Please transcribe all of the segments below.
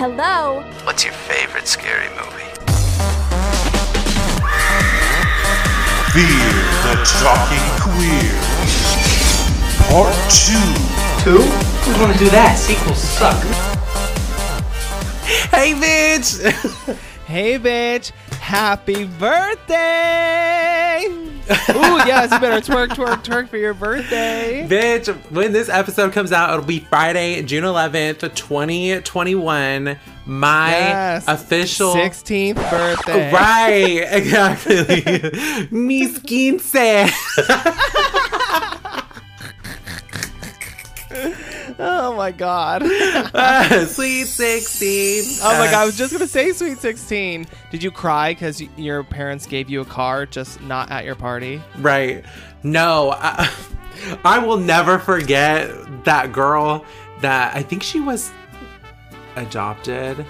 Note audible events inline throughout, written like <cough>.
Hello? What's your favorite scary movie? Fear the Talking Queer. Part 2. Two? Who's gonna do that? Sequels suck. Hey, bitch! <laughs> Hey, bitch! Happy birthday! <laughs> Ooh, yes, you better twerk, twerk, twerk for your birthday. bitch, when this episode comes out, it'll be Friday, June 11th, 2021. My Yes. official. 16th birthday. Right, <laughs> exactly. <laughs> Mis quince. Oh my god. <laughs> Sweet <laughs> 16. Oh my god, I was just gonna say Sweet 16. Did you cry because your parents gave you a car, just not at your party? Right. No, I, <laughs> I will never forget that girl that I think she was adopted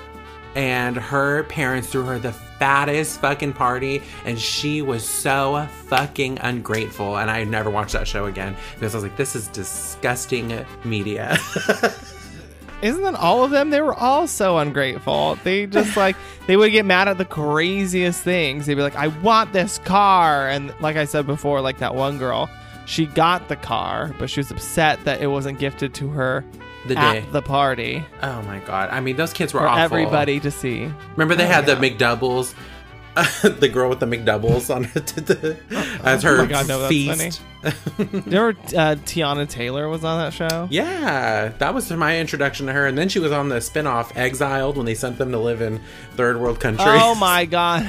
and her parents threw her the fattest fucking party and she was so fucking ungrateful and I never watched that show again because I was like this is disgusting media. <laughs> Isn't that all of them? They were all so ungrateful. They just like <laughs> they would get mad at the craziest things. They'd be like, "I want this car," and like I said before, like that one girl, she got the car, but she was upset that it wasn't gifted to her the at day. the party oh my god. I mean those kids were for awful. everybody to see. Remember they Oh, had the McDoubles, <laughs> the girl with the McDoubles on <laughs> it as her Oh God, no, that's feast. <laughs> Remember uh, Teyana Taylor was on that show? Yeah, that was my introduction to her, and then she was on the spin-off Exiled when they sent them to live in third world countries. Oh my god!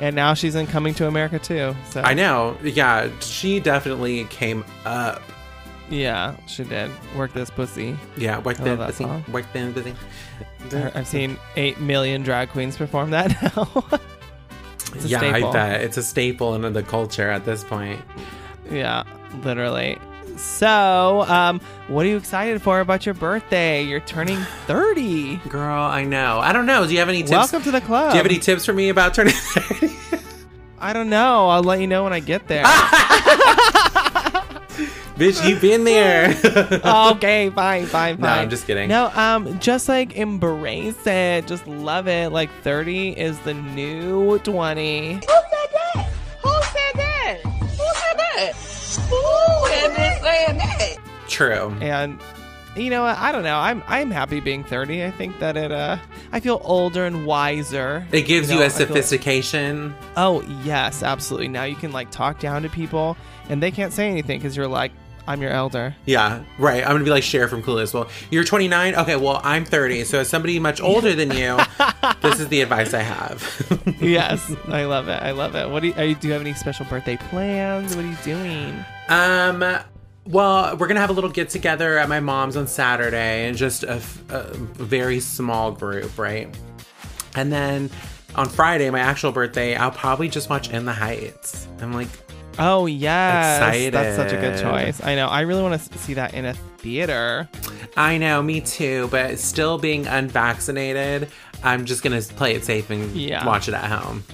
and now she's in Coming to America too. So I know. Yeah, she definitely came up. Yeah, she did work this pussy. Yeah, work I then, love that busy, song. work then, busy. I've seen eight million drag queens perform that <laughs> now. It's a Yeah, staple. I bet it's a staple in the culture at this point. Yeah, literally. So, um, what are you excited for about your birthday? You're turning 30. Girl, I know. I don't know. Do you have any tips? Welcome to the club. Do you have any tips for me about turning <laughs> 30? I don't know. I'll let you know when I get there. <laughs> Bitch, you've been there. <laughs> okay, fine, fine, fine. No, I'm just kidding. No, um, just like embrace it. Just love it. Like 30 is the new 20. Who said that? Who said that? Who said that? Who has been saying that? True. And you know? I don't know. I'm I'm happy being 30. I think that it uh I feel older and wiser. It gives you, know, a I feel- sophistication. Oh, yes, absolutely. Now you can like talk down to people and they can't say anything cuz you're like I'm your elder. Yeah, right. I'm gonna be like Cher from Clueless. Well, you're 29. Okay, well, I'm 30. So as somebody much older than you, <laughs> this is the advice I have. <laughs> yes, I love it. I love it. What do you, are you do you have any special birthday plans? What are you doing? um, well, we're gonna have a little get together at my mom's on Saturday, and just a very small group, right? And then on Friday, my actual birthday, I'll probably just watch In the Heights. I'm like, Oh, yes. Excited. that's such a good choice. I know. I really want to see that in a theater. I know, me too, but still being unvaccinated, I'm just gonna play it safe and Yeah. watch it at home.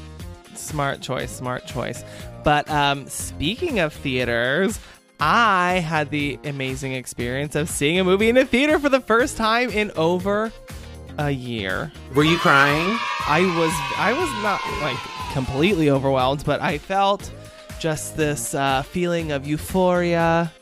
Smart choice, smart choice. But um, speaking of theaters, I had the amazing experience of seeing a movie in a theater for the first time in over a year. Were you crying? I was I was not like completely overwhelmed, but I felt just this uh, feeling of euphoria.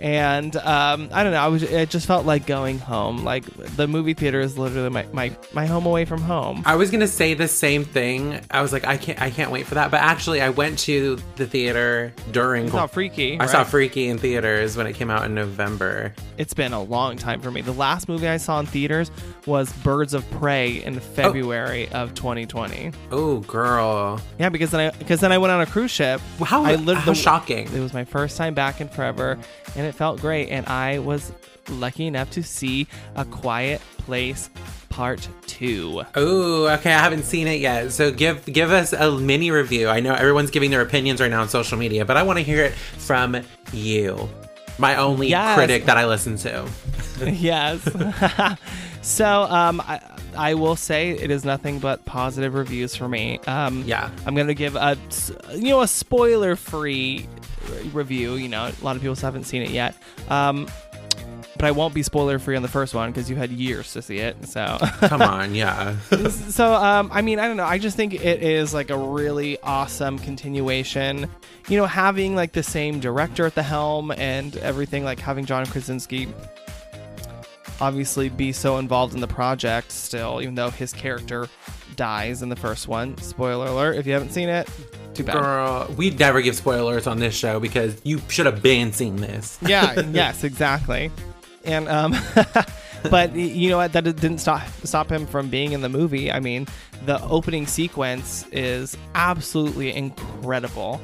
And um, I don't know. I was. It just felt like going home. Like the movie theater is literally my, my, my home away from home. I was gonna say the same thing. I was like, I can't, I can't wait for that. But actually, I went to the theater during. I saw Freaky. I saw? Freaky in theaters when it came out in November. It's been a long time for me. The last movie I saw in theaters was Birds of Prey in February of 2020. Oh, girl, Yeah, because then I because then I went on a cruise ship. how, I lived how the- shocking! It was my first time back in forever, and it felt great. And I was lucky enough to see A Quiet Place Part Two. Oh, okay, I haven't seen it yet. So give give us a mini review. I know everyone's giving their opinions right now on social media, but I want to hear it from you, my only Yes. critic that I listen to. <laughs> yes. <laughs> so um, I, I will say it is nothing but positive reviews for me. Um, Yeah. I'm gonna give a you know a spoiler free review. You know, a lot of people haven't seen it yet. Um, but I won't be spoiler free on the first one because you had years to see it. So, <laughs> Come on, yeah. <laughs> so um, I mean, I don't know. I just think it is like a really awesome continuation. You know, having like the same director at the helm and everything, like having John Krasinski obviously be so involved in the project still, even though his character dies in the first one. Spoiler alert! If you haven't seen it, too bad. Girl, we never give spoilers on this show because you should have been seeing this. yeah <laughs> yes exactly and um <laughs> but you know what that didn't stop stop him from being in the movie i mean the opening sequence is absolutely incredible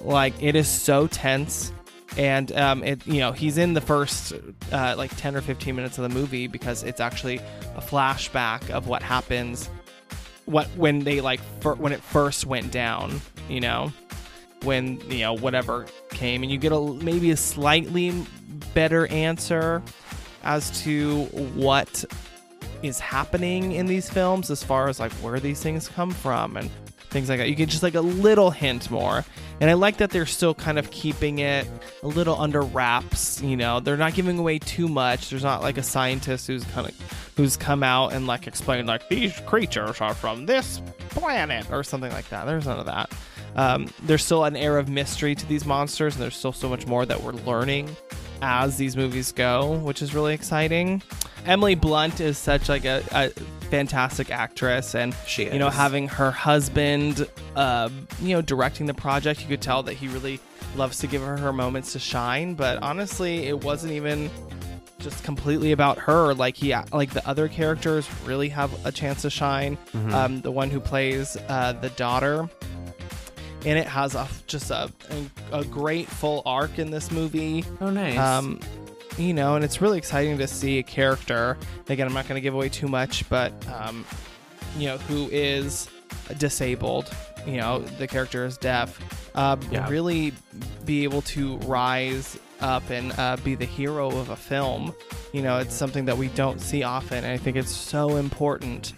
like it is so tense and um it you know he's in the first uh, like 10 or 15 minutes of the movie because it's actually a flashback of what happens what when they like when it first went down you know? When you know whatever came and you get a maybe a slightly better answer as to what is happening in these films as far as like where these things come from and things like that. You get just like a little hint more. And i like that they're still kind of keeping it a little under wraps you know? They're not giving away too much. There's not like a scientist who's kind of who's come out and like explained like these creatures are from this planet or something like that. There's none of that. Um, there's still an air of mystery to these monsters and there's still so much more that we're learning as these movies go which is really exciting. Emily blunt is such like a, a fantastic actress and She you know is. having her husband uh, you know directing the project you could tell that he really loves to give her her moments to shine but honestly it wasn't even just completely about her like he like the other characters really have a chance to shine Mm-hmm. um, the one who plays uh, the daughter and it has a just a, a great full arc in this movie Oh, nice. um, you know, and it's really exciting to see a character. Again, I'm not going to give away too much, but um, you know, who is disabled. You know, the character is deaf. Uh, Yeah. Really be able to rise up and uh, be the hero of a film. You know, it's something that we don't see often. And I think it's so important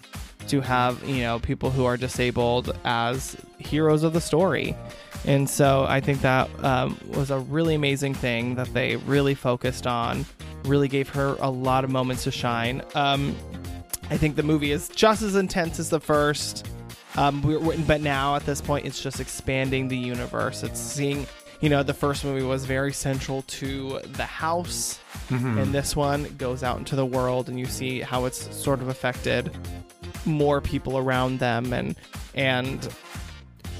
to have you know people who are disabled as heroes of the story. And so i think that um, was a really amazing thing that they really focused on really gave her a lot of moments to shine. Um, i think the movie is just as intense as the first. Um, we're, we're- but now at this point it's just expanding the universe. It's seeing you know the first movie was very central to the house. And this one goes out into the world and you see how it's sort of affected more people around them and and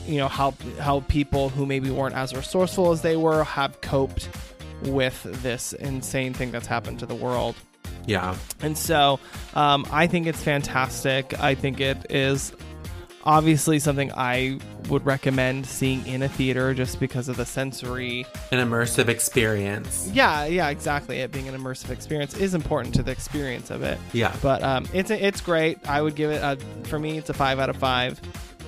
you know how how people who maybe weren't as resourceful as they were have coped with this insane thing that's happened to the world yeah. and so um, I think it's fantastic. I think it is obviously something I would recommend seeing in a theater just because of the sensory. An immersive experience. Yeah, yeah, exactly. It being an immersive experience is important to the experience of it. Yeah. But um, it's it's great. I would give it a for me. It's a five out of five.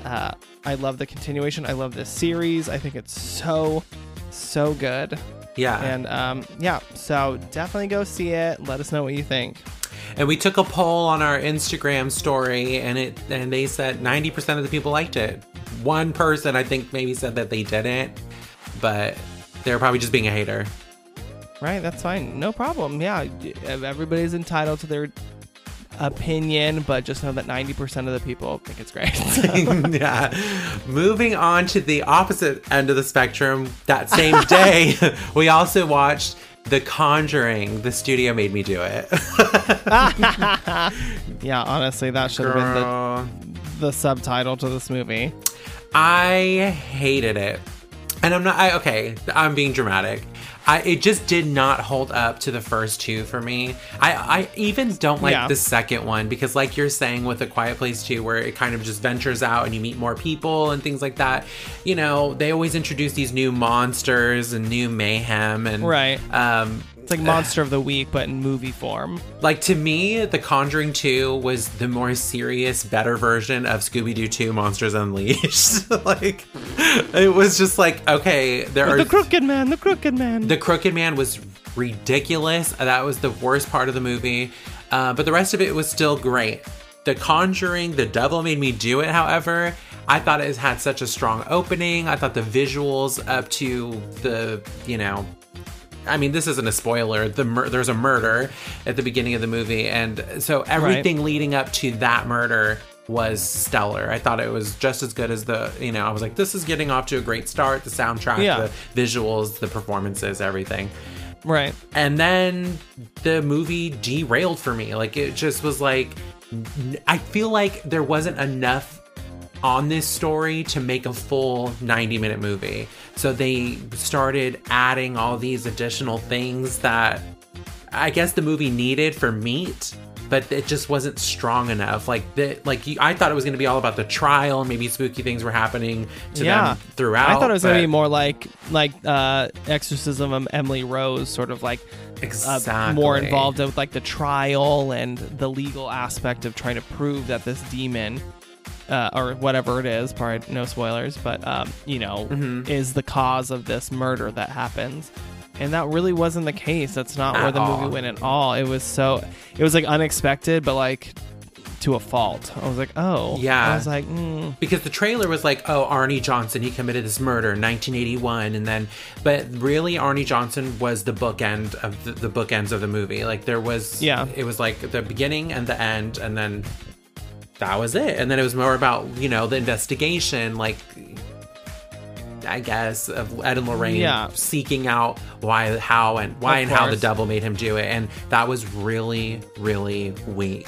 Uh, I love the continuation. I love this series. I think it's so so good. Yeah. And um, yeah, so definitely go see it. Let us know what you think. And we took a poll on our Instagram story, and it and they said ninety percent of the people liked it. One person, I think, maybe said that they didn't, but they're probably just being a hater. Right, that's fine. No problem. Yeah, everybody's entitled to their opinion, but just know that 90% of the people think it's great. <laughs> <laughs> yeah. Moving on to the opposite end of the spectrum, that same <laughs> day, we also watched The Conjuring. The studio made me do it. yeah, honestly, that should have been the, the subtitle to this movie. I hated it. And I'm not I okay, I'm being dramatic. I it just did not hold up to the first two for me. I I even don't like Yeah. the second one because like you're saying with a quiet place 2 where it kind of just ventures out and you meet more people and things like that. You know, they always introduce these new monsters and new mayhem and Right. um It's like Monster of the Week, but in movie form. like to me, The Conjuring 2 was the more serious, better version of Scooby Doo 2 Monsters Unleashed. <laughs> like it was just like, okay, there are The Crooked Man, the Crooked Man. the Crooked Man was ridiculous. That was the worst part of the movie. Uh, but the rest of it was still great. The Conjuring, The Devil Made Me Do It, however, I thought it had such a strong opening. I thought the visuals up to the, you know, I mean, this isn't a spoiler. The mur- there's a murder at the beginning of the movie, and so everything leading up to that murder was stellar. I thought it was just as good as the, you know, I was like, this is getting off to a great start. The soundtrack, Yeah. the visuals, the performances, everything. Right. And then the movie derailed for me. Like it just was like, I feel like there wasn't enough on this story to make a full 90 minute movie. So they started adding all these additional things that I guess the movie needed for meat, but it just wasn't strong enough. Like the like I thought it was going to be all about the trial and maybe spooky things were happening to yeah. them throughout. I thought it was gonna be more like like uh Exorcism of Emily Rose, sort of like uh, more involved with like the trial and the legal aspect of trying to prove that this demon. Uh, or whatever it is, probably no spoilers, but um, you know, Mm-hmm. is the cause of this murder that happens. And that really wasn't the case. That's not where At the movie went at all. It was so, it was like unexpected, but like to a fault. I was like, oh, Yeah. I was like, mm, because the trailer was like, oh, Arne Johnson, he committed this murder in 1981, and then, but really, Arne Johnson was the bookend of the, the bookends of the movie. Like there was, Yeah. it was like the beginning and the end, and then that was it. And then it was more about you know the investigation, like. I guess of Ed and Lorraine Yeah. seeking out why, how, and why Of and how the devil made him do it, and that was really, really weak.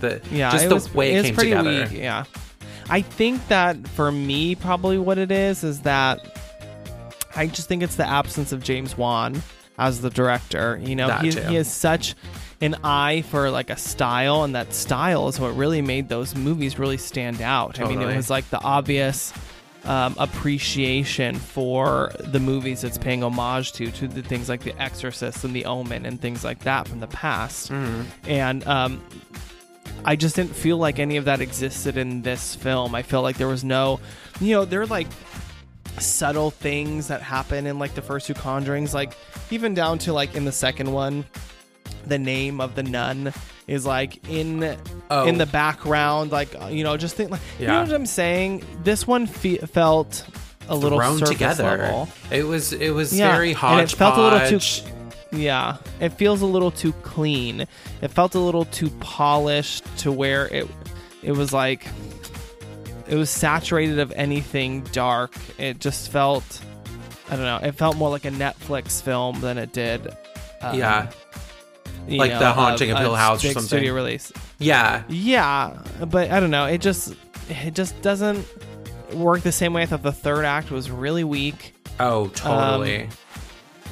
The yeah, just the was, way it, was came pretty together. weak. Yeah, I think that for me, probably what it is is that I just think it's the absence of James Wan as the director. You know, he, he has such an eye for like a style, and that style is what really made those movies really stand out. I mean, it was like the obvious. Um, appreciation for the movies it's paying homage to, to the things like The Exorcist and The Omen and things like that from the past. Mm-hmm. And um, I just didn't feel like any of that existed in this film. I felt like there was no, you know, there are like subtle things that happen in like the first two Conjurings, like even down to like in the second one, the name of the nun is like in Oh. in the background, like you know, just think like you know Yeah. what I'm saying. This one fe- felt a little thrown together. level. It was it was Yeah, very and hodgepodge. it felt a little too- Yeah, it feels a little too clean. It felt a little too polished to where it it was like it was saturated of anything dark. It just felt I don't know. It felt more like a Netflix film than it did. um, yeah, Like know, The Haunting a- of Hill House or something. Studio release. yeah, Yeah, but I don't know. It just it just doesn't work the same way. I thought the third act was really weak. Oh, totally.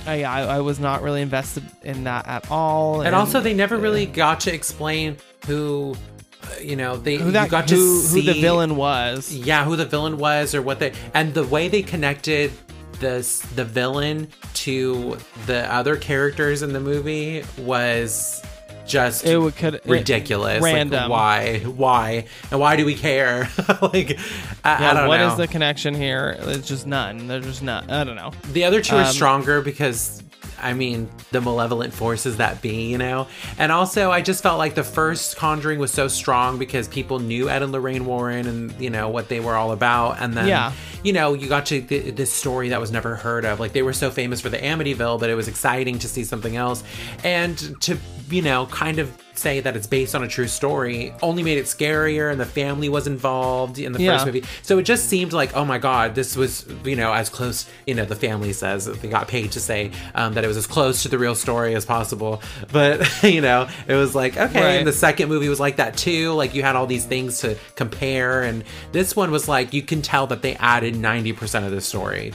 I, I, I was not really invested in that at all. and also, they never really got to explain who, uh, you know, they who that you got to see who the villain was. Yeah, who the villain was or what they and the way they connected this the villain to the other characters in the movie was just It would could ridiculous. Like, random. why? Why? And why do we care? <laughs> like, I, Yeah, I don't what know. is the connection here? It's just none. There's just none. I don't know. The other two are Um, stronger because I mean the malevolent forces that be, you know. And also, I just felt like the first Conjuring was so strong because people knew Ed and Lorraine Warren and you know what they were all about. And then, Yeah. you know, you got to th- this story that was never heard of. Like they were so famous for the Amityville, but it was exciting to see something else and to you know kind of say that it's based on a true story only made it scarier and the family was involved in the Yeah. first movie. So it just seemed like oh my god this was you know as close you know the family says they got paid to say um, that it was as close to the real story as possible. But <laughs> you know it was like okay Right. and the second movie was like that too. Like you had all these things to compare. And this one was like you can tell that they added 90% of the story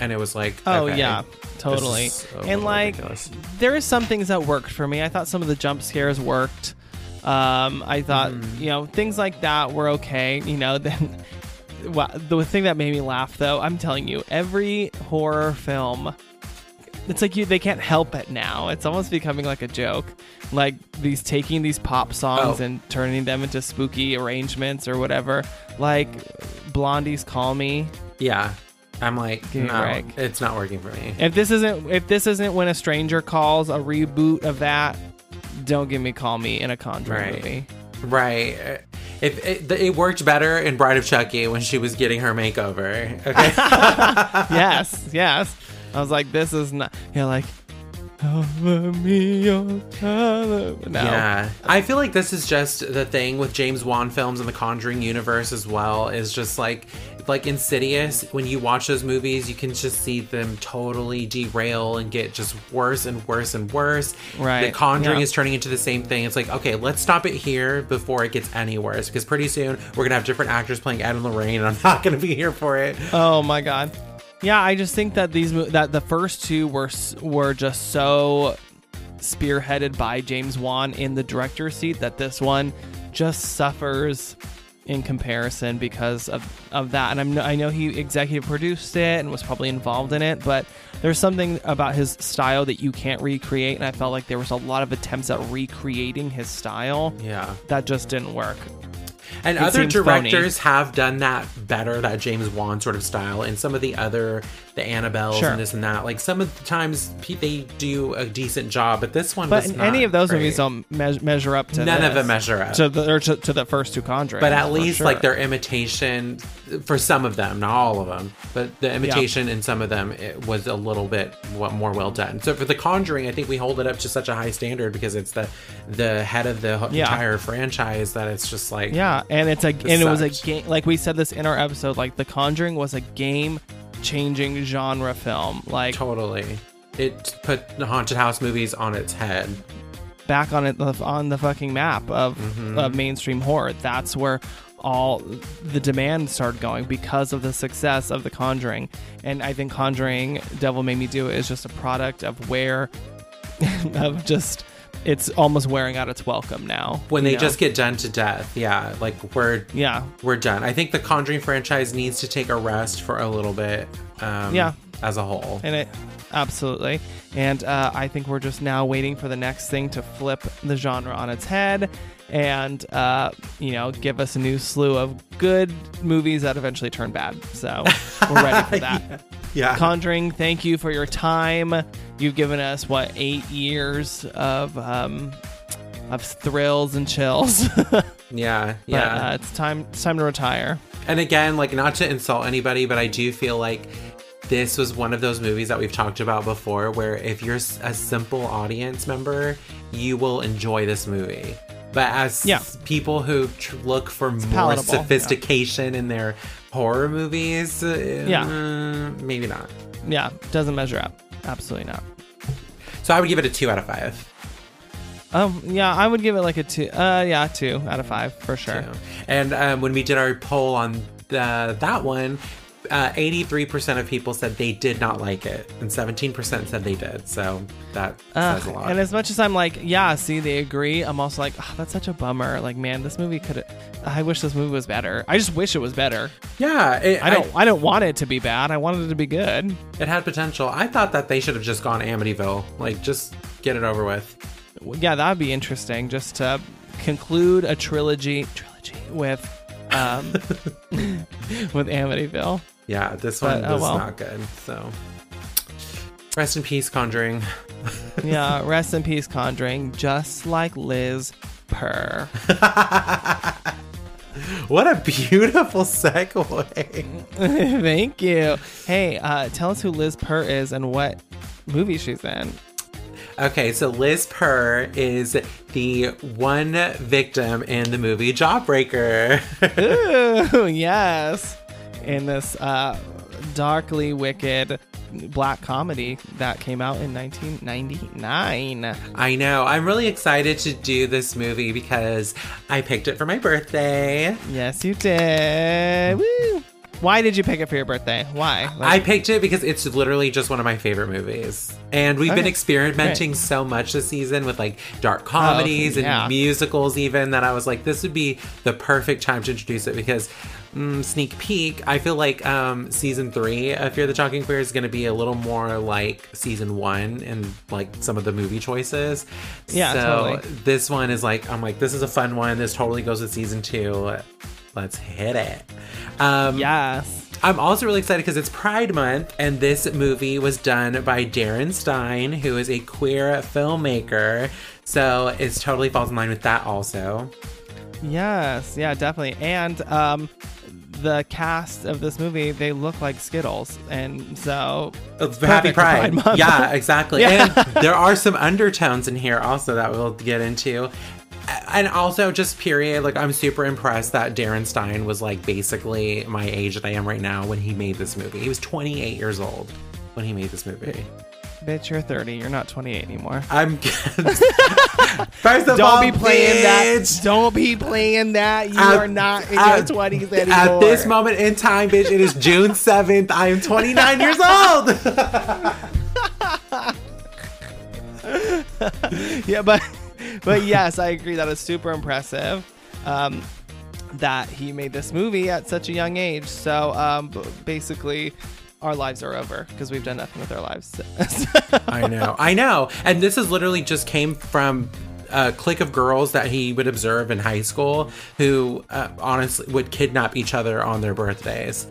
and it was like Oh okay, yeah, totally. a And like, ridiculous. there are some things that worked for me. I thought some of the jump scares worked. Um, I thought Mm-hmm. you know things like that were okay. You know, <laughs> then well, the thing that made me laugh though, I'm telling you, every horror film. It's like you they can't help it now. It's almost becoming like a joke. Like these taking these pop songs Oh. and turning them into spooky arrangements or whatever. Like Blondie's Call Me. yeah i'm like Give me a no break. it's not working for me If this isn't if this isn't when a stranger calls a reboot of that, don't give me call me in a Conjuring Right. movie. Right. If it, it worked better in Bride of Chucky when she was getting her makeover. Okay. <laughs> yes, yes. I was like, this is not. You're like, Cover me your color. No. Yeah. I feel like this is just the thing with James Wan films and the Conjuring universe as well is just like like Insidious when you watch those movies you can just see them totally derail and get just worse and worse and worse. Right. The Conjuring Yeah. is turning into the same thing. It's like, okay, let's stop it here before it gets any worse because pretty soon we're going to have different actors playing Ed and Lorraine and I'm <laughs> not going to be here for it. Oh my god. Yeah, I just think that these that the first two were were just so spearheaded by James Wan in the director's seat that this one just suffers in comparison because of, of that. And I'm, I know he executive produced it and was probably involved in it, but there's something about his style that you can't recreate. And I felt like there was a lot of attempts at recreating his style Yeah. that just didn't work. And It other seems phony. directors have done that better, that James Wan sort of style. in some of the other, the Annabelles Sure. and this and that, like some of the times they do a decent job, but this one But any of those great. movies don't me- measure up to None of them measure up. to the to, to the first two Conjuring. But at least sure. like their imitation for some of them, not all of them, but the imitation in some of them it was a little bit more well done. So for The Conjuring, I think we hold it up to such a high standard because it's the the head of the Yeah. entire franchise that it's just like yeah, and it's a and it was a game. Like we said this in our episode, like The Conjuring was a game changing genre film. Like totally. It put the haunted house movies on its head. back on it on the fucking map of, Mm-hmm. of mainstream horror. That's where all the demand started going because of the success of The Conjuring. And I think Conjuring Devil Made Me Do It is just a product of where <laughs> of just it's almost wearing out its welcome now. when they know? just get done to death. Yeah, like we're yeah we're done. I think the Conjuring franchise needs to take a rest for a little bit. Um, Yeah. as a whole. And it absolutely. And uh, I think we're just now waiting for the next thing to flip the genre on its head and uh, you know give us a new slew of good movies that eventually turn bad. So we're ready for <laughs> that. yeah, Conjuring, thank you for your time. You've given us what eight years of um, of thrills and chills. <laughs> but yeah, yeah. uh, it's time it's time to retire. And again, like not to insult anybody, but I do feel like this was one of those movies that we've talked about before where if you're a simple audience member, you will enjoy this movie. But as Yeah. people who tr- look for more palatable, yeah. sophistication in their horror movies, uh, Yeah. maybe not. Yeah, doesn't measure up. Absolutely not. So I would give it a two out of five. Um, yeah, I would give it like a two. Uh, yeah, two out of five for sure. too. And um, when we did our poll on the, that one, uh, 83% of people said they did not like it, and 17% said they did. So that Uh, says a lot. and as much as I'm like, yeah, see, they agree. I'm also like, oh, that's such a bummer. Like, man, this movie could. I wish this movie was better. I just wish it was better. yeah, it, I don't. I, don't want it to be bad. I wanted it to be good. it had potential. I thought that they should have just gone Amityville. Like, just get it over with. Yeah, that would be interesting. Just to conclude a trilogy, trilogy with, um, <laughs> <laughs> with Amityville. Yeah, this But, one oh was well. not good. So, rest in peace, Conjuring. <laughs> Yeah, rest in peace, Conjuring. Just like Liz Purr. <laughs> What a beautiful segue. <laughs> Thank you. Hey, uh, tell us who Liz Purr is and what movie she's in. Okay, so Liz Purr is the one victim in the movie Jawbreaker. Ooh, yes. In this uh, darkly wicked black comedy that came out in 1999. I know. I'm really excited to do this movie because I picked it for my birthday. Yes, you did. Woo. Why did you pick it for your birthday? Why? I picked it because it's literally just one of my favorite movies. And we've been experimenting great. so much this season with like dark comedies yeah. and musicals, even that I was like, this would be the perfect time to introduce it because, mm, sneak peek, I feel like um, season three of Fear the Talking Queer is going to be a little more like season one and like some of the movie choices. Yeah, So totally. this one is like, I'm like, this is a fun one. This totally goes with season two. Let's hit it. Um, yes. I'm also really excited because it's Pride Month, and this movie was done by Darren Stein, who is a queer filmmaker. So it totally falls in line with that, also. Yes, yeah, definitely. And um the cast of this movie they look like Skittles, and so It's Happy Pride Pride. Yeah, exactly. Yeah. And there are some undertones in here also that we'll get into. And also, just period, like I'm super impressed that Darren Stein was like basically my age that I am right now when he made this movie. He was 28 years old when he made this movie. Bitch, you're 30. You're not 28 anymore. I'm <laughs> <laughs> first of Don't all, be playing that. Don't be playing that. You At- are not in at- your 20s anymore. At this moment in time, bitch, it is June 7th. I am 29 years old. <laughs> yeah, but but yes, I agree. That is super impressive. Um, that he made this movie at such a young age. So um, basically, our lives are over because we've done nothing with our lives. <laughs> I know, I know. And this is literally just came from a clique of girls that he would observe in high school who uh, honestly would kidnap each other on their birthdays.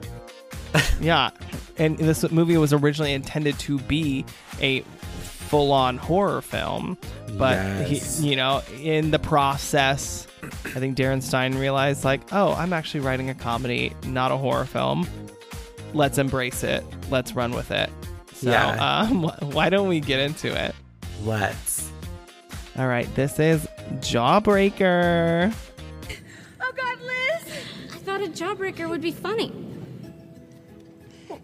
<laughs> yeah, and this movie was originally intended to be a full-on horror film, but Yes. he, you know, in the process, I think Darren Stein realized like, oh, I'm actually writing a comedy, not a horror film. Let's embrace it. Let's run with it. So, Yeah. um, <laughs> why don't we get into it? Let's. All right, this is Jawbreaker. Oh God, Liz! I thought a jawbreaker would be funny.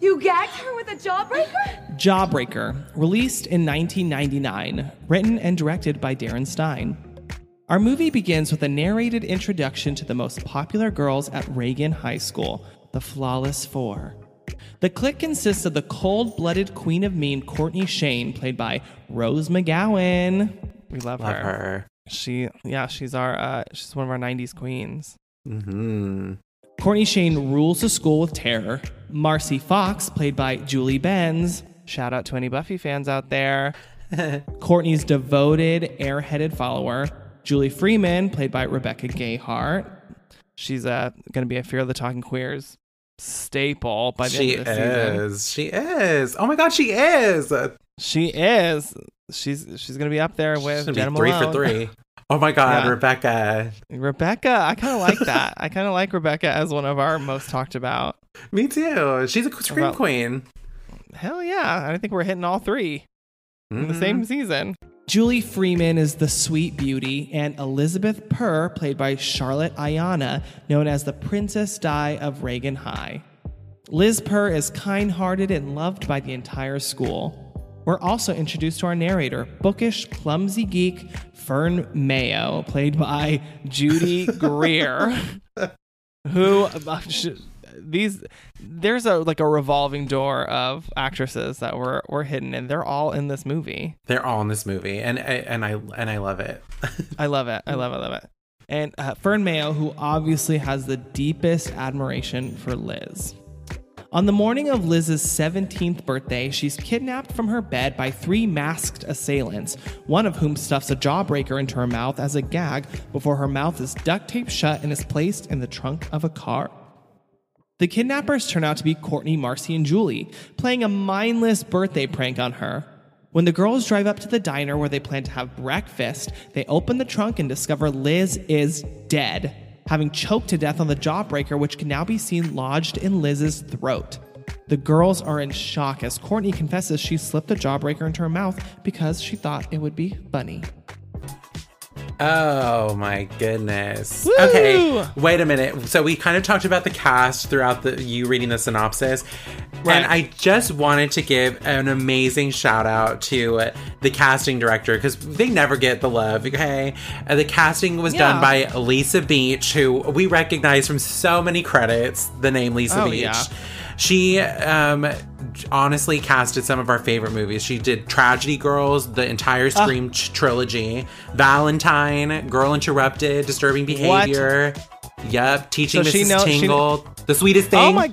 You gagged her with a jawbreaker? Jawbreaker, released in 1999, written and directed by Darren Stein. Our movie begins with a narrated introduction to the most popular girls at Reagan High School, the Flawless Four. The clique consists of the cold blooded queen of mean Courtney Shane, played by Rose McGowan. We love, Love her. her. She, yeah, she's our, uh, she's one of our '90s queens. hmm Courtney Shane rules the school with terror. Marcy Fox, played by Julie Benz. Shout out to any Buffy fans out there. <laughs> Courtney's devoted, airheaded follower. Julie Freeman, played by Rebecca Gayhart. She's uh, going to be a Fear of the Talking Queers staple by the She end of the season. is. She is. Oh my god, she is. Uh, she is. She's she's going to be up there with She's Jenna be three for three. Oh my god, Yeah. Rebecca. Rebecca, I kind of like that. I kind of like Rebecca as one of our most talked about. Me too. She's a scream About- queen. Hell yeah. I think we're hitting all three. in the same mm-hmm. season. Julie Freeman is the sweet beauty, and Elizabeth Purr, played by Charlotte Ayanna, known as the Princess Di of Reagan High. Liz Purr is kind hearted and loved by the entire school. We're also introduced to our narrator, bookish, clumsy geek Fern Mayo, played by Judy Greer, <laughs> who uh, these there's a like a revolving door of actresses that were were hidden and they're all in this movie. They're all in this movie, and and I and I love it. <laughs> I love it. I love it. I love it. And uh, Fern Mayo, who obviously has the deepest admiration for Liz. On the morning of Liz's 17th birthday, she's kidnapped from her bed by three masked assailants, one of whom stuffs a jawbreaker into her mouth as a gag before her mouth is duct taped shut and is placed in the trunk of a car. The kidnappers turn out to be Courtney, Marcy, and Julie, playing a mindless birthday prank on her. When the girls drive up to the diner where they plan to have breakfast, they open the trunk and discover Liz is dead, having choked to death on the jawbreaker, which can now be seen lodged in Liz's throat. The girls are in shock as Courtney confesses she slipped the jawbreaker into her mouth because she thought it would be funny. Oh my goodness. Woo! Okay, wait a minute. So we kind of talked about the cast throughout the you reading the synopsis. Right. And I just wanted to give an amazing shout out to the casting director because they never get the love. Okay, Uh, the casting was done by Lisa Beach, who we recognize from so many credits. The name Lisa Oh, Beach. yeah. She um, honestly casted some of our favorite movies. She did Tragedy Girls, the entire Ah. Scream t- trilogy, Valentine, Girl Interrupted, Disturbing Behavior. Yep, Teaching So Mrs. know- she kn- Tingle, The Sweetest Thing. Oh my.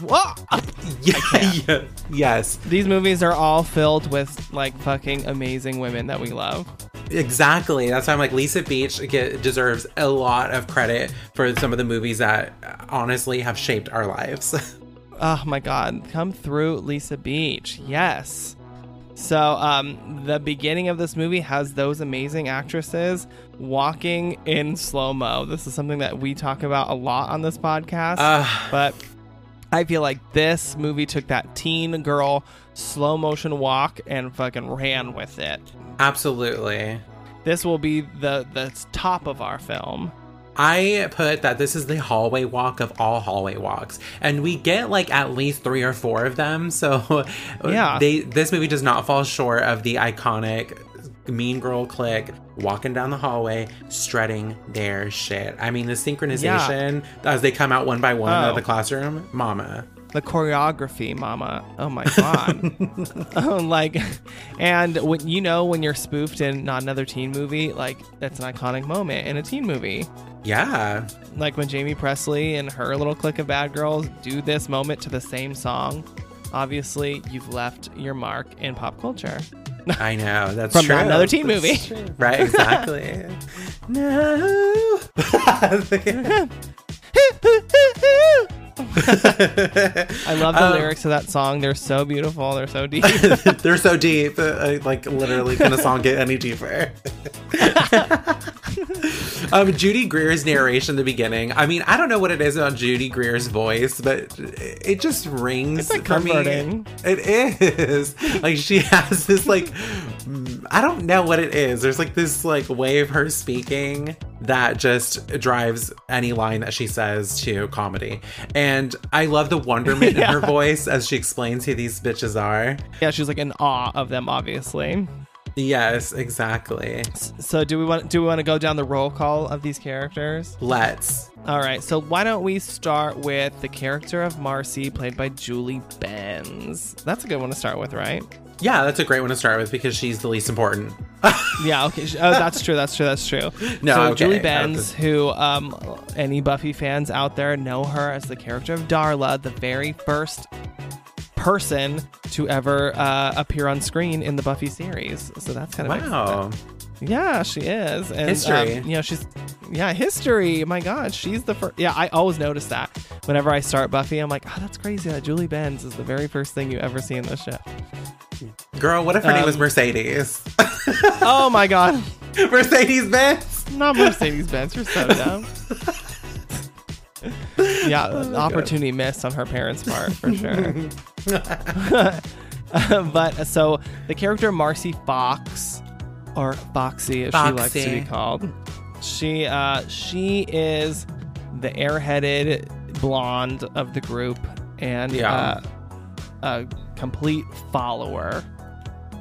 What? <laughs> Yeah, yes, These movies are all filled with like fucking amazing women that we love. exactly. That's why I'm like Lisa Beach get, deserves a lot of credit for some of the movies that honestly have shaped our lives. <laughs> Oh my god, come through Lisa Beach. Yes. So, um, the beginning of this movie has those amazing actresses walking in slow mo. This is something that we talk about a lot on this podcast, Uh, but I feel like this movie took that teen girl slow motion walk and fucking ran with it. absolutely. This will be the the top of our film. I put that this is the hallway walk of all hallway walks, and we get like at least three or four of them. <laughs> So, Yeah. they this movie does not fall short of the iconic Mean Girl clique walking down the hallway, strutting their shit. I mean, the synchronization as they come out one by one out Oh. of the oh. classroom, mama. The choreography mama oh my god oh, <laughs> like and when you know when you're spoofed in not another teen movie like that's an iconic moment in a teen movie Yeah, like when Jaime Pressly and her little clique of bad girls do this moment to the same song obviously you've left your mark in pop culture I know that's From true. another teen That's movie. true. right? Exactly. <laughs> no. <laughs> <laughs> i love the Um, lyrics of that song they're so beautiful they're so deep <laughs> They're so deep. uh, Like literally, can a song get any deeper? <laughs> <laughs> um, Judy Greer's narration in the beginning. I mean, I don't know what it is about Judy Greer's voice, but it just rings It's, like, for me. comforting. It is <laughs> like she has this like mm, I don't know what it is. There's like this like way of her speaking that just drives any line that she says to comedy. And I love the wonderment in her <laughs> voice as she explains who these bitches are. yeah she's like in awe of them obviously Yes, exactly. so do we want do we want to go down the roll call of these characters Let's. All right, so why don't we start with the character of Marcy, played by Julie Benz? That's a good one to start with, right? Yeah, that's a great one to start with because she's the least important. <laughs> Yeah. Okay. Oh, that's true. That's true. That's true. <laughs> No, so okay, Julie Benz, who um, any Buffy fans out there know her as the character of Darla, the very first person to ever uh, appear on screen in the Buffy series. So that's kind of Wow. Yeah, she is. And, History. Um, you know, she's yeah, history. My God, she's the first. Yeah, I always notice that whenever I start Buffy, I'm like, oh, that's crazy. That Julie Benz is the very first thing you ever see in the show. Girl, what if her name was Um, Mercedes? oh my God, <laughs> Mercedes Benz? not Mercedes Benz. You're so dumb. <laughs> <laughs> yeah, opportunity missed on her parents' part for sure. <laughs> but so the character Marcy Fox, or Foxy as she likes to be called, she uh, she is the airheaded blonde of the group and Yeah. uh, a complete follower.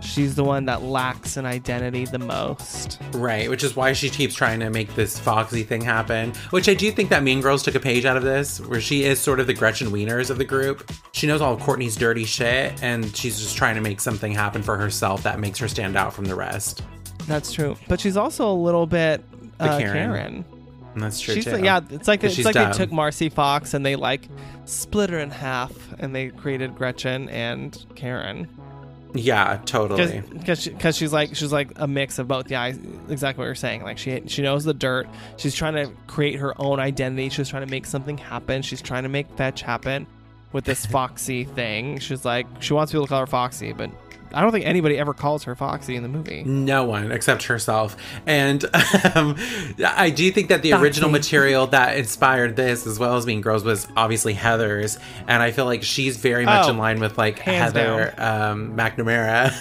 She's the one that lacks an identity the most. Right, which is why she keeps trying to make this Foxy thing happen. Which I do think that Mean Girls took a page out of this, where she is sort of the Gretchen Wieners of the group. She knows all of Courtney's dirty shit, and she's just trying to make something happen for herself that makes her stand out from the rest. That's true, but she's also a little bit uh, Karen. Karen. That's true She's too. yeah, it's like it's like dumb. they took Marcy Fox and they like split her in half and they created Gretchen and Karen Yeah, totally. because she's like she's like a mix of both. Yeah, exactly what you're saying. Like she she knows the dirt. She's trying to create her own identity. She's trying to make something happen. She's trying to make fetch happen with this <laughs> Foxy thing. She's like she wants people to call her Foxy, but I don't think anybody ever calls her Foxy in the movie. No one except herself. And <laughs> um, I do think that the original <laughs> material that inspired this, as well as Mean Girls, was obviously Heathers. And I feel like she's very much Oh, in line with like Heather um, McNamara.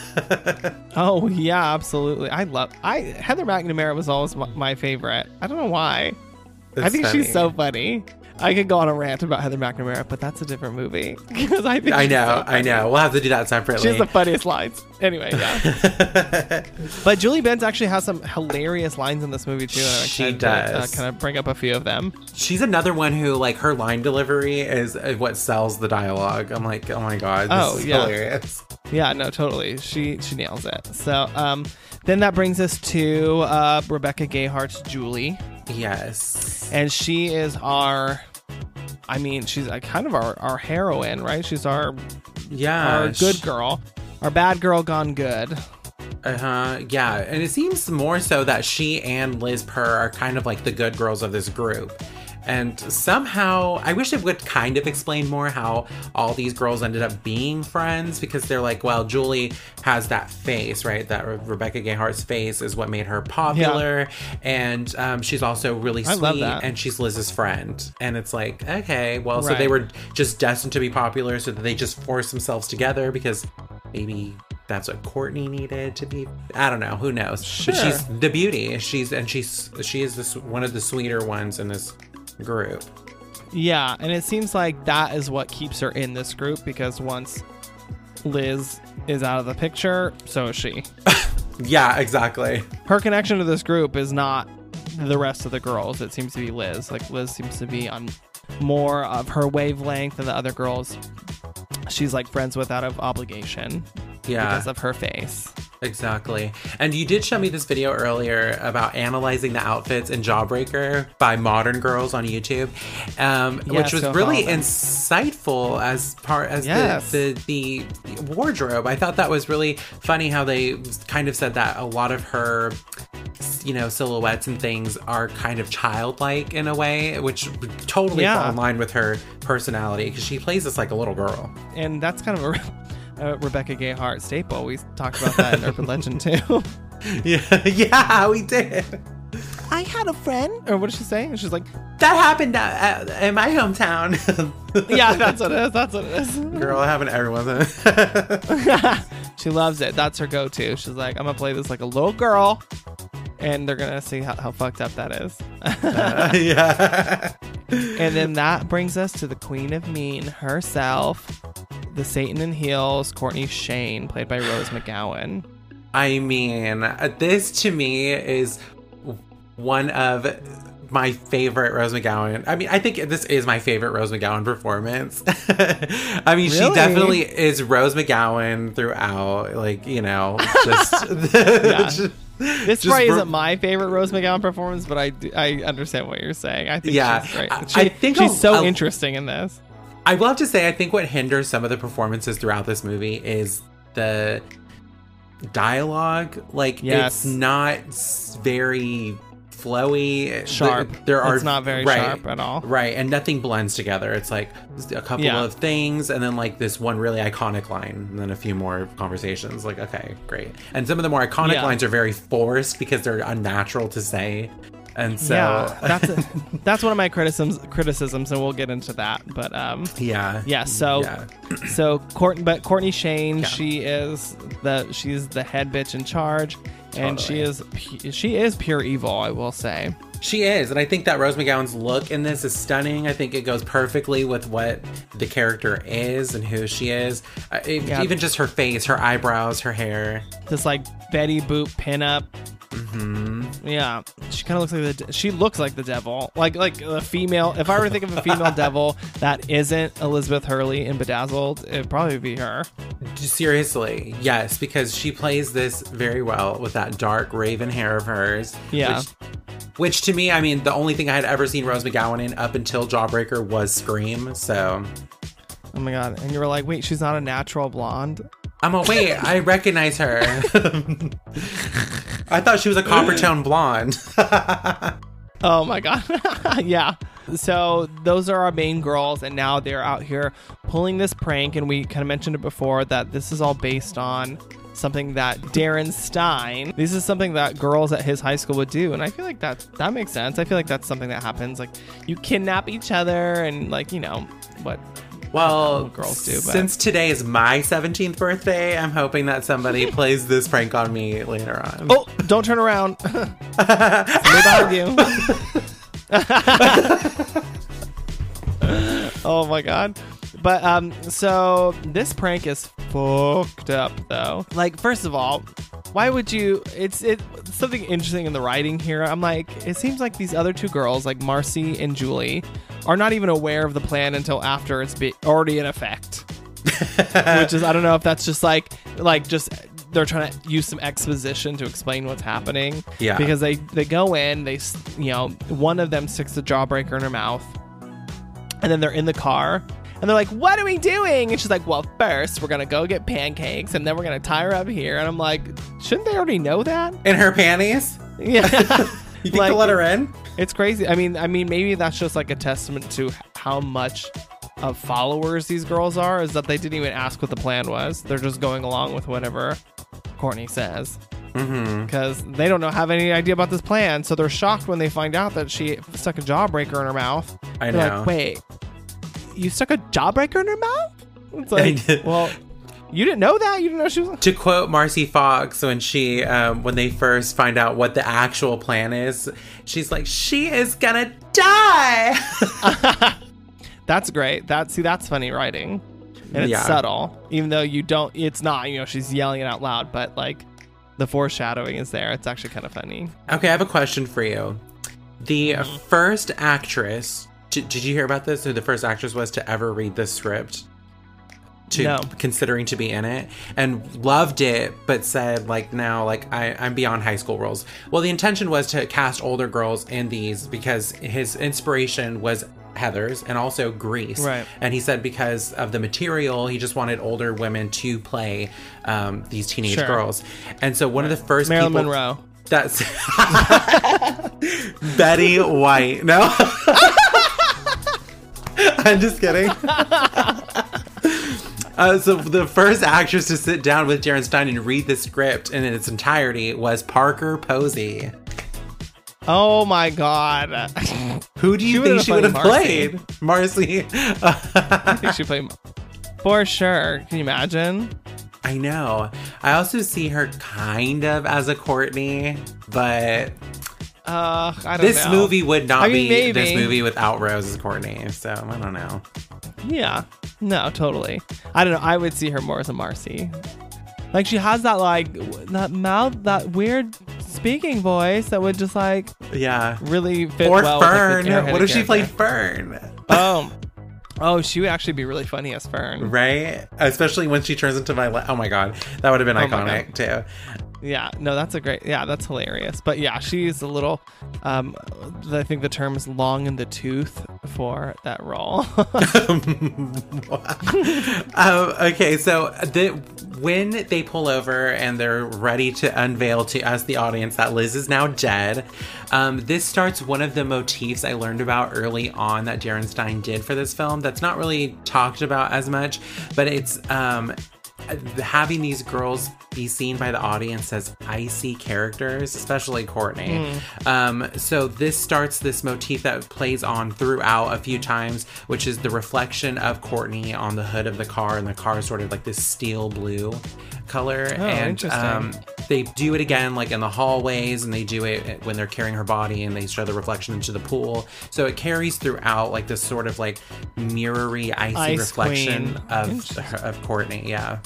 <laughs> Oh yeah, absolutely. I love I Heather McNamara was always my, my favorite. I don't know why. I It's think she's so funny. I could go on a rant about Heather McNamara, but that's a different movie <laughs> because I think I know, so I know. We'll have to do that separately. She has the funniest lines. Anyway, yeah. <laughs> but Julie Benz actually has some hilarious lines in this movie too. She to, uh, does. kind of bring up a few of them. She's another one who, like, her line delivery is uh, what sells the dialogue. I'm like, oh my god, this Oh, is yeah. hilarious. Yeah, no, totally. She she nails it. So, um, then that brings us to uh, Rebecca Gayhart's Julie. Yes. and she is our i mean she's uh, kind of our, our heroine right she's our Yeah. our good girl our bad girl gone good Uh huh. Yeah, and it seems more so that she and Liz Purr are kind of like the good girls of this group. And somehow, I wish it would kind of explain more how all these girls ended up being friends because they're like, well, Julie has that face, right? That Re- Rebecca Gayhart's face is what made her popular. And um, she's also really sweet and she's Liz's friend. And it's like, okay, well, so they were just destined to be popular, so that they just forced themselves together because maybe that's what Courtney needed to be. I don't know. Who knows? But she's the beauty. She's and she's she is this one of the sweeter ones in this group. Yeah, and it seems like that is what keeps her in this group because once Liz is out of the picture, so is she. <laughs> Yeah, exactly. Her connection to this group is not the rest of the girls. It seems to be Liz. Like Liz seems to be on more of her wavelength than the other girls. She's like friends with out of obligation Yeah, because of her face. Exactly. And you did show me this video earlier about analyzing the outfits in Jawbreaker by modern girls on YouTube, um, Yes, which was go really them. insightful as part as Yes. the, the the wardrobe. I thought that was really funny how they kind of said that a lot of her you know silhouettes and things are kind of childlike in a way which totally Yeah. fall in line with her personality because she plays this like a little girl And that's kind of a, a Rebecca Gayheart staple. We talked about that in <laughs> Urban Legend too. <laughs> yeah yeah we did I had a friend. Or what did she say? She's like, that happened at, at- in my hometown <laughs> yeah, that's what it is. That's what it is. girl having everyone she loves it. That's her go-to. She's like, I'm gonna play this like a little girl, and they're gonna see how, how fucked up that is. Uh, yeah and then that brings us to the Queen of Mean herself, the Satan in heels, Courtney Shayne, played by Rose McGowan. I mean, this to me is one of my favorite Rose McGowan. I mean, I think this is my favorite Rose McGowan performance. <laughs> I mean, she definitely is Rose McGowan throughout. Like, you know, just. <laughs> <laughs> This just probably isn't my favorite Rose McGowan performance, but I, do- I understand what you're saying. I think Yeah, she's great. I- She- I think she's a- so a- interesting in this. I will have to say, I think what hinders some of the performances throughout this movie is the dialogue. Like, Yes. it's not very flowy. Sharp. There, are It's not very right, sharp at all. Right, and nothing blends together. It's like a couple Yeah. of things, and then like this one really iconic line, and then a few more conversations. Like, okay, great. And some of the more iconic Yeah. lines are very forced because they're unnatural to say. And so, yeah, that's a, <laughs> that's one of my criticisms. Criticisms, and we'll get into that. But um, yeah, yeah. So yeah. so Courtney, but Courtney Shayne, Yeah. she is the she's the head bitch in charge, and she is she is pure evil. I will say. She is, and I think that Rose McGowan's look in this is stunning. I think it goes perfectly with what the character is and who she is. Uh, it- Yeah. Even just her face, her eyebrows, her hair. This like Betty Boop pinup. Mm-hmm. Yeah, she kind of looks like the de- she looks like the devil, like like a female. If I were to think of a female <laughs> devil that isn't Elizabeth Hurley in Bedazzled, it'd probably be her. Seriously, yes, because she plays this very well with that dark raven hair of hers. Yeah. Which, which to me, I mean, the only thing I had ever seen Rose McGowan in up until Jawbreaker was Scream. So Oh my god! And you were like, wait, she's not a natural blonde. I'm a wait. I recognize her. <laughs> I thought she was a copper tone blonde. <laughs> Oh my god. <laughs> yeah. So those are our main girls, and now they're out here pulling this prank. And we kind of mentioned it before that this is all based on something that Darren Stein. This is something that girls at his high school would do, and I feel like that that makes sense. I feel like that's something that happens. Like you kidnap each other, and like you know what. Well, girls do, but- since today is my 17th birthday, I'm hoping that somebody <laughs> plays this prank on me later on. Oh, don't turn around. <laughs> Somebody behind you. <laughs> oh my god. But um so this prank is fucked up though. Like first of all, why would you it's it something interesting in the writing here. I'm like it seems like these other two girls like Marcy and Julie are not even aware of the plan until after it's be- already in effect. <laughs> Which is I don't know if that's just like like just they're trying to use some exposition to explain what's happening. Yeah. Because they they go in, they you know, one of them sticks the jawbreaker in her mouth, and then they're in the car, and they're like, "What are we doing?" And she's like, "Well, first we're gonna go get pancakes, and then we're gonna tie her up here." And I'm like, "Shouldn't they already know that?" In her panties? <laughs> Yeah, <laughs> You think Like- they'll let her in? it's crazy. I mean, I mean, maybe that's just like a testament to how much of followers these girls are. Is that they didn't even ask what the plan was. They're just going along with whatever Courtney says. Mm-hmm. because they don't know have any idea about this plan. So they're shocked when they find out that she stuck a jawbreaker in her mouth. I They're know. like, wait, you stuck a jawbreaker in her mouth? It's like, well, you didn't know that. You didn't know she was. To quote Marcy Fox, when she, um, when they first find out what the actual plan is, she's like, "She is gonna die." <laughs> That's great. That see, that's funny writing, and it's Yeah. subtle, even though you don't. It's not. You know, she's yelling it out loud, but like the foreshadowing is there. It's actually kind of funny. okay, I have a question for you. The first actress, did, you hear about this? Who the first actress was to ever read this script? To No. considering to be in it and loved it, but said like now like I, I'm beyond high school roles. Well, the intention was to cast older girls in these because his inspiration was Heathers and also Grease. Right. And he said because of the material, he just wanted older women to play um, these teenage Sure. girls. And so one of the first Marilyn people Monroe. that's <laughs> Betty White. No. <laughs> <laughs> I'm just kidding. <laughs> Uh, so the first actress to sit down with Darren Stein and read the script in its entirety was Parker Posey. Oh my god. Who do you She think she would have played played? Marcy. I think she played <laughs> for sure. Can you imagine? I know. I also see her kind of as a Courtney, but Uh, I don't this know. movie would not I mean, be this movie without Rose as Courtney. So I don't know. Yeah. No, totally. I don't know. I would see her more as a Marcy. Like she has that like that mouth, that weird speaking voice that would just like Yeah. really fit Or well with, like, Fern. the airheaded what if she played. Fern? Oh, oh, she would actually be really funny as Fern. Right? Especially when she turns into Violet. Oh my god. That would have been Oh iconic too. Yeah, no, that's a great. Yeah, that's hilarious. But yeah, she's a little. Um, I think the term is long in the tooth for that role. <laughs> <laughs> um, okay, so the when they pull over and they're ready to unveil to us, the audience, that Liz is now dead, um, this starts one of the motifs I learned about early on that Darren Stein did for this film. That's not really talked about as much, but it's um, having these girls be seen by the audience as icy characters, especially Courtney. Um, so this starts this motif that plays on throughout a few times, which is the reflection of Courtney on the hood of the car, and the car is sort of like this steel blue color. Oh, and um, they do it again like in the hallways and they do it when they're carrying her body and they show the reflection into the pool so it carries throughout like this sort of like mirrory icy Ice reflection queen. of of courtney yeah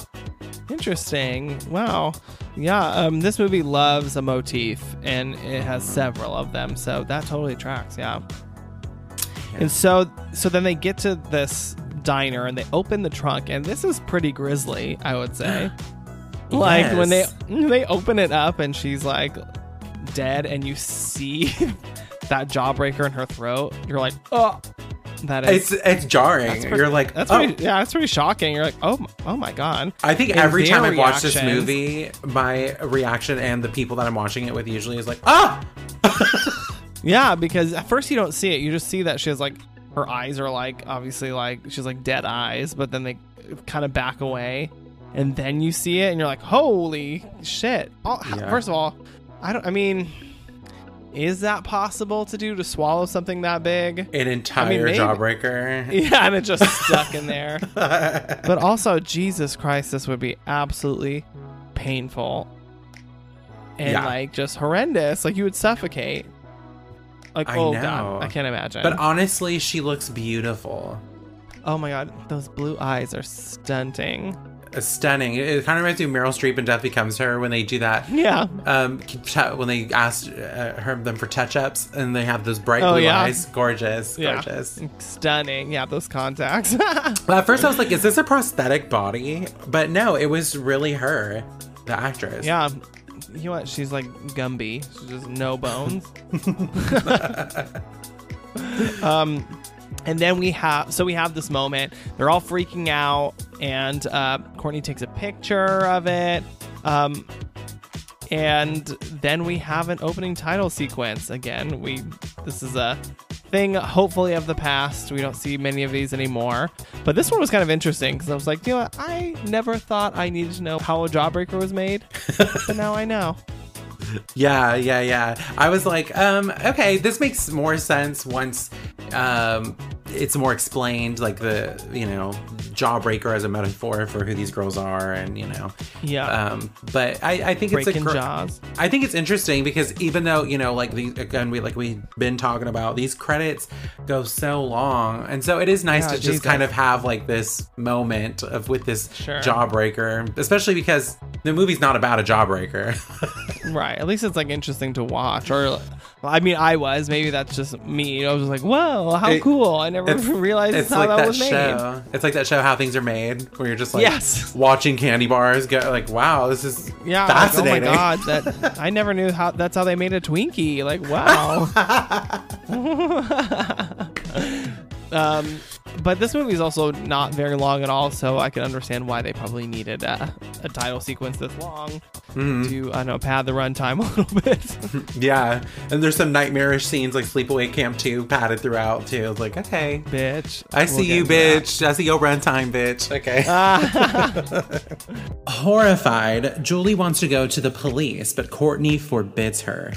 Interesting. Wow. Yeah. Um, this movie loves a motif, and it has several of them, so that totally tracks. Yeah. And so, so then they get to this diner and they open the trunk, and this is pretty grisly, I would say. <gasps> like when they <laughs> they open it up, and she's like dead, and you see <laughs> that jawbreaker in her throat. You're like, oh, that is. it's it's jarring pretty- you're like that's oh. pretty, yeah, that's pretty shocking. You're like, oh, oh my god. I think And every time I watch this movie, my reaction and the people that I'm watching it with usually is like, ah, <laughs> Yeah, because at first you don't see it. You just see that she has like her eyes are like obviously like she's like dead eyes, but then they kind of back away, and then you see it, and you're like, holy shit! Oh, Yeah. First of all, I don't. I mean, is that possible to do to swallow something that big? an entire maybe. jawbreaker. <laughs> Yeah, and it just stuck in there. <laughs> But also, Jesus Christ, this would be absolutely painful and Yeah. like just horrendous. Like you would suffocate. Like I oh know. god, I can't imagine. But honestly, she looks beautiful. oh my god, those blue eyes are stunting. Stunning. It, it kind of reminds me of Meryl Streep in Death Becomes Her when they do that. Yeah, Um, when they asked uh, her them for touch-ups and they have those bright Oh, blue yeah. eyes, gorgeous, yeah, gorgeous. stunning. Yeah, those contacts. <laughs> Well, at first I was like, "Is this a prosthetic body?" But no, it was really her, the actress. yeah, you know what? She's like Gumby. She's just no bones. <laughs> <laughs> um, And then we have, so we have this moment. They're all freaking out, and uh, Courtney takes a picture of it. Um, and then we have an opening title sequence. Again, we this is a thing, hopefully, of the past. We don't see many of these anymore. But this one was kind of interesting because I was like, you know what? I never thought I needed to know how a jawbreaker was made, <laughs> but now I know. Yeah, yeah, yeah. I was like, um, okay, this makes more sense once um it's more explained, like the you know jawbreaker as a metaphor for who these girls are, and you know, Yeah. um. But I, I think it's Breaking a gr- jaws. I think it's interesting because even though you know, like the again, we like we've been talking about these credits go so long, and so it is nice Yeah, to just kind of have like this moment of with this Sure. jawbreaker, especially because the movie's not about a jawbreaker. <laughs> Right. At least it's like interesting to watch. Or, I mean, I was. Maybe that's just me. I was like, whoa, how It- cool. I never it's <laughs> realized it's how like that, that, was made. show. It's like that show How Things Are Made, where you're just like Yes. watching candy bars go like, wow, this is Yeah. fascinating. Like, oh my God. That, I never knew how that's how they made a Twinkie. Like, wow. <laughs> <laughs> um, but this movie is also not very long at all, so I can understand why they probably needed uh, a title sequence this long Mm-hmm. to, I don't know, pad the runtime <laughs> a little bit. <laughs> Yeah, and there's some nightmarish scenes like Sleepaway Camp 2 padded throughout too. It's like, okay, bitch. I We'll see you, into that. bitch. I see your runtime, bitch. Okay. Ah. <laughs> Horrified, Julie wants to go to the police, but Courtney forbids her.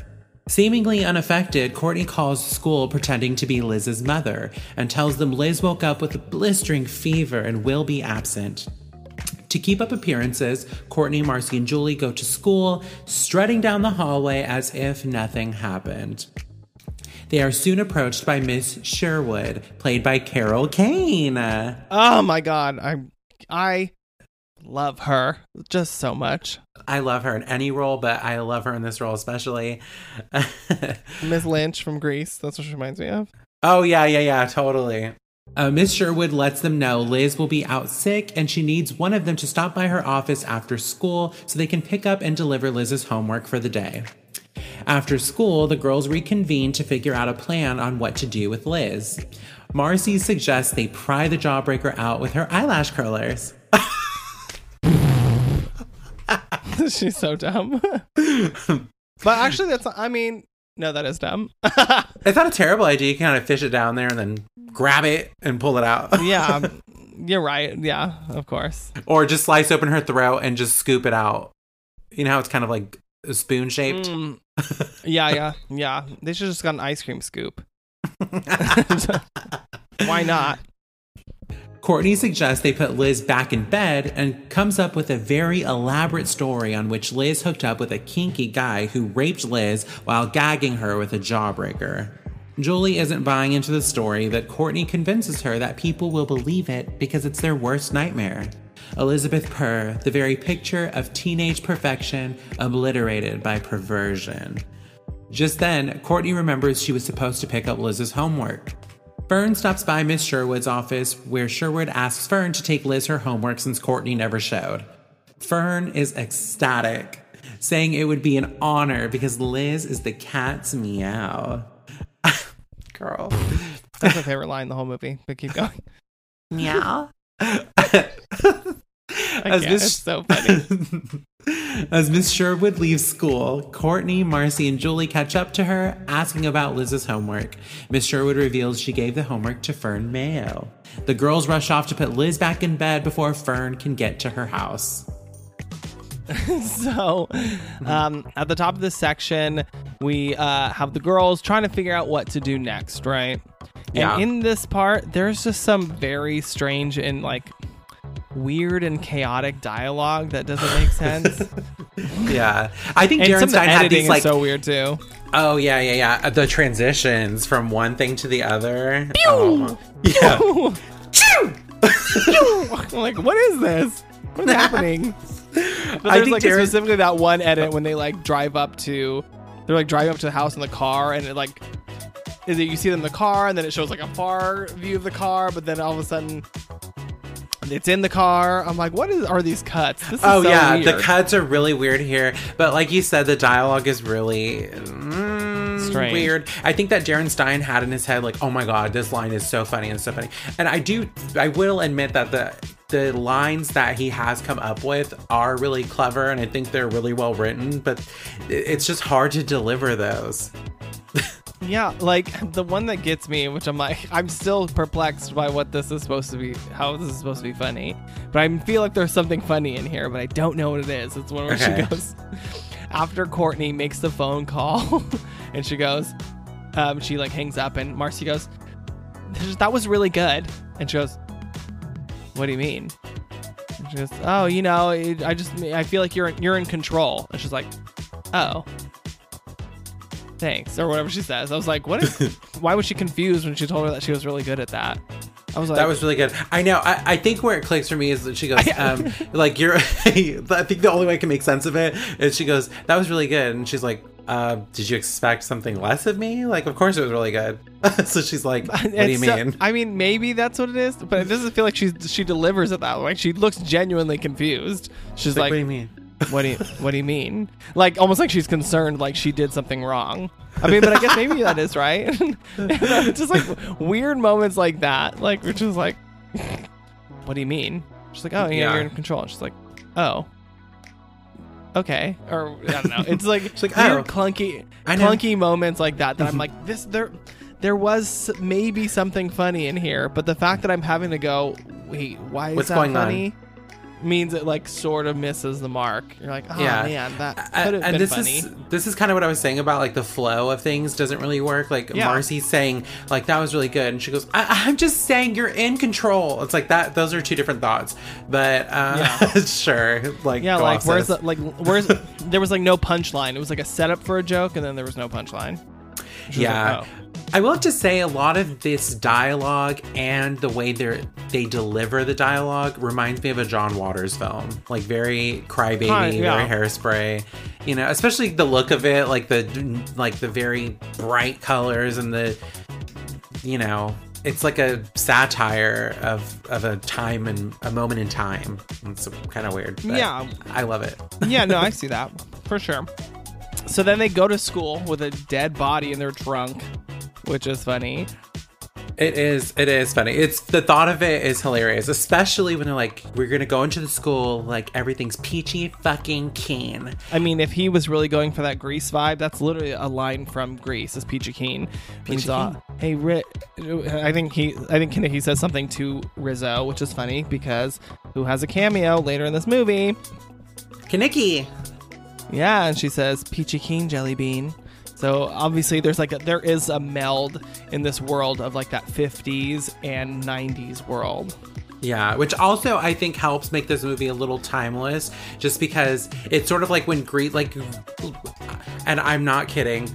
Seemingly unaffected, Courtney calls school pretending to be Liz's mother and tells them Liz woke up with a blistering fever and will be absent. To keep up appearances, Courtney, Marcy, and Julie go to school, strutting down the hallway as if nothing happened. They are soon approached by Miss Sherwood, played by Carol Kane. Oh my god, I I love her just so much. I love her in any role, but I love her in this role especially. <laughs> Miss Lynch from Grease. That's what she reminds me of. oh, yeah, yeah, yeah, totally. Uh, Miss Sherwood lets them know Liz will be out sick and she needs one of them to stop by her office after school so they can pick up and deliver Liz's homework for the day. After school, the girls reconvene to figure out a plan on what to do with Liz. Marcy suggests they pry the jawbreaker out with her eyelash curlers. <laughs> <laughs> She's so dumb. <laughs> but actually, that's I mean, no, that is dumb. <laughs> It's not a terrible idea. You kind of fish it down there and then grab it and pull it out. yeah, um, you're right. Yeah, of course. or just slice open her throat and just scoop it out. You know how it's kind of like spoon shaped? Mm. Yeah, yeah, yeah. They should just got an ice cream scoop. Why not? Courtney suggests they put Liz back in bed and comes up with a very elaborate story on which Liz hooked up with a kinky guy who raped Liz while gagging her with a jawbreaker. Julie isn't buying into the story, but Courtney convinces her that people will believe it because it's their worst nightmare. Elizabeth Purr, the very picture of teenage perfection obliterated by perversion. Just then, Courtney remembers she was supposed to pick up Liz's homework. Fern stops by Miss Sherwood's office, where Sherwood asks Fern to take Liz her homework since Courtney never showed. Fern is ecstatic, saying it would be an honor because Liz is the cat's meow. <laughs> Girl. That's my favorite line in the whole movie. But keep going. Meow. <laughs> I As can't. Miss- so funny. <laughs> As Miss Sherwood leaves school, Courtney, Marcy, and Julie catch up to her, asking about Liz's homework. Miss Sherwood reveals she gave the homework to Fern Mayo. The girls rush off to put Liz back in bed before Fern can get to her house. <laughs> so um, at the top of this section we uh, have the girls trying to figure out what to do next right Yeah. and in this part there's just some very strange and like weird and chaotic dialogue that doesn't make <laughs> sense. Yeah, I think Darren the Stein had these like, is so weird too. Oh yeah, yeah, yeah, uh, the transitions from one thing to the other. Oh, yeah, I'm like what is this? What's <laughs> happening? But I there's think like Darren- specifically that one edit when they like drive up to they're like driving up to the house in the car and it like is it you see them in the car and then it shows like a far view of the car but then all of a sudden it's in the car i'm like what is are these cuts this is Oh so yeah, the cuts are really weird here, but like you said, the dialogue is really mm, strange. weird. I think that Darren Stein had in his head like, oh my god, this line is so funny and so funny. And I do, I will admit that the the lines that he has come up with are really clever, and I think they're really well written. But it's just hard to deliver those. <laughs> Yeah, like <laughs> the one that gets me, which I'm like, I'm still perplexed by what this is supposed to be, how this is supposed to be funny. But I feel like there's something funny in here, but I don't know what it is. It's one where Okay. she goes, <laughs> after Courtney makes the phone call, <laughs> and she goes, um, she like hangs up, and Marcy goes, that was really good. And she goes, what do you mean? And she goes, oh, you know, I just, I feel like you're, you're in control. And she's like, oh thanks or whatever she says i was like what is <laughs> why was she confused when she told her that she was really good at that i was like That was really good. I know. I, I think where it clicks for me is that she goes, <laughs> um, like you're. <laughs> I think the only way I can make sense of it is she goes, "That was really good," and she's like, uh, "Did you expect something less of me?" Like, of course it was really good. so she's like, "What do you It's so- mean?" i mean maybe that's what it is but it doesn't feel like she she delivers it that way she looks genuinely confused she's like, like "What do you mean?" What do you what do you mean? Like almost like she's concerned like she did something wrong. I mean but i guess maybe that is right. <laughs> Just like weird moments like that like which is like what do you mean? She's like oh yeah, Yeah. you're in control. She's like oh okay. Or i don't know. It's like She's like, weird "Oh, clunky clunky moments like that that i'm mm-hmm. like this there there was maybe something funny in here but the fact that i'm having to go wait why is What's that going on? Means it like sort of misses the mark. You're like, oh Yeah. man, that could have and been this funny. is this is kind of what I was saying about like the flow of things doesn't really work. Like Yeah. Marcy's saying like that was really good, and she goes, I- "I'm just saying you're in control." It's like that; those are two different thoughts. But uh, <laughs> sure, like yeah, like where's the like where's <laughs> there was like no punchline. It was like a setup for a joke, and then there was no punchline. Yeah. like, oh. I will have to say a lot of this dialogue and the way they they deliver the dialogue reminds me of a John Waters film. Like very crybaby, Kind- yeah. very hairspray. You know, especially the look of it, like the like the very bright colors and the you know, it's like a satire of of a time and a moment in time. It's kind of weird. but Yeah. I love it. yeah, no, I <laughs> see that for sure. So then they go to school with a dead body in their trunk, which is funny. It is. It is funny. It's the thought of it is hilarious, especially when they're like, "We're gonna go into the school like everything's peachy fucking keen." I mean, if he was really going for that Grease vibe, that's literally a line from Grease. Is Peachy Keen? Peachy uh, Keen? hey, Ri I think he, I think he says something to Rizzo, which is funny because who has a cameo later in this movie? Kenickie. Yeah, and she says Peachy Keen Jelly Bean. So obviously, there's like a, there is a meld in this world of like that 50s and 90s world. Yeah, which also I think helps make this movie a little timeless, just because it's sort of like when Greet like, and I'm not kidding.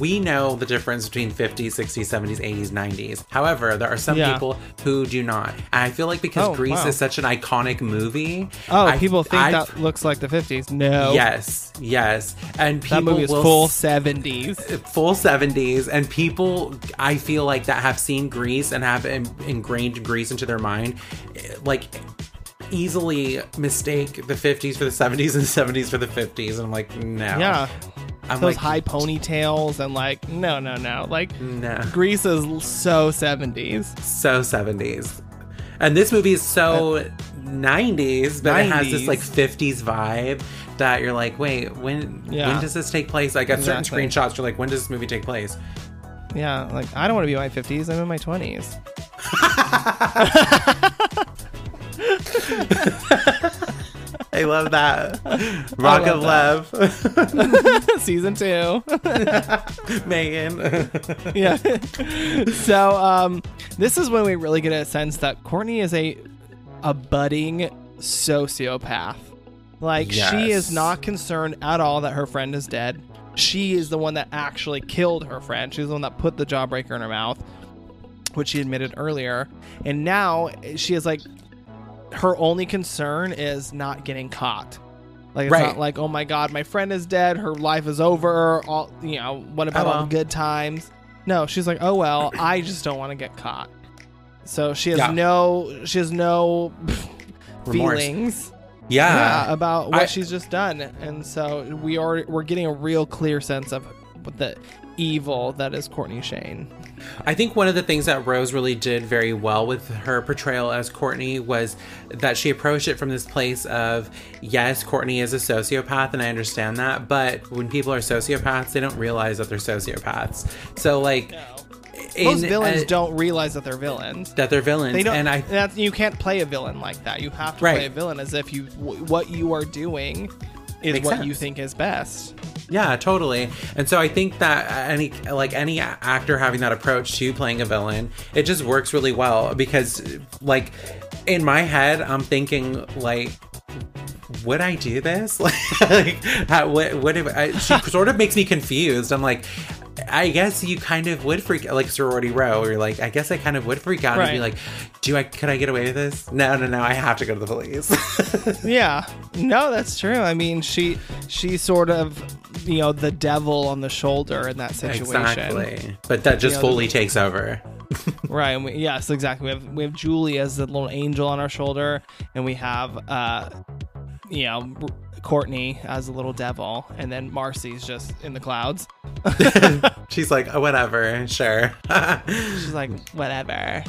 We know the difference between 50s, 60s, 70s, 80s, 90s. However, there are some Yeah. people who do not, and I feel like because Oh, Grease wow. is such an iconic movie. Oh, I- people think I- that looks like the 50s. No, Yes, yes, and people that movie is will full 70s. full 70s and people i feel like that have seen grease and have ingrained grease into their mind like easily mistake the 50s for the 70s and the 70s for the 50s and i'm like no Yeah, i'm those like high ponytails and like no, no, no. Like no Grease is so 70s. so 70s and this movie is so uh, 90s but it has this like 50s vibe that you're like wait when Yeah. when does this take place like at certain Exactly. screenshots you're like when does this movie take place Yeah, like I don't want to be in my 50s. I'm in my 20s. <laughs> I love that. Rock of Love, <laughs> Season two. <laughs> Megan. yeah. so um, this is when we really get a sense that Courtney is a a budding sociopath. Like she is not concerned at all that her friend is dead. She is the one that actually killed her friend. She's the one that put the jawbreaker in her mouth, which she admitted earlier. And now she is like her only concern is not getting caught. Like it's Right. not like, oh my god, my friend is dead, her life is over, all you know, what about Oh, all the good times? No, she's like, oh well, I just don't want to get caught. So she has Yeah. no she has no <laughs> Remorse. feelings Yeah. yeah, about what I- she's just done. And so we are we're getting a real clear sense of the evil that is Courtney Shayne. I think one of the things that Rose really did very well with her portrayal as Courtney was that she approached it from this place of yes, Courtney is a sociopath, and I understand that, but when people are sociopaths, they don't realize that they're sociopaths. So, like, in- Most villains uh, don't realize that they're villains. that they're villains, They don't. and I that's, you can't play a villain like that. You have to Right. play a villain as if you what you are doing is Makes what you think is best. Yeah, totally. And so I think that any like any actor having that approach to playing a villain, it just works really well because like in my head, I'm thinking like would I do this? <laughs> Like, how, what, what if I, she <laughs> sort of makes me confused. I'm like, I guess you kind of would freak like sorority row. Or you're like, I guess I kind of would freak out and be like, do I, could I get away with this? No, no, no. I have to go to the police. <laughs> Yeah. No, that's true. I mean, she she's sort of you know the devil on the shoulder in that situation. exactly. But that just You know, fully takes over. <laughs> Right. And we, yes, exactly. We have we have Julie as the little angel on our shoulder, and we have uh, you know, Courtney as a little devil, and then Marcy's just in the clouds. <laughs> She's like, oh, whatever, sure. <laughs> She's like, whatever.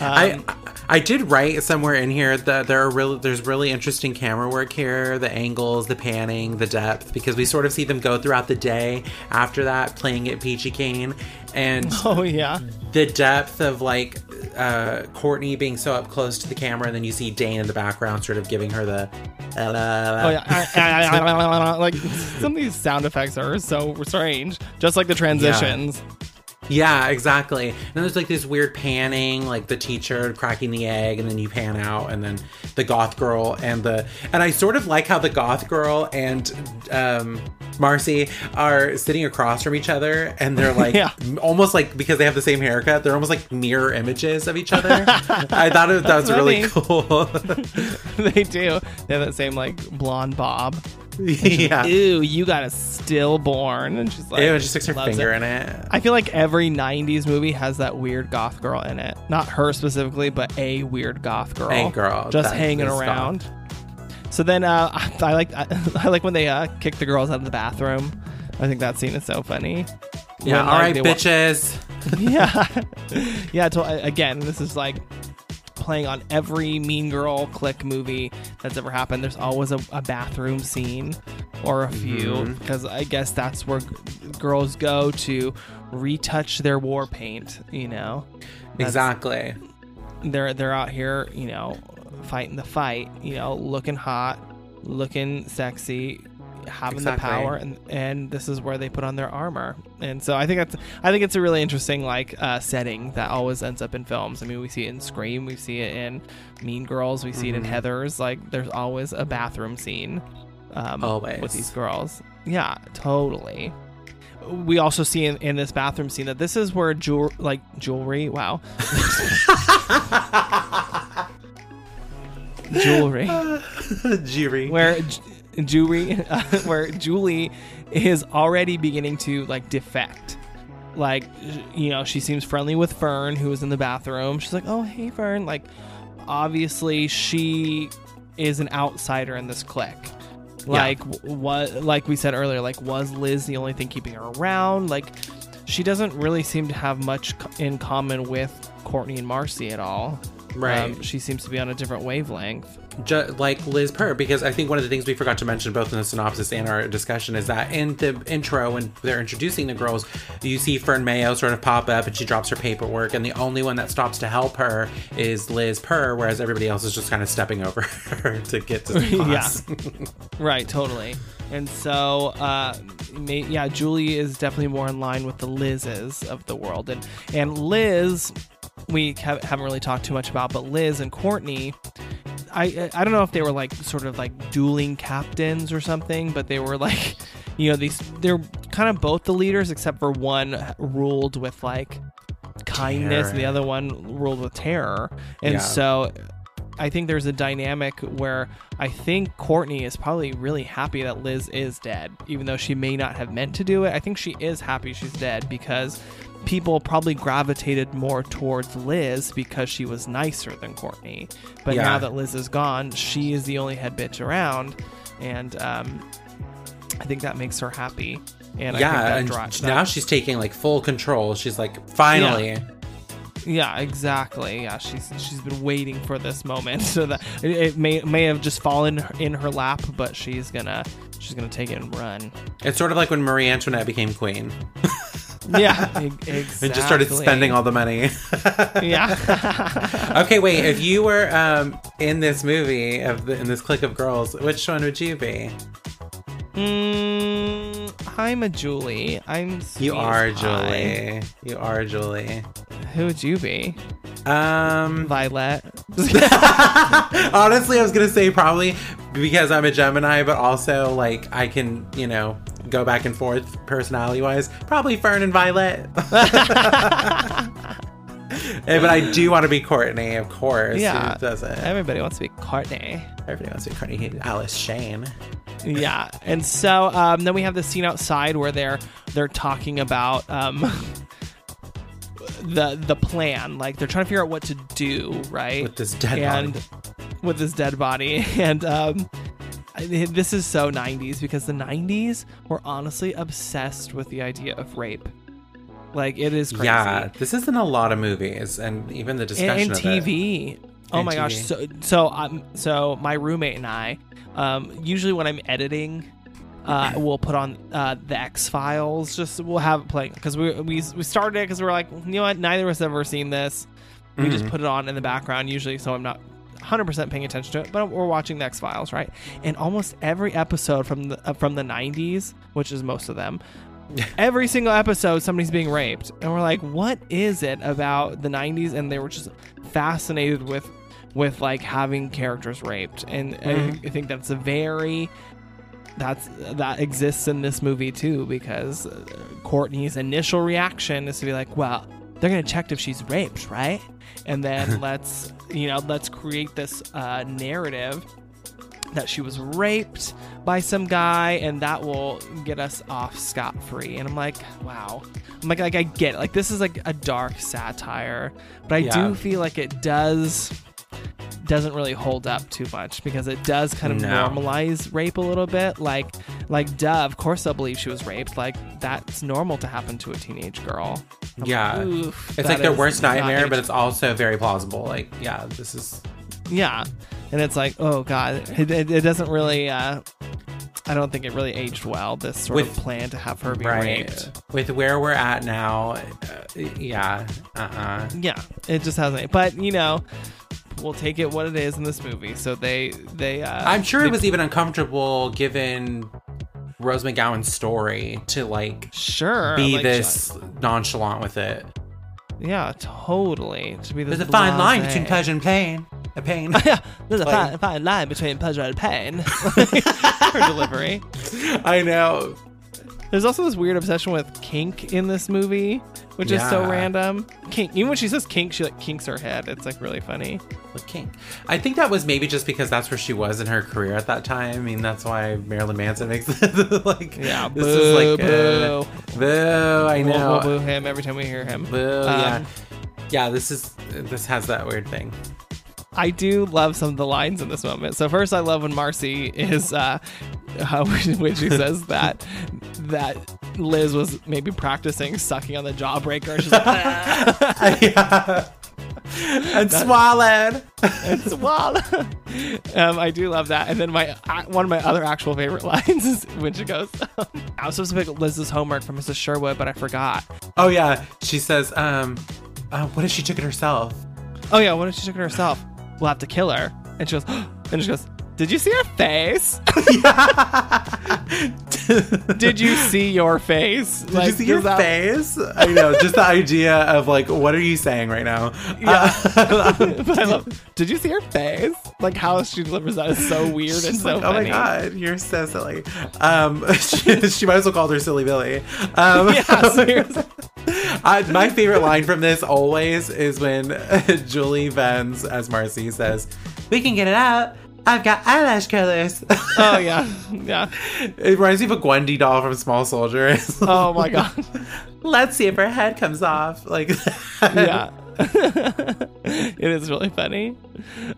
I Um, I did write somewhere in here that there are really there's really interesting camera work here, the angles, the panning, the depth, because we sort of see them go throughout the day after that playing at Peachy Cane, and <laughs> Oh yeah. the depth of like uh, Courtney being so up close to the camera, and then you see Dane in the background, sort of giving her the. Oh yeah. like some of these sound effects are so strange, just like the transitions. Yeah, exactly. And then there's like this weird panning, like the teacher cracking the egg, and then you pan out, and then the goth girl and the and I sort of like how the goth girl and um, Marcy are sitting across from each other, and they're like <laughs> Yeah. almost like because they have the same haircut, they're almost like mirror images of each other. <laughs> I thought it, that was really cool. <laughs> they do. They have that same like blonde bob. Yeah. Ew, you got a stillborn, and she's like, Ew, she sticks her finger it. in it. I feel like every 90s movie has that weird goth girl in it. Not her specifically, but a weird goth girl. A girl Just hanging around. So then uh, <laughs> I like I, like when they uh, kick the girls out of the bathroom. I think that scene is so funny. Yeah, When, all like, right, they wa- bitches. <laughs> yeah. <laughs> yeah, to, again, this is like playing on every Mean Girl clique movie that's ever happened. There's always a, a bathroom scene or a few Mm-hmm. because I guess that's where g- girls go to retouch their war paint, you know. That's- Exactly. They're they're out here, you know, fighting the fight, you know, looking hot, looking sexy, having Exactly. the power and and this is where they put on their armor. And so I think that's I think it's a really interesting like uh, setting that always ends up in films. I mean, we see it in Scream, we see it in Mean Girls, we see it in Mm-hmm. Heathers. Like there's always a bathroom scene um, Always. with these girls. Yeah, totally. We also see in, in this bathroom scene that this is where jewel like jewelry. Wow, <laughs> jewelry jewelry. where J- <laughs> Julie, <laughs> where Julie is already beginning to like defect. Like, you know, she seems friendly with Fern, who is in the bathroom. She's like, "Oh, hey, Fern." Like, obviously, she is an outsider in this clique. Like, what? Like we said earlier, like, was Liz the only thing keeping her around? Like, she doesn't really seem to have much in common with Courtney and Marcy at all. Right. Um, she seems to be on a different wavelength. Ju- like Liz Purr, because I think one of the things we forgot to mention both in the synopsis and our discussion is that in the intro, when they're introducing the girls, you see Fern Mayo sort of pop up and she drops her paperwork, and the only one that stops to help her is Liz Purr, whereas everybody else is just kind of stepping over <laughs> her to get to the <laughs> class. <laughs> Right, totally. And so, uh, may, yeah, Julie is definitely more in line with the Liz's of the world, and and Liz, we haven't really talked too much about, but Liz and Courtney, I I don't know if they were like sort of like dueling captains or something, but they were like, <laughs> you know, these they're kind of both the leaders except for one ruled with like kindness, and the other one ruled with terror, and Yeah. so I think there's a dynamic where I think Courtney is probably really happy that Liz is dead, even though she may not have meant to do it. I think she is happy she's dead because people probably gravitated more towards Liz because she was nicer than Courtney. But Yeah. now that Liz is gone, she is the only head bitch around, and um, I think that makes her happy. And I yeah, think that and dri- that- now she's taking like full control. She's like, finally. Yeah, exactly. Yeah, she's she's been waiting for this moment, <laughs> so that it, it may may have just fallen in her lap, but she's gonna she's gonna take it and run. It's sort of like when Marie Antoinette became queen <laughs> <laughs> Yeah, e- exactly. and just started spending all the money. <laughs> Yeah, <laughs> okay, wait. If you were um, in this movie of the, in this clique of girls, which one would you be? mm, I'm a Julie. I'm. You are as pie. Julie. You are Julie. Who would you be? Um, Violet. honestly, I was gonna say probably because I'm a Gemini, but also like I can, you know, go back and forth personality wise. Probably Fern and Violet. <laughs> Eh, but I do want to be Courtney, of course. Yeah. Who doesn't? Everybody wants to be Courtney. Everybody wants to be Courtney. Alice Shane. yeah and so um, then we have the scene outside where they're they're talking about um, <laughs> the the plan like they're trying to figure out what to do right With this dead and body. with this dead body <laughs> and um, this is so 90s because the 90s were honestly obsessed with the idea of rape like it is crazy Yeah, this is in a lot of movies, and even the discussion and of it. TV. Oh And my gosh! TV. So so um so my roommate and I, um, usually when I'm editing, uh, we'll put on uh, the X Files. Just we'll have it playing because we we we started it because we're like you know what neither of us have ever seen this. We just Mhm. put it on in the background usually, so I'm not 100% paying attention to it. But we're watching the X Files, right? And almost every episode from the uh, from the 90s, which is most of them, <laughs> every single episode somebody's being raped and we're like what is it about the 90s and they were just fascinated with with like having characters raped and I, I think that's a very that's that exists in this movie too because uh, Courtney's initial reaction is to be like well they're gonna check if she's raped right and then let's you know let's create this uh, narrative that she was raped by some guy and that will get us off scot free. And I'm like, wow. I'm like, like I get it. Like this is like a dark satire, but I Yeah. do feel like it does doesn't really hold up too much because it does kind of No. normalize rape a little bit. Like like duh, of course they'll believe she was raped. Like that's normal to happen to a teenage girl. I'm like, Yeah. "Oof, It's like their worst nightmare, but it's also very plausible. Like, yeah, this is. yeah and it's like oh god it, it, it doesn't really uh i don't think it really aged well this sort With- of plan to have her be right raped with where we're at now uh, yeah uh-uh yeah it just hasn't but you know we'll take it what it is in this movie. So they they uh i'm sure they- it was even uncomfortable given rose mcgowan's story to like sure be like, this nonchalant with it. Yeah totally. To be this there's a fine line between pleasure and pain a pain. <laughs> Yeah there's a fine, fine line between pleasure and pain. <laughs> <laughs> Her delivery. I know There's also this weird obsession with kink in this movie, which is so random. Kink. Even when she says kink, she like kinks her head. It's like really funny. with kink i think that was maybe just because that's where she was in her career at that time i mean that's why marilyn manson makes it <laughs> like Yeah, this boo, is like boo. uh, boo i We'll, know we'll boo him every time we hear him. Boo, yeah Um, yeah this is this has that weird thing I do love some of the lines in this moment. So first, I love when Marcy is uh, uh, <laughs> when she says that that Liz was maybe practicing sucking on the jawbreaker. She's like, "Ah." <laughs> yeah. and swallowed. it's wild. um, I do love that. And then my uh, one of my other actual favorite <laughs> lines is when she goes, "I was supposed to pick Liz's homework from Mrs. Sherwood, but I forgot." Oh yeah, she says, um, uh, what if she took it herself? Oh yeah, what if she took it herself? We'll have to kill her. And she goes, <gasps> and she goes, Did you see her face? <laughs> <laughs> Did you see your face? Did you see your face? I know, just the idea of like, what are you saying right now? Yeah. Uh, <laughs> love, did you see her face? Like how she delivers that is so weird and so like, oh my god, you're so silly. Um, she, she might as well call her Silly Billy. Um, Yeah. I, my favorite line from this always is when Julie Benz, as Marcy says, "We can get it out. I've got eyelash curlers." Oh yeah, yeah. it reminds me of a Gwendy doll from Small Soldiers. Oh my god. Let's see if her head comes off. Like, yeah. <laughs> it is really funny.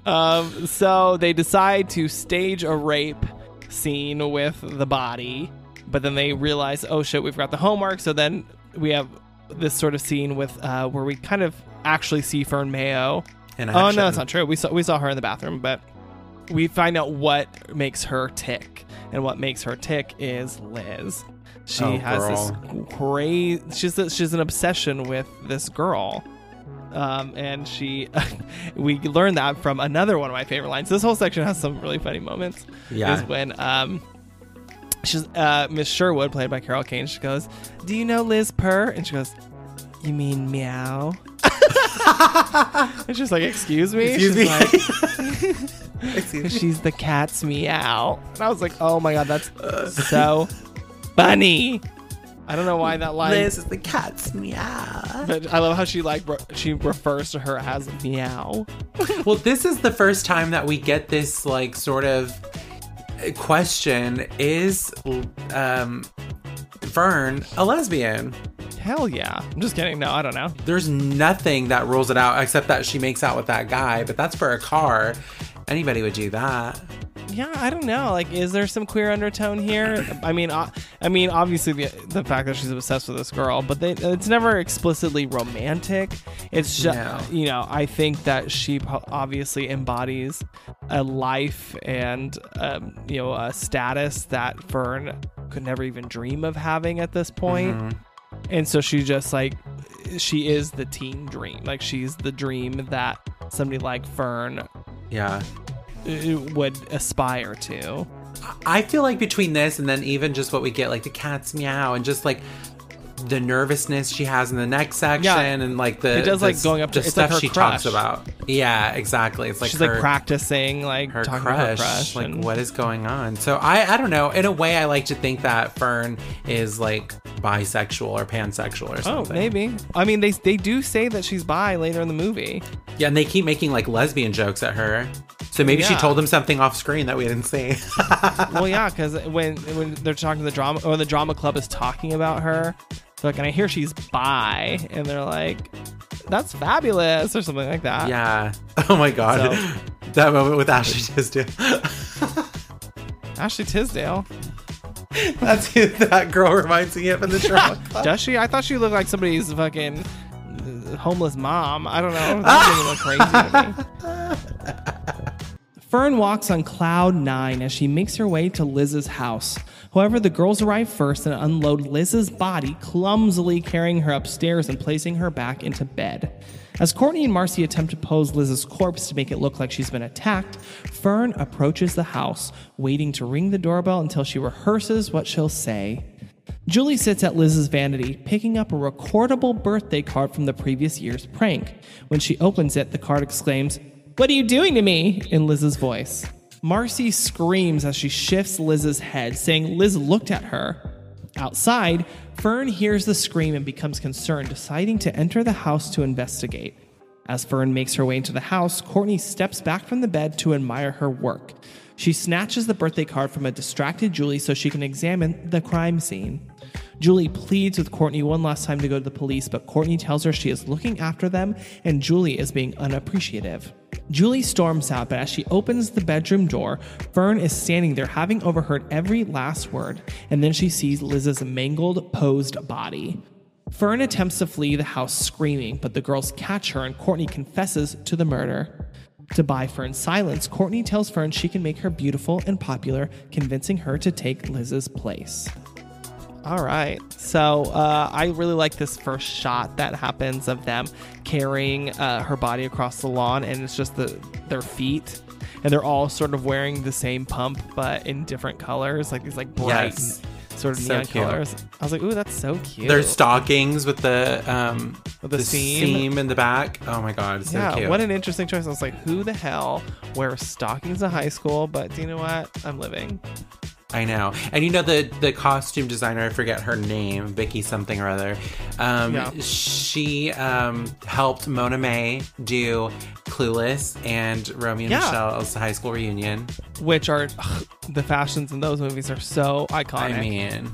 Um, so they decide to stage a rape scene with the body but then they realize, oh shit, we've got the homework. So then we have this sort of scene with uh, where we kind of actually see Fern Mayo. Oh no, that's not true. We saw we saw her in the bathroom, but we find out what makes her tick, and what makes her tick is Liz. She Oh, has girl. this crazy. She's a, she's an obsession with this girl, um, and she. <laughs> we learned that from another one of my favorite lines. This whole section has some really funny moments. Yeah. is when um. She's uh, Miss Sherwood, played by Carol Kane. She goes, "Do you know Liz Purr?" And she goes, "You mean meow?" <laughs> and she's like, "Excuse me." Excuse She's me. like, <laughs> she's the cat's meow. And I was like, "Oh my god, that's <laughs> so funny." I don't know why that line, This is the cat's meow. but I love how she like re- she refers to her as meow. <laughs> Well, this is the first time that we get this like sort of question: Is um, Fern a lesbian? Hell yeah! I'm just kidding. No, I don't know. There's nothing that rules it out except that she makes out with that guy, but that's for a car. Anybody would do that. Yeah, I don't know. Like, is there some queer undertone here? I mean, uh, I mean, obviously the the fact that she's obsessed with this girl, but they, it's never explicitly romantic. It's just, No. you know, I think that she obviously embodies a life and um, you know a status that Fern could never even dream of having at this point. And so she just like she is the teen dream. Like she's the dream that somebody like Fern Yeah. would aspire to. I feel like between this and then even just what we get, like the cat's meow and just like the nervousness she has in the next section Yeah. and like the It does, the like, going up to- the it's like stuff she crush. talks about. Yeah, exactly. It's like she's her, like practicing, like her talking crush, her crush. Like and- what is going on? So I I don't know. In a way, I like to think that Fern is like bisexual or pansexual or Oh, something. maybe. I mean, they they do say that she's bi later in the movie. Yeah, and they keep making like lesbian jokes at her. So maybe she told them something off screen that we didn't see. well, yeah, <laughs> because when when they're talking to the drama or the drama club is talking about her, like, and I hear she's bi, and they're like, that's fabulous or something like that. yeah. <laughs> Oh my god. So- <laughs> that moment with Ashley Tisdale. <laughs> Ashley Tisdale. That's who that girl reminds me of in the drama club. Does she? I thought she looked like somebody's fucking uh, homeless mom. I don't know. That didn't crazy to me. Fern walks on cloud nine as she makes her way to Liz's house. However, the girls arrive first and unload Liz's body, clumsily carrying her upstairs and placing her back into bed. As Courtney and Marcy attempt to pose Liz's corpse to make it look like she's been attacked, Fern approaches the house, waiting to ring the doorbell until she rehearses what she'll say. Julie sits at Liz's vanity, picking up a recordable birthday card from the previous year's prank. When she opens it, the card exclaims, What are you doing to me? in Liz's voice. Marcy screams as she shifts Liz's head, saying Liz looked at her. Outside, Fern hears the scream and becomes concerned, deciding to enter the house to investigate. As Fern makes her way into the house, Courtney steps back from the bed to admire her work. She snatches the birthday card from a distracted Julie so she can examine the crime scene. Julie pleads with Courtney one last time to go to the police, but Courtney tells her she is looking after them and Julie is being unappreciative. Julie storms out, but as she opens the bedroom door, Fern is standing there having overheard every last word, and then she sees Liz's mangled, posed body. Fern attempts to flee the house screaming, but the girls catch her and Courtney confesses to the murder. To buy Fern's silence, Courtney tells Fern she can make her beautiful and popular, convincing her to take Liz's place. All right. So uh, I really like this first shot that happens of them carrying uh, her body across the lawn, and it's just the their feet, and they're all sort of wearing the same pump but in different colors, like these like bright Yes. sort of So neon cute. colors. I was like, ooh, that's so cute. Their stockings with the um With the seam. in the back. Oh my god, so yeah, cute. what an interesting choice. I was like, who the hell wears stockings in high school? But do you know what? I'm living. I know. And you know the the costume designer, I forget her name, Vicky something or other. Um Yeah. she um helped Mona May do Clueless and Romeo and Yeah. Michelle's high school reunion. Which are the fashions in those movies are so iconic. I mean,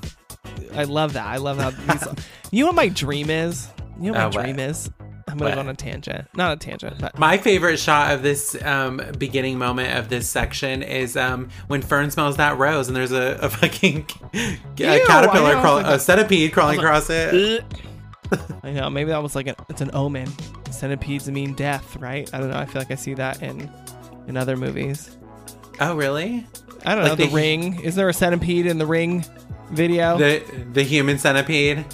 I love that. I love how these. <laughs> you know what my dream is? You know what Uh, my what? dream is? I'm gonna go on a tangent. Not a tangent, but My favorite shot of this um, beginning moment of this section is um, when Fern smells that rose and there's a, a fucking <laughs> a I caterpillar, know, crawl, like a a- centipede crawling was across it. I know maybe that was like an it's an omen. Centipedes mean death, right? I don't know. I feel like I see that in in other movies. Oh, really? I don't Like know. The, the- Ring. Is there a centipede in the Ring video? The the human centipede.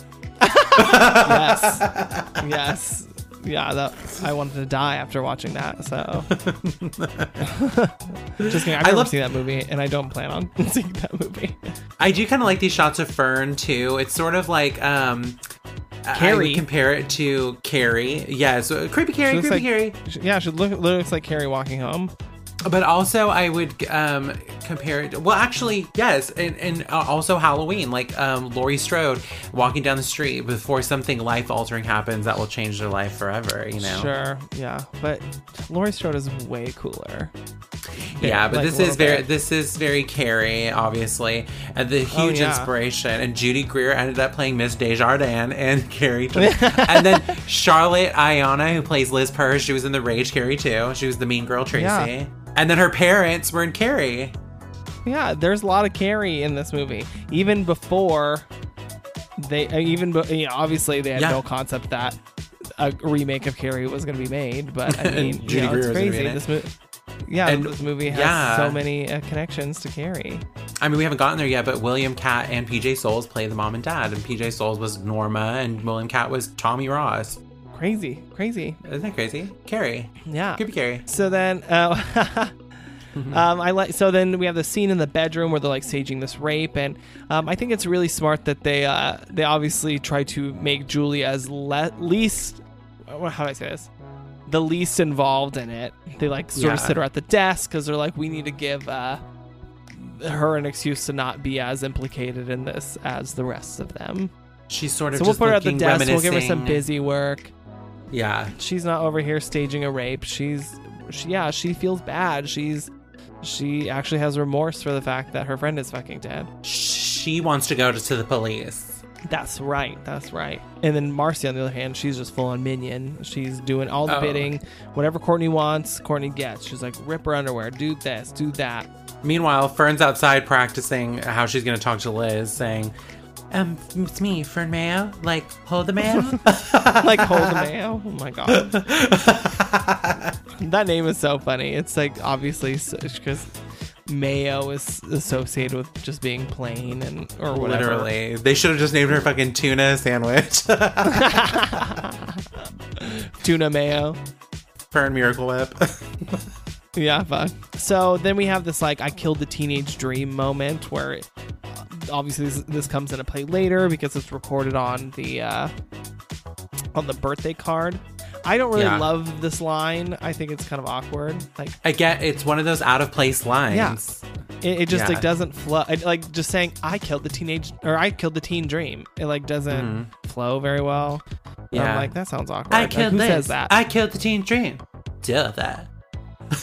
<laughs> yes. <laughs> yes. Yeah. That I wanted to die after watching that. So. <laughs> Just kidding. I've I never love- seen that movie, and I don't plan on <laughs> seeing that movie. I do kind of like these shots of Fern too. It's sort of like um, Carrie. compare it to Carrie. Yeah, uh, creepy Carrie, creepy like- Carrie. Yeah, she look, looks like Carrie walking home. But also, I would um, compare it. Well, actually, yes, and, and uh, also Halloween, like um, Laurie Strode walking down the street before something life altering happens that will change their life forever. You know. Sure, yeah, but Laurie Strode is way cooler. Yeah, but like, this is very bit. this is very Carrie, obviously, and the Oh, huge yeah. inspiration. And Judy Greer ended up playing Miss Desjardins and <laughs> Carrie, <laughs> and then Charlotte Ayanna, who plays Liz Purse, she was in the Rage Carrie too. She was the Mean Girl Tracy, Yeah. And then her parents were in Carrie. Yeah, there's a lot of Carrie in this movie, even before they, uh, even you know, obviously they had Yeah. no concept that a remake of Carrie was going to be made, but I <laughs> mean, you know, Greer it's was gonna be crazy. it. This movie. Yeah, And- this movie has yeah. so many uh, connections to Carrie. I mean, we haven't gotten there yet, but William Katt and PJ Soles play the mom and dad, and PJ Soles was Norma, and William Katt was Tommy Ross. Crazy, crazy. Isn't that crazy? Carrie, Yeah. creepy Carrie. So then, uh, <laughs> um, I like. So then we have the scene in the bedroom where they're like staging this rape, and um, I think it's really smart that they uh, they obviously try to make Julie as le- least. How do I say this? The least involved in it. They like sort of sit her at the desk because they're like, we need to give uh, her an excuse to not be as implicated in this as the rest of them. She's sort of So we'll put her at the desk. We'll give her some busy work Yeah, she's not over here staging a rape. She's, she, yeah, she feels bad. She's, she actually has remorse for the fact that her friend is fucking dead. she wants to go to, to the police. That's right. That's right. And then Marcy, on the other hand, she's just full on minion. She's doing all the Oh. bidding. Whatever Courtney wants, Courtney gets. She's like, rip her underwear, do this, do that. Meanwhile, Fern's outside practicing how she's going to talk to Liz, saying, um, it's me, Fern Mayo. Like, hold the mayo. <laughs> <laughs> like, hold the mayo. Oh my God. <laughs> that name is so funny. It's like, obviously, because mayo is associated with just being plain and, or whatever. Literally. They should have just named her fucking tuna sandwich. Tuna mayo. Fern Miracle Whip. Yeah, fuck. So then we have this like I killed the teenage dream moment where it, obviously this, this comes into play later because it's recorded on the uh, on the birthday card. I don't really Yeah. love this line. I think it's kind of awkward. Like I get it's one of those out of place lines. it, it just Yeah. like doesn't flow. it- Like just saying I killed the teenage or I killed the teen dream. It like doesn't flow very well. Mm-hmm. Yeah. I'm like that sounds awkward. I Like, killed who Liz. says that? I killed the teen dream. Deal with that.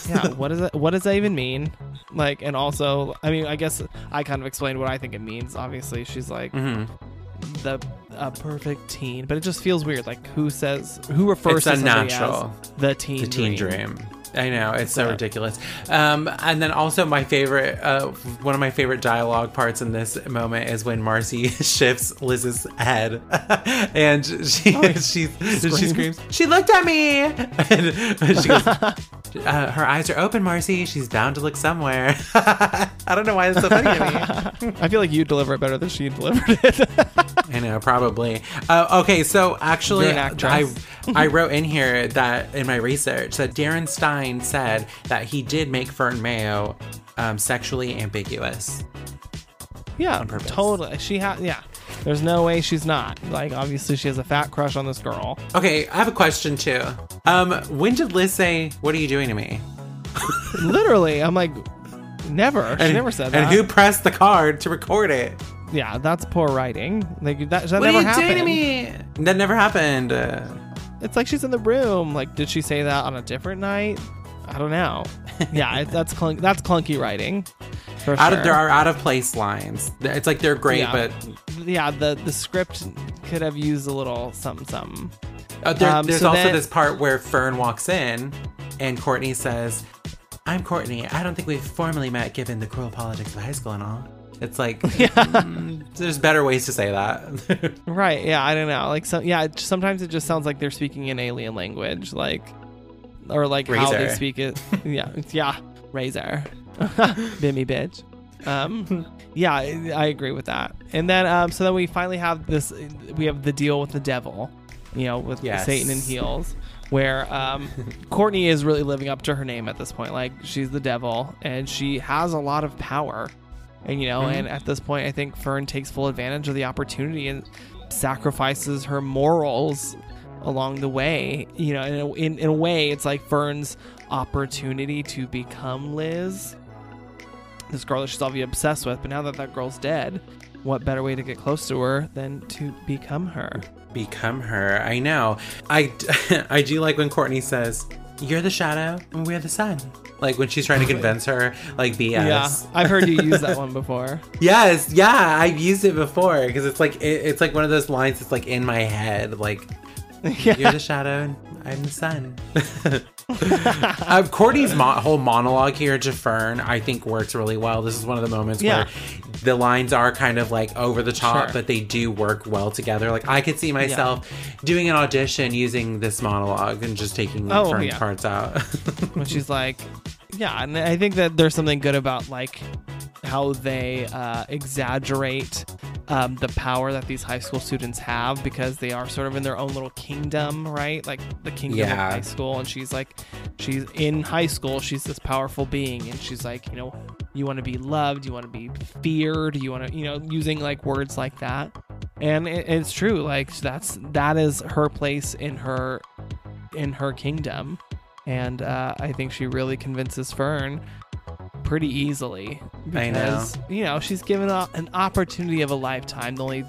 yeah what does it what does that even mean like and also i mean i guess i kind of explained what i think it means obviously she's like hmm the a perfect teen but it just feels weird like who says who refers It's to unnatural. as the teen The teen dream. dream. I know it's so ridiculous. Um, and then also my favorite, uh, one of my favorite dialogue parts in this moment is when Marcy <laughs> shifts Liz's head, <laughs> and she Oh, she she screams, "She looked at me!" <laughs> And she goes, uh, "Her eyes are open, Marcy. She's bound to look somewhere." I don't know why it's so funny to me. i feel like you deliver it better than she delivered it I know, probably. Uh, okay, so actually, You're an actress. I <laughs> I wrote in here that in my research that Darren Stein said that he did make Fern Mayo um, sexually ambiguous. yeah totally she had yeah there's no way she's not like obviously she has a fat crush on this girl Okay, I have a question too. Um, when did Liz say, "What are you doing to me"? <laughs> literally i'm like never she never said that And who pressed the card to record it? yeah that's poor writing like that, that what never are you happened doing to me? That never happened. It's like she's in the room. Like, did she say that on a different night? I don't know. <laughs> Yeah, it, that's clunk, that's clunky writing. For out sure. of there are out of place lines. It's like they're great, Yeah. but yeah, the the script could have used a little something something. Uh, there- Um, there's so also then- this part where Fern walks in and Courtney says, I'm Courtney. I don't think we've formally met given the cruel politics of high school and all. It's like, <laughs> mm, there's better ways to say that. <laughs> Right. Yeah. I don't know. Like, so, yeah, sometimes it just sounds like they're speaking in alien language, like, or like how they speak it. <laughs> yeah. Yeah. Razor. Bimmy bitch. Um, yeah, I, I agree with that. And then, um, so then we finally have this, we have the deal with the devil, you know, with Yes. Satan in heels. Where um, Courtney is really living up to her name at this point. Like she's the devil, and she has a lot of power. And you know, Mm-hmm. and at this point, I think Fern takes full advantage of the opportunity and sacrifices her morals along the way. You know, in a, in, in a way, it's like Fern's opportunity to become Liz, this girl that she's obviously obsessed with. But now that that girl's dead, what better way to get close to her than to become her? Become her. I know. I, <laughs> I do like when Courtney says, You're the shadow and we're the sun. Like when she's trying to convince her, like BS. Yeah, I've heard you use that one before. <laughs> Yes, yeah, I've used it before because it's like it, it's like one of those lines that's like in my head, like Yeah. <laughs> you're the shadow and I'm the sun. <laughs> uh, Courtney's mo- whole monologue here to Fern, I think, works really well. This is one of the moments Yeah. where the lines are kind of like over the top, Sure. but they do work well together. Like I could see myself doing an audition using this monologue and just taking Oh, Fern's yeah. parts out. <laughs> when she's like, yeah, and I think that there's something good about like how they uh, exaggerate um, the power that these high school students have because they are sort of in their own little kingdom, right? Like the kingdom Yeah. of high school, and she's like, she's in high school, she's this powerful being, and she's like, you know, you want to be loved, you want to be feared, you want to, you know, using like words like that, and it, it's true, like that's that is her place in her in her kingdom and uh, I think she really convinces Fern pretty easily I know. because you know she's given a, an opportunity of a lifetime. The only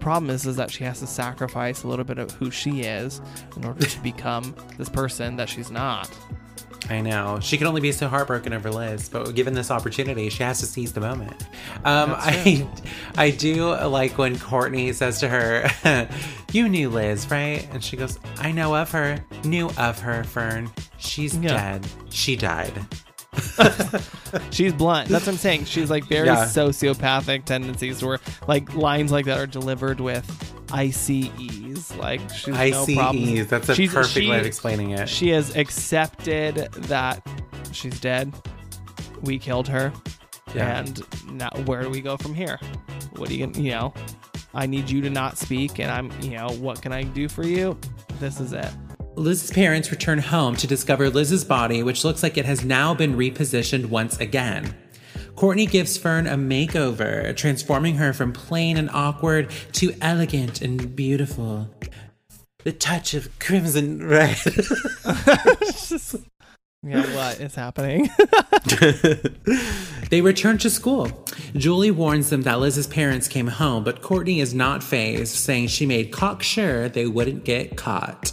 problem is is that she has to sacrifice a little bit of who she is in order to <laughs> become this person that she's not. I know. She can only be so heartbroken over Liz, but given this opportunity, she has to seize the moment. Um, I, <laughs> I do like when Courtney says to her, <laughs> "You knew Liz, right?" And she goes, "I know of her. Knew of her, Fern. She's Yeah. dead. She died." <laughs> She's blunt. That's what I'm saying. She's like very Yeah. sociopathic tendencies where like lines like that are delivered with ICEs. Like she's I no problem. ease. That's a She's- perfect she- way of explaining it. She has accepted that she's dead. We killed her. Yeah. And now where do we go from here? What are you gonna you know? I need you to not speak and I'm, you know, what can I do for you? This is it. Liz's parents return home to discover Liz's body, which looks like it has now been repositioned once again. Courtney gives Fern a makeover, transforming her from plain and awkward to elegant and beautiful. The touch of crimson red. <laughs> Yeah, what is happening? <laughs> they return to school. Julie warns them that Liz's parents came home, but Courtney is not phased, saying she made cocksure they wouldn't get caught.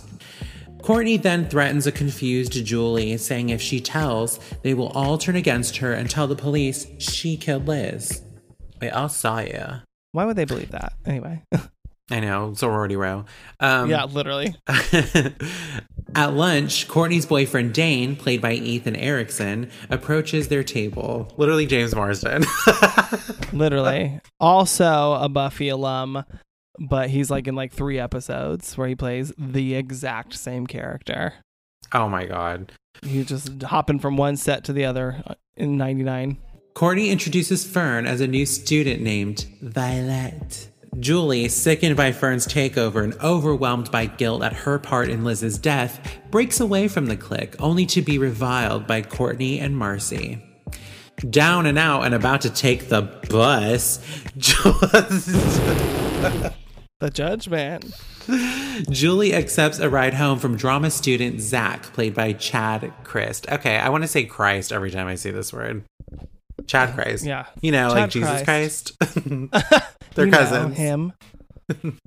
Courtney then threatens a confused Julie, saying if she tells, they will all turn against her and tell the police she killed Liz. We all saw you. Why would they believe that? Anyway. <laughs> I know, sorority row. Um, yeah, literally. <laughs> At lunch, Courtney's boyfriend Dane, played by Ethan Erickson, approaches their table. Literally James Marsden. <laughs> Literally. Also a Buffy alum, but he's like in like three episodes where he plays the exact same character. oh my god. He's just hopping from one set to the other uh, in 99. Courtney introduces Fern as a new student named Violet. Julie, sickened by Fern's takeover and overwhelmed by guilt at her part in Liz's death, breaks away from the clique, only to be reviled by Courtney and Marcy. Down and out and about to take the bus, <laughs> <laughs> The Judge Man. Julie accepts a ride home from drama student Zach, played by Chad Christ. Okay, I want to say Christ every time I say this word. Chad Christ. Yeah. You know, like Chad Jesus Christ. Christ. <laughs> <laughs> They're You know cousins. him. <laughs>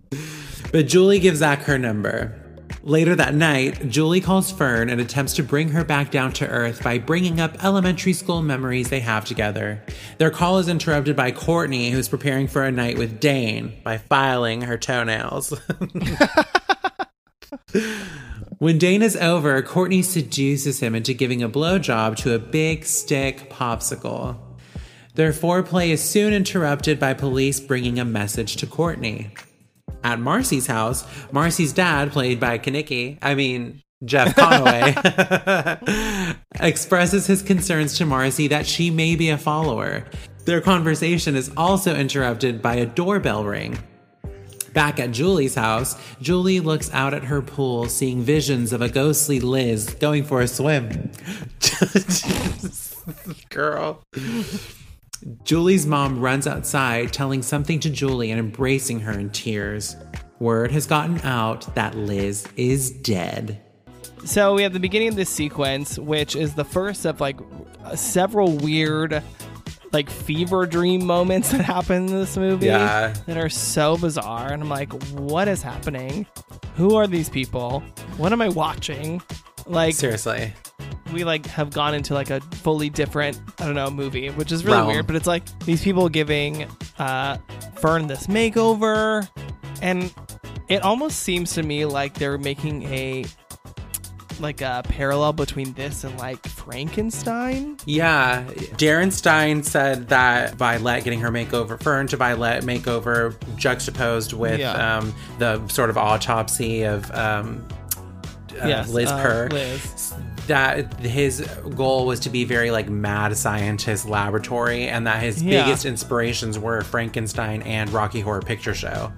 But Julie gives Zach her number. Later that night, Julie calls Fern and attempts to bring her back down to earth by bringing up elementary school memories they have together. Their call is interrupted by Courtney, who's preparing for a night with Dane by filing her toenails. <laughs> When Dane is over, Courtney seduces him into giving a blowjob to a big stick popsicle. Their foreplay is soon interrupted by police bringing a message to Courtney. At Marcy's house, Marcy's dad, played by Kenickie, I mean, Jeff Conaway, <laughs> expresses his concerns to Marcy that she may be a follower. Their conversation is also interrupted by a doorbell ring. Back at Julie's house, Julie looks out at her pool, seeing visions of a ghostly Liz going for a swim. <laughs> <laughs> Girl. Julie's mom runs outside, telling something to Julie and embracing her in tears. Word has gotten out that Liz is dead. So we have the beginning of this sequence, which is the first of like several weird, like fever dream moments that happen in this movie Yeah. that are so bizarre. And I'm like, what is happening? Who are these people? What am I watching? Like, Seriously. we like have gone into like a fully different I don't know movie, which is really Realm. weird. But it's like these people giving uh, Fern this makeover, and it almost seems to me like they're making a like a parallel between this and like Frankenstein. Yeah. Darren Stein said that Violet getting her makeover, Fern to Violet makeover, juxtaposed with Yeah. um, the sort of autopsy of um, uh, Yes, Liz uh, Purr. Liz. That his goal was to be very like mad scientist laboratory, and that his Yeah. biggest inspirations were Frankenstein and Rocky Horror Picture Show.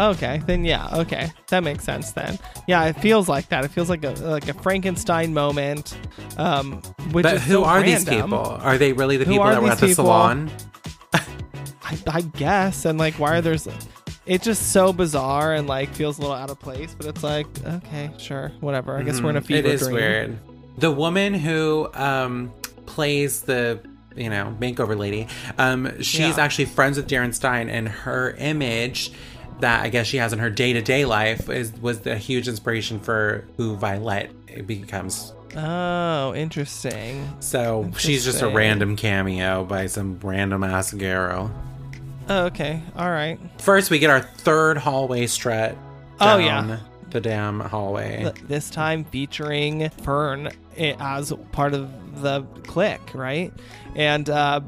Okay, then yeah, okay, that makes sense. Then yeah, it feels like that. It feels like a like a Frankenstein moment. Um, which But is who so are these people? Are they really the Who people that were at the people? salon? <laughs> I, I guess and like why are there's it's just so bizarre and like feels a little out of place but it's like okay sure whatever i guess we're in a Mhm. fever It is dream weird. The woman who um, plays the you know makeover lady, um, she's Yeah. actually friends with Darren Stein, and her image that I guess she has in her day to day life is was the huge inspiration for who Violet becomes. oh interesting So she's just a random cameo by some random ass girl. Oh, okay all right First, we get our third hallway strut. Oh, yeah. the damn hallway. Th- this time featuring fern i- as part of the clique right and uh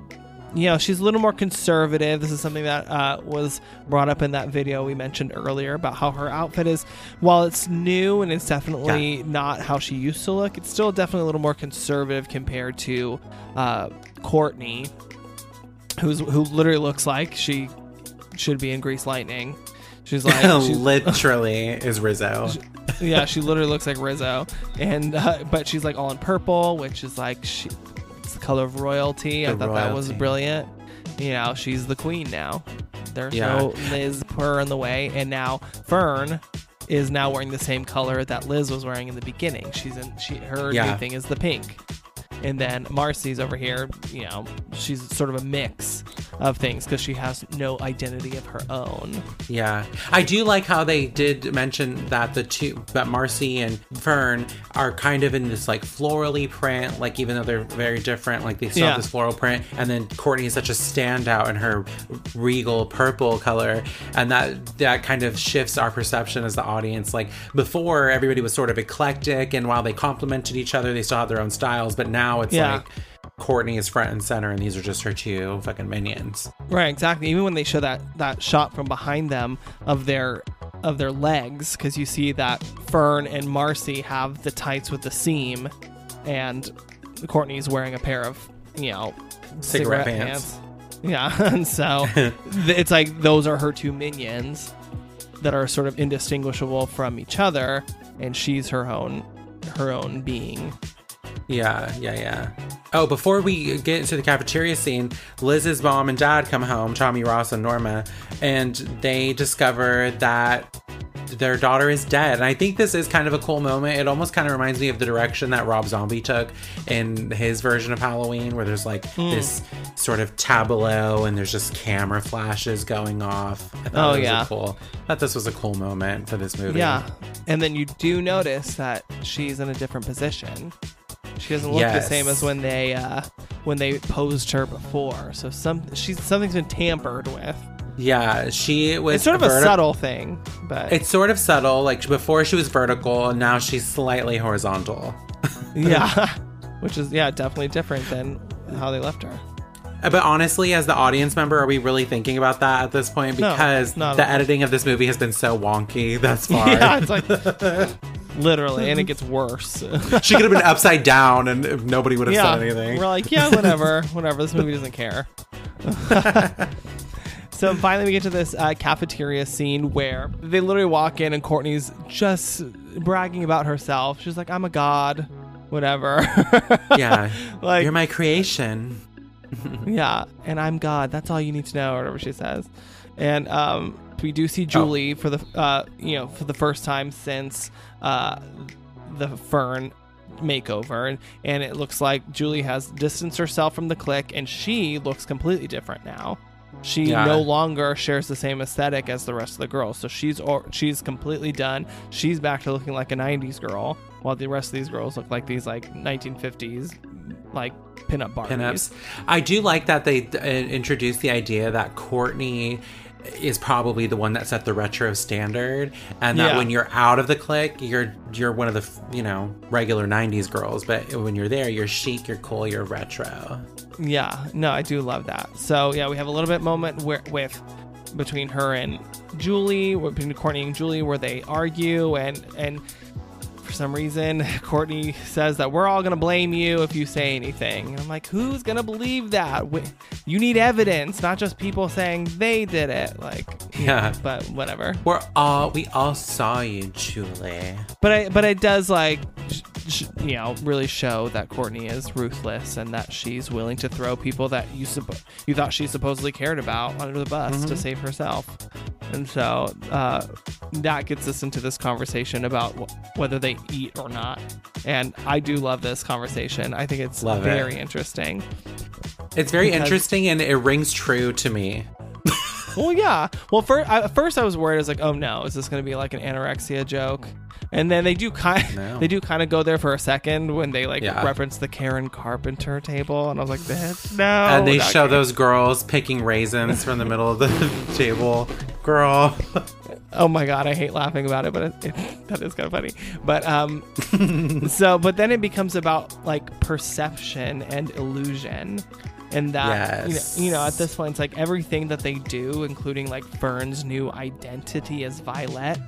you know she's a little more conservative this is something that uh, was brought up in that video we mentioned earlier about how her outfit is while it's new and it's definitely not how she used to look it's still definitely a little more conservative compared to uh, courtney who's who literally looks like she should be in grease lightning she's <laughs> like she's, <laughs> Literally is Rizzo. <laughs> yeah, she literally looks like Rizzo, and uh, but she's like all in purple, which is like she, it's the color of royalty. I The thought that was brilliant. You know, she's the queen now. There's Yeah. no Liz Purr in the way, and now Fern is now wearing the same color that Liz was wearing in the beginning. She's in she her Yeah. new thing is the pink. And then Marcy's over here, you know, she's sort of a mix of things because she has no identity of her own. Yeah, I do like how they did mention that the two, that Marcy and Fern are kind of in this like florally print, like even though they're very different, like they still Yeah. have this floral print. And then Courtney is such a standout in her regal purple color, and that that kind of shifts our perception as the audience. Like before, everybody was sort of eclectic, and while they complemented each other, they still had their own styles. But now it's Yeah. like. Courtney is front and center, and these are just her two fucking minions. Right, exactly. Even when they show that that shot from behind them of their of their legs, because you see that Fern and Marcy have the tights with the seam, and Courtney's wearing a pair of you know Cigarette pants. Yeah, <laughs> and so <laughs> th- it's like those are her two minions that are sort of indistinguishable from each other, and she's her own her own being. Yeah, yeah, yeah. Oh, before we get into the cafeteria scene, Liz's mom and dad come home, Tommy Ross and Norma, and they discover that their daughter is dead. And I think this is kind of a cool moment. It almost kind of reminds me of the direction that Rob Zombie took in his version of Halloween, where there's like Hmm. this sort of tableau and there's just camera flashes going off. I thought Oh, it was a yeah. cool. I thought this was a cool moment for this movie. Yeah, and then you do notice that she's in a different position. She doesn't look the same as when they uh, when they posed her before. So some she's something's been tampered with. Yeah, she was It's sort of a verti- subtle thing, but It's sort of subtle. Like before, she was vertical, and now she's slightly horizontal. <laughs> yeah, which is yeah definitely different than how they left her. Uh, But honestly, as the audience member, are we really thinking about that at this point? Because not the editing of this movie has been so wonky thus <laughs> far. Yeah, it's like <laughs> literally, and it <laughs> gets worse. she could have been upside down, and nobody would have yeah, said anything. we're like, yeah, whatever, whatever. This movie doesn't care. <laughs> so finally, we get to this uh, cafeteria scene where they literally walk in, and Courtney's just bragging about herself. She's like, "I'm a god." Whatever. <laughs> yeah, like you're my creation. Yeah, and I'm God. That's all you need to know, or whatever she says. And um, we do see Julie for the uh, you know for the first time since uh, the Fern makeover, and, and it looks like Julie has distanced herself from the clique, and she looks completely different now. She Yeah. no longer shares the same aesthetic as the rest of the girls, so she's or, she's completely done. She's back to looking like a '90s girl, while the rest of these girls look like these like 1950s like pinup Barbies. pinups. I do like that they uh, introduced the idea that Courtney is probably the one that set the retro standard, and that Yeah. when you're out of the clique, you're you're one of the you know regular '90s girls, but when you're there, you're chic, you're cool, you're retro. Yeah, no, I do love that. So yeah, we have a little bit moment where with between her and Julie, between Courtney and Julie, where they argue and and some reason <laughs> Courtney says that we're all gonna blame you if you say anything. And I'm like, who's gonna believe that? You need evidence, not just people saying they did it. Like, <laughs> Yeah. but whatever. We're all we all saw you, Julie. But I, but it does like, you know, really show that Courtney is ruthless and that she's willing to throw people that you suppo- you thought she supposedly cared about under the bus to save herself. And so uh, that gets us into this conversation about wh- whether they eat or not. And I do love this conversation. I think it's Love it. very interesting. It's very Because- interesting and it rings true to me. Well, yeah. Well, first, I, first I was worried. I was like, "Oh no, is this going to be like an anorexia joke?" And then they do kind, No. <laughs> they do kind of go there for a second when they like Yeah. reference the Karen Carpenter table, and I was like, "Bitch, no." and they show good." those girls picking raisins from the middle of the <laughs> table. Girl. Oh my god, I hate laughing about it, but it, it, that is kind of funny. But um, <laughs> so but then it becomes about like perception and illusion, and that Yes. you, know, you know at this point it's like everything that they do, including like Fern's new identity as Violet,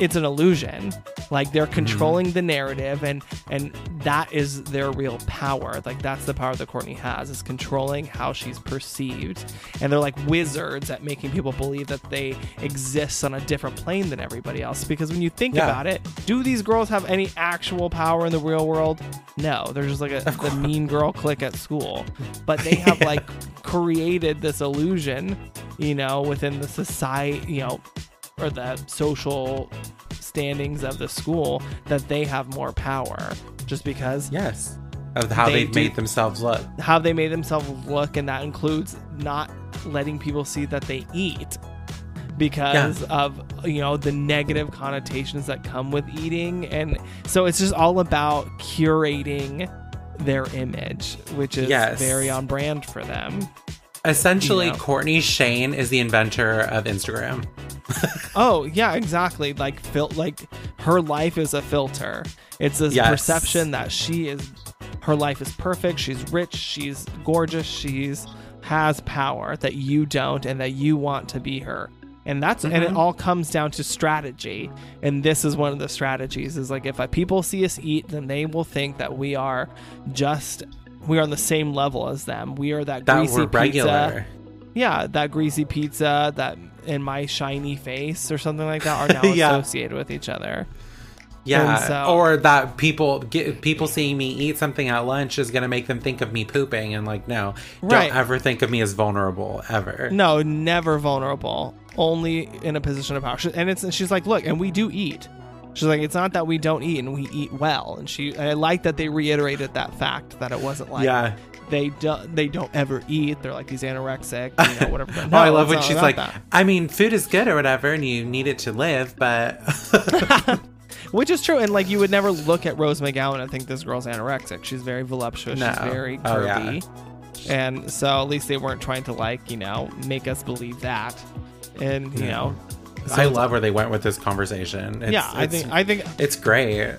it's an illusion. Like they're mm-hmm. controlling the narrative, and and that is their real power. Like that's the power that Courtney has is controlling how she's perceived, and they're like wizards at making people believe that they exist on a different plane than everybody else. Because when you think Yeah. about it, do these girls have any actual power in the real world? No, they're just like a, the mean girl clique at school. But <laughs> they have like created this illusion, you know, within the society, you know, or the social standings of the school that they have more power just because Yes. Of how They have made themselves look. how they made themselves look and that includes not letting people see that they eat because of you know the negative connotations that come with eating and so it's just all about curating their image which is Yes. very on brand for them Essentially, You know. Courtney Shayne is the inventor of Instagram. <laughs> Oh yeah, exactly. Like fil- like her life is a filter. It's this Yes. perception that she is her life is perfect, she's rich, she's gorgeous, she's has power that you don't and that you want to be her. And that's and it mm-hmm. all comes down to strategy. And this is one of the strategies is like if people see us eat, then they will think that we are just we are on the same level as them. We are that, That greasy regular. pizza yeah, that greasy pizza that in my shiny face or something like that are <laughs> now Yeah. associated with each other. Yeah, so- or that people get, people seeing me eat something at lunch is gonna make them think of me pooping, and like, no, Right. don't ever think of me as vulnerable ever. No, never vulnerable. Only in a position of power. And it's and she's like, look, and we do eat. She's like, it's not that we don't eat, and we eat well. And she, I like that they reiterated that fact that it wasn't like Yeah. they don't they don't ever eat. They're like these anorexic, you know, whatever. <laughs> oh, I love when she's like, that. I mean, food is good or whatever, and you need it to live, but <laughs> which is true. And like, you would never look at Rose McGowan and think this girl's anorexic. She's very voluptuous. No. She's very Oh, yeah. curvy. And so at least they weren't trying to like, you know, make us believe that. And, you know, I love where they went with this conversation. It's- yeah, I think I think it's great.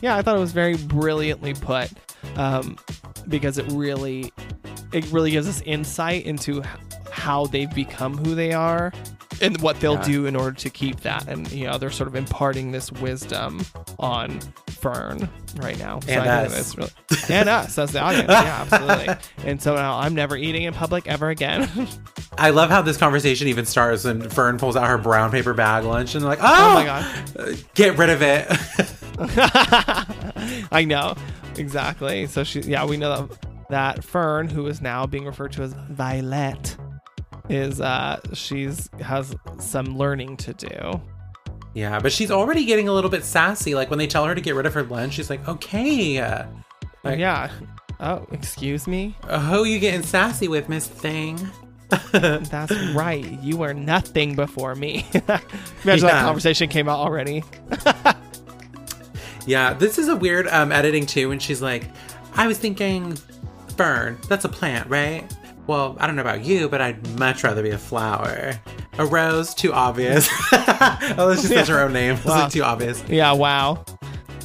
yeah, I thought it was very brilliantly put um, because it really it really gives us insight into how they've become who they are and what they'll Yeah. do in order to keep that. And you know, they're sort of imparting this wisdom on Fern right now. So And I us. really and us as the audience. <laughs> Yeah, absolutely. And so now I'm never eating in public ever again. <laughs> I love how this conversation even starts when Fern pulls out her brown paper bag lunch and they're like, oh, oh my god. get rid of it. <laughs> I know exactly. So she, yeah, we know that, that Fern, who is now being referred to as Violet, is uh she's has some learning to do. yeah, but she's already getting a little bit sassy. Like when they tell her to get rid of her lunch, she's like, okay. Like, Yeah. Oh, excuse me. uh, Who you getting sassy with, Miss Thing? <laughs> That's right. You were nothing before me. <laughs> Imagine that conversation came out already. <laughs> Yeah, this is a weird um, editing too. And she's like, I was thinking, Fern, that's a plant, right? Well, I don't know about you, but I'd much rather be a flower. A rose, too obvious. oh, that's just such her own name. It's Wow. like too obvious. Yeah. Wow.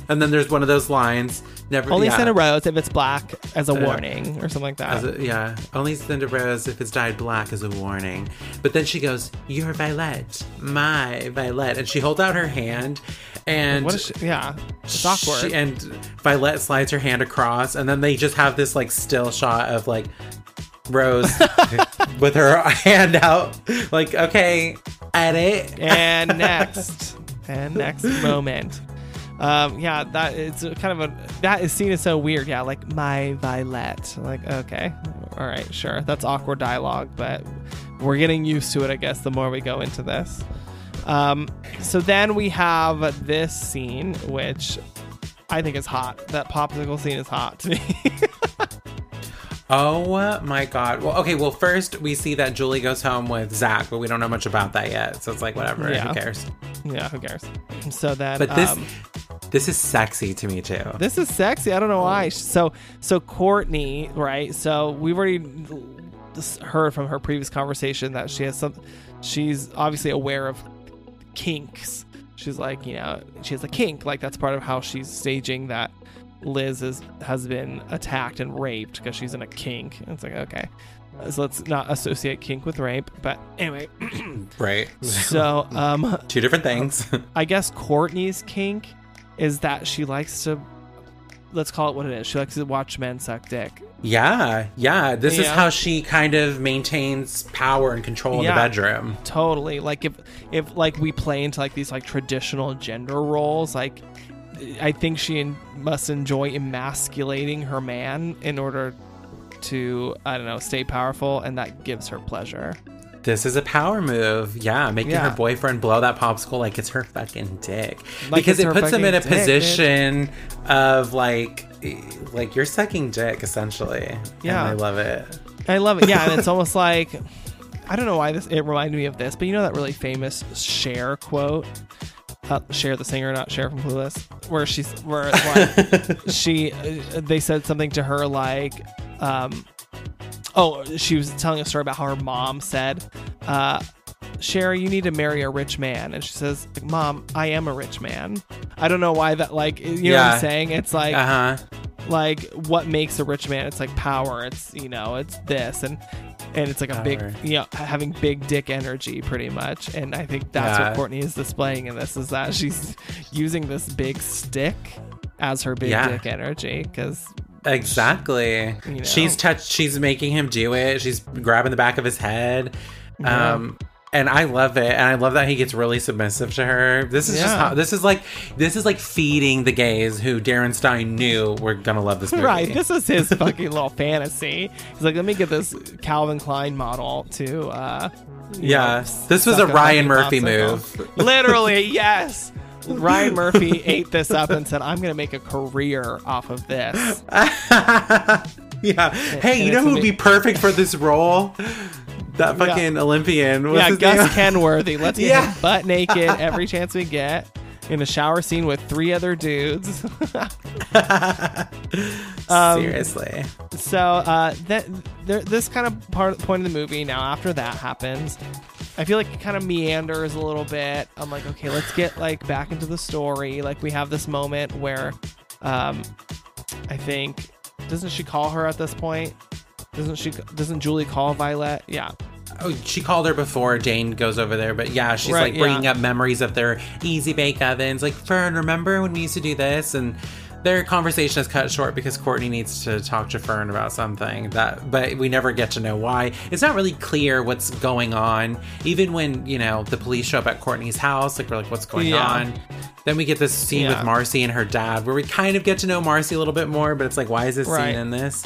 And then there's one of those lines. Never Only yeah, send a rose if it's black as a warning or something like that. a- yeah, only send a rose if it's dyed black as a warning. But then she goes, "You're Violet, my Violet," and she holds out her hand, and what is she? Yeah. It's awkward. She, and Violet slides her hand across, and then they just have this like still shot of like Rose <laughs> with her hand out, like, okay, edit. and <laughs> next and next moment um yeah that it's kind of a that is seen as so weird. Yeah like my violet. Like okay all right sure. That's awkward dialogue but we're getting used to it i guess the more we go into this. Um so then we have this scene which i think is hot. That popsicle scene is hot to me <laughs> Oh my god. Well, okay. Well, first we see that Julie goes home with Zach, but we don't know much about that yet. So it's like whatever. Yeah. Who cares? yeah who cares so that. But this, um, this is sexy to me too. This is sexy. I don't know why. So so Courtney, right? So we've already heard from her previous conversation that she has some. She's obviously aware of kinks. She's like, you know, she has a kink. Like that's part of how she's staging that Liz is, has been attacked and raped because she's in a kink. And it's like okay, so let's not associate kink with rape. But anyway, <clears throat> right. so <laughs> um, Two different things. I guess Courtney's kink is that she likes to let's call it what it is. She likes to watch men suck dick. yeah. Yeah. This is how she kind of maintains power and control in Yeah. the bedroom. Totally. Like if if like we play into like these like traditional gender roles, like I think she en- must enjoy emasculating her man in order to I don't know stay powerful, and that gives her pleasure. This is a power move. Yeah, making Yeah. her boyfriend blow that popsicle like it's her fucking dick. Like because it puts him in a dick, position of like like you're sucking dick essentially. Yeah. And I love it. I love it. Yeah, and it's <laughs> almost like I don't know why this it reminded me of this, but you know that really famous Cher quote. Uh, Cher the singer, not Cher from Clueless, where she's where like, <laughs> she uh, they said something to her like, um, oh, she was telling a story about how her mom said, uh, Cher, you need to marry a rich man, and she says, like, Mom, I am a rich man. I don't know why that like you know what I'm saying. It's like Uh-huh. like what makes a rich man it's like power it's you know it's this and and it's like a Power. big you know having big dick energy pretty much and i think that's Yeah. what courtney is displaying in this is that she's using this big stick as her big Yeah. dick energy because Exactly. You know? She's touched she's making him do it. She's grabbing the back of his head. Um and I love it. And I love that he gets really submissive to her. This is just how this is like this is like feeding the gays who Darren Stein knew were gonna love this <laughs> movie. right this is his <laughs> fucking little fantasy he's like let me get this calvin klein model to uh Yeah. know, This was a Ryan Murphy move. Literally, <laughs> yes. Ryan Murphy ate this up and said, "I'm to make a career off of this." yeah. Hey, you know who would be perfect for this role? That fucking Olympian. What's yeah, Gus name? <laughs> Kenworthy. Let's get Yeah. him butt naked every chance we get in a shower scene with three other dudes. <laughs> Um, Seriously. so uh, that there, this kind of part point of the movie. Now, after that happens, I feel like it kind of meanders a little bit. I'm like, okay, let's get like back into the story. Like we have this moment where, um, I think, doesn't she call her at this point? Doesn't she? Doesn't Julie call Violet? Yeah. Oh, she called her before Jane goes over there, but yeah, she's Right, like bringing yeah. up memories of their easy bake ovens. Like, Fern, remember when we used to do this? And their conversation is cut short because Courtney needs to talk to Fern about something that, but we never get to know why. It's not really clear what's going on. Even when you know the police show up at Courtney's house, like we're like, what's going Yeah. on? Then we get this scene Yeah. with Marcy and her dad, where we kind of get to know Marcy a little bit more. But it's like, why is this Right. scene in this?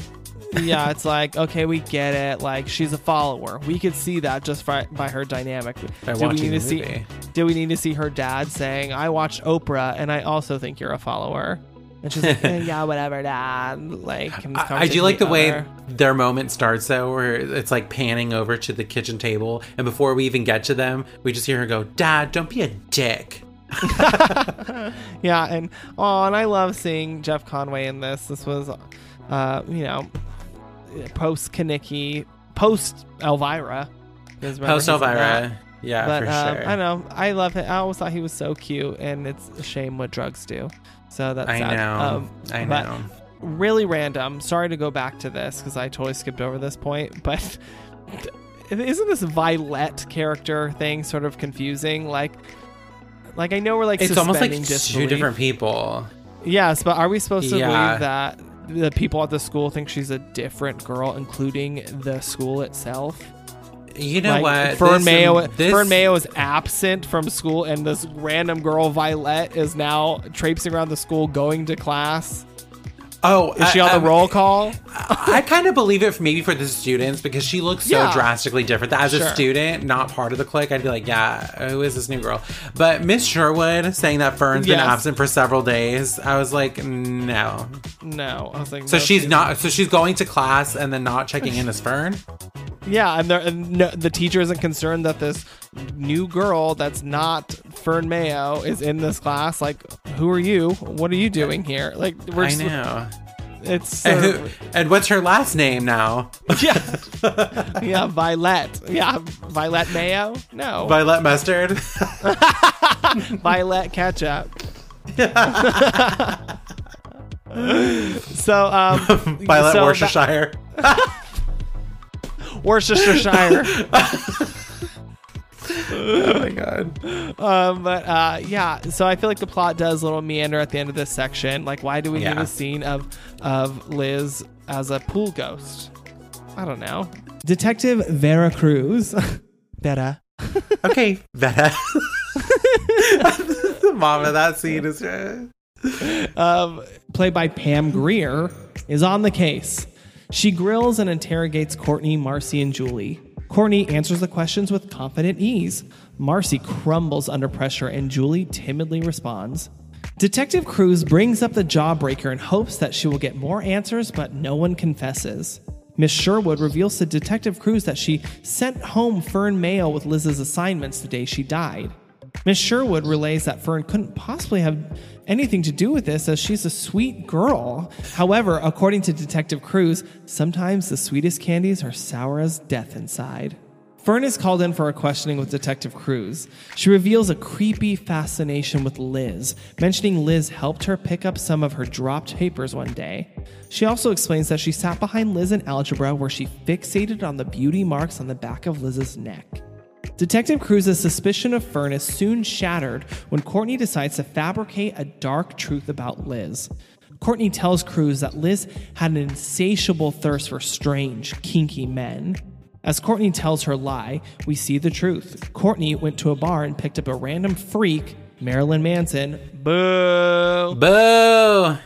Yeah, it's like okay, we get it. Like she's a follower. We could see that just by, by her dynamic. By Do we need to see? Do we need to see her dad saying, "I watched Oprah, and I also think you're a follower"? And she's like, <laughs> "Eh, "Yeah, whatever, dad." Like, I, I do like the with way their moment starts though, where it's like panning over to the kitchen table, and before we even get to them, we just hear her go, "Dad, don't be a dick." <laughs> <laughs> Yeah, and oh, and I love seeing Jeff Conaway in this. This was, uh, you know, post Kenickie, post Elvira. Post he's in that. Elvira, yeah, but for um, sure. I know I love it. I always thought he was so cute, and it's a shame what drugs do. So that's I sad. know, Um, I know. Really random. Sorry to go back to this because I totally skipped over this point, <laughs> but isn't this Violet character thing sort of confusing? Like, like I know we're like It's almost like suspending two different people. Yes, but are we supposed to Yeah. believe that the people at the school think she's a different girl, including the school itself? You know Like, what? Fern This- Mayo. this- Fern Mayo is absent from school, and this random girl Violet is now traipsing around the school, going to class. Oh, Is she I- on the roll call? I kind of believe it for maybe for the students because she looks so Yeah. drastically different. That as Sure. a student, not part of the clique, I'd be like, yeah, who is this new girl? But Miss Sherwood saying that Fern's been absent for several days, I was like, no. No, I was like, So no, she's not. So she's going to class and then not checking in as Fern. <laughs> Yeah, and, they're- and no, the teacher isn't concerned that this new girl that's not Fern Mayo is in this class. Like, who are you? What are you doing here? Like, we're I just- know. It's And, who, and what's her last name now? <laughs> yeah, yeah, Violet. Yeah, Violet Mayo. No, Violet Mustard. <laughs> Violet Ketchup. so, um, <laughs> Violet so Worcestershire. that- Worcestershire. <laughs> oh my god. um, but uh, yeah, so I feel like the plot does a little meander at the end of this section. Like, why do we need a scene of of Liz as a pool ghost? I don't know. Detective Vera Cruz. <laughs> Vera. <laughs> Okay, Vera. the mom of that scene is. um, played by Pam Grier, is on the case. She grills and interrogates Courtney, Marcy, and Julie. Courtney answers the questions with confident ease. Marcy crumbles under pressure, and Julie timidly responds. Detective Cruz brings up the jawbreaker in hopes that she will get more answers, but no one confesses. Miss Sherwood reveals to Detective Cruz that she sent home Fern Mayo with Liz's assignments the day she died. Miss Sherwood relays that Fern couldn't possibly have anything to do with this as she's a sweet girl. However, according to Detective Cruz, sometimes the sweetest candies are sour as death inside. Fern is called in for a questioning with Detective Cruz. She reveals a creepy fascination with Liz, mentioning Liz helped her pick up some of her dropped papers one day. She also explains that she sat behind Liz in algebra where she fixated on the beauty marks on the back of Liz's neck. Detective Cruz's suspicion of Fern is soon shattered when Courtney decides to fabricate a dark truth about Liz. Courtney tells Cruz that Liz had an insatiable thirst for strange, kinky men. As Courtney tells her lie, we see the truth. Courtney went to a bar and picked up a random freak, Marilyn Manson, boo, Boo!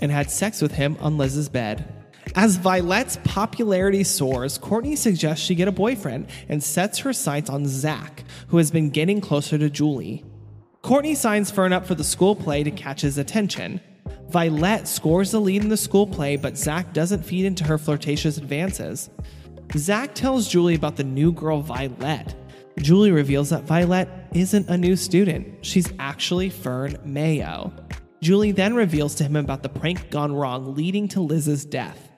and had sex with him on Liz's bed. As Violet's popularity soars, Courtney suggests she get a boyfriend and sets her sights on Zach, who has been getting closer to Julie. Courtney signs Fern up for the school play to catch his attention. Violet scores the lead in the school play, but Zach doesn't feed into her flirtatious advances. Zach tells Julie about the new girl Violet. Julie reveals that Violet isn't a new student, she's actually Fern Mayo. Julie then reveals to him about the prank gone wrong leading to Liz's death.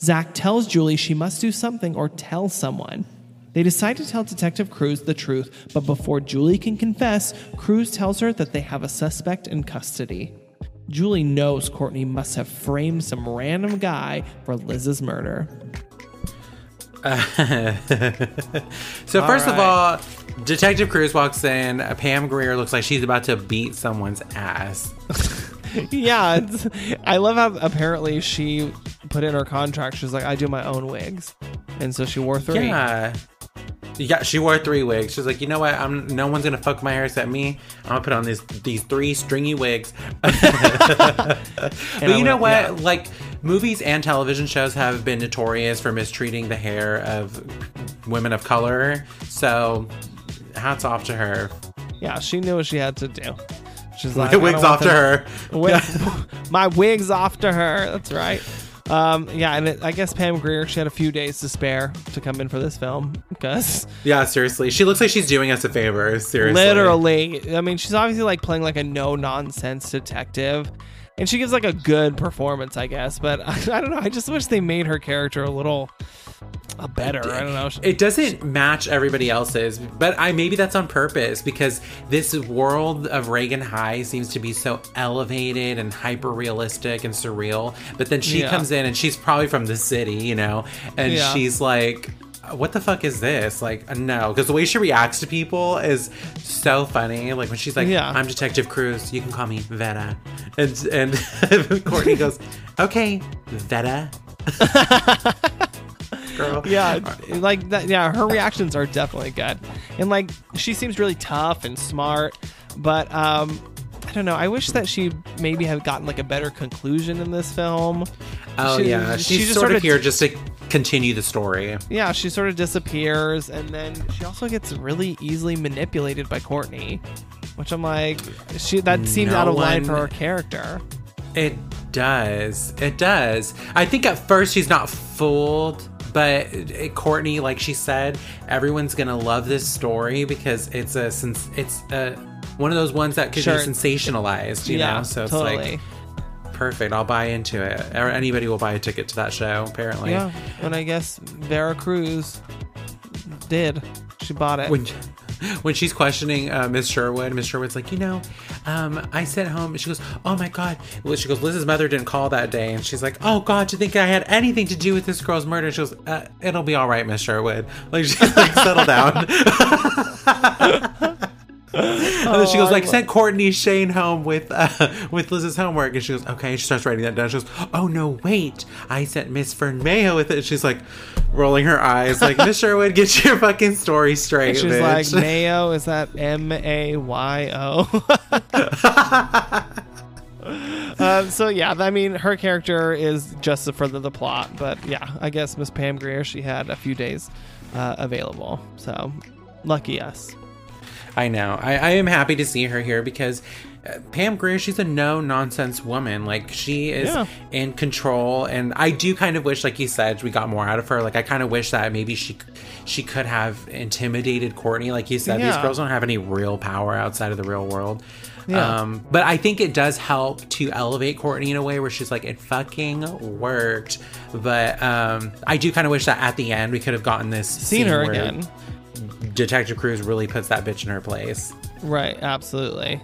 Zach tells Julie she must do something or tell someone. They decide to tell Detective Cruz the truth, but before Julie can confess, Cruz tells her that they have a suspect in custody. Julie knows Courtney must have framed some random guy for Liz's murder. <laughs> So first of all, Detective Cruz walks in. Pam Grier looks like she's about to beat someone's ass. <laughs> yeah, it's, I love how apparently she put in her contract. She's like, I do my own wigs, and so she wore three. Yeah. Yeah, she wore three wigs. She's like, you know what? I'm no one's gonna fuck my hair except me. I'm gonna put on these these three stringy wigs. <laughs> but you know what? yeah. Like movies and television shows have been notorious for mistreating the hair of women of color. So hats off to her. Yeah, she knew what she had to do. She's like, <laughs> wigs off to her. Wig- <laughs> my wig's off to her. That's right. Um, yeah, and it, I guess Pam Grier, she had a few days to spare to come in for this film because <laughs> Yeah, seriously. She looks like she's doing us a favor. Seriously. literally, I mean, she's obviously like playing like a no nonsense detective, and she gives like a good performance, I guess. But <laughs> I, don't know. I just wish they made her character a little uh, better. I don't know. It doesn't match everybody else's, but I maybe that's on purpose because this world of Reagan High seems to be so elevated and hyper realistic and surreal. But then she Yeah. comes in and she's probably from the city, you know, and Yeah. she's like, "What the fuck is this?" Like, uh, no, because the way she reacts to people is so funny. Like when she's like, Yeah. "I'm Detective Cruz. You can call me Vera," and and <laughs> Courtney goes, "Okay, Vera." <laughs> <laughs> Girl. <laughs> yeah like that yeah her reactions are definitely good and like she seems really tough and smart but um i don't know i wish that she maybe had gotten like a better conclusion in this film Oh She- yeah, she she's just sort, sort of of- here just to continue the story. yeah she sort of disappears and then she also gets really easily manipulated by courtney which i'm like she that seems No out of line for her character It does. It does. I think at first she's not fooled, but eh, Courtney, like she said, everyone's gonna love this story because it's a sens- it's a one of those ones that could Sure. be sensationalized, you yeah know. So it's totally like perfect. I'll buy into it. Or anybody will buy a ticket to that show. Apparently, yeah and i guess vera cruz did she bought it when <laughs> when she's questioning uh, Miss Sherwood, Miss Sherwood's like, you know, um, I sent home. She goes, oh my god. Well, she goes, Liz's mother didn't call that day, and she's like, oh god, you think I had anything to do with this girl's murder. She goes, uh, it'll be all right, Miss Sherwood. Like, she's like, settle down. <laughs> And she goes like, sent Courtney Shayne home with uh, <laughs> with Liz's homework, and she goes, okay. And she starts writing that down. She goes, oh no, wait, I sent Miss Fern Mayo with it. She's like, rolling her eyes, like Miss Sherwood, get your fucking story straight. She's bitch. like <laughs> Mayo. Is that M A Y O? <laughs> Um, so yeah, I mean, her character is just for the, the plot, but yeah, I guess Miss Pam Grier she had a few days uh, available, so lucky us. I know. I, I am happy to see her here because uh, Pam Grier, she's a no nonsense woman. Like she is Yeah. in control, and I do kind of wish, like you said, we got more out of her. Like I kind of wish that maybe she she could have intimidated Courtney. Like you said, these girls don't have any real power outside of the real world. Yeah. Um, but I think it does help to elevate Courtney in a way where she's like, it fucking worked. But um, I do kind of wish that at the end we could have gotten this Seen scene her where again, Detective Cruz really puts that bitch in her place. right? Absolutely,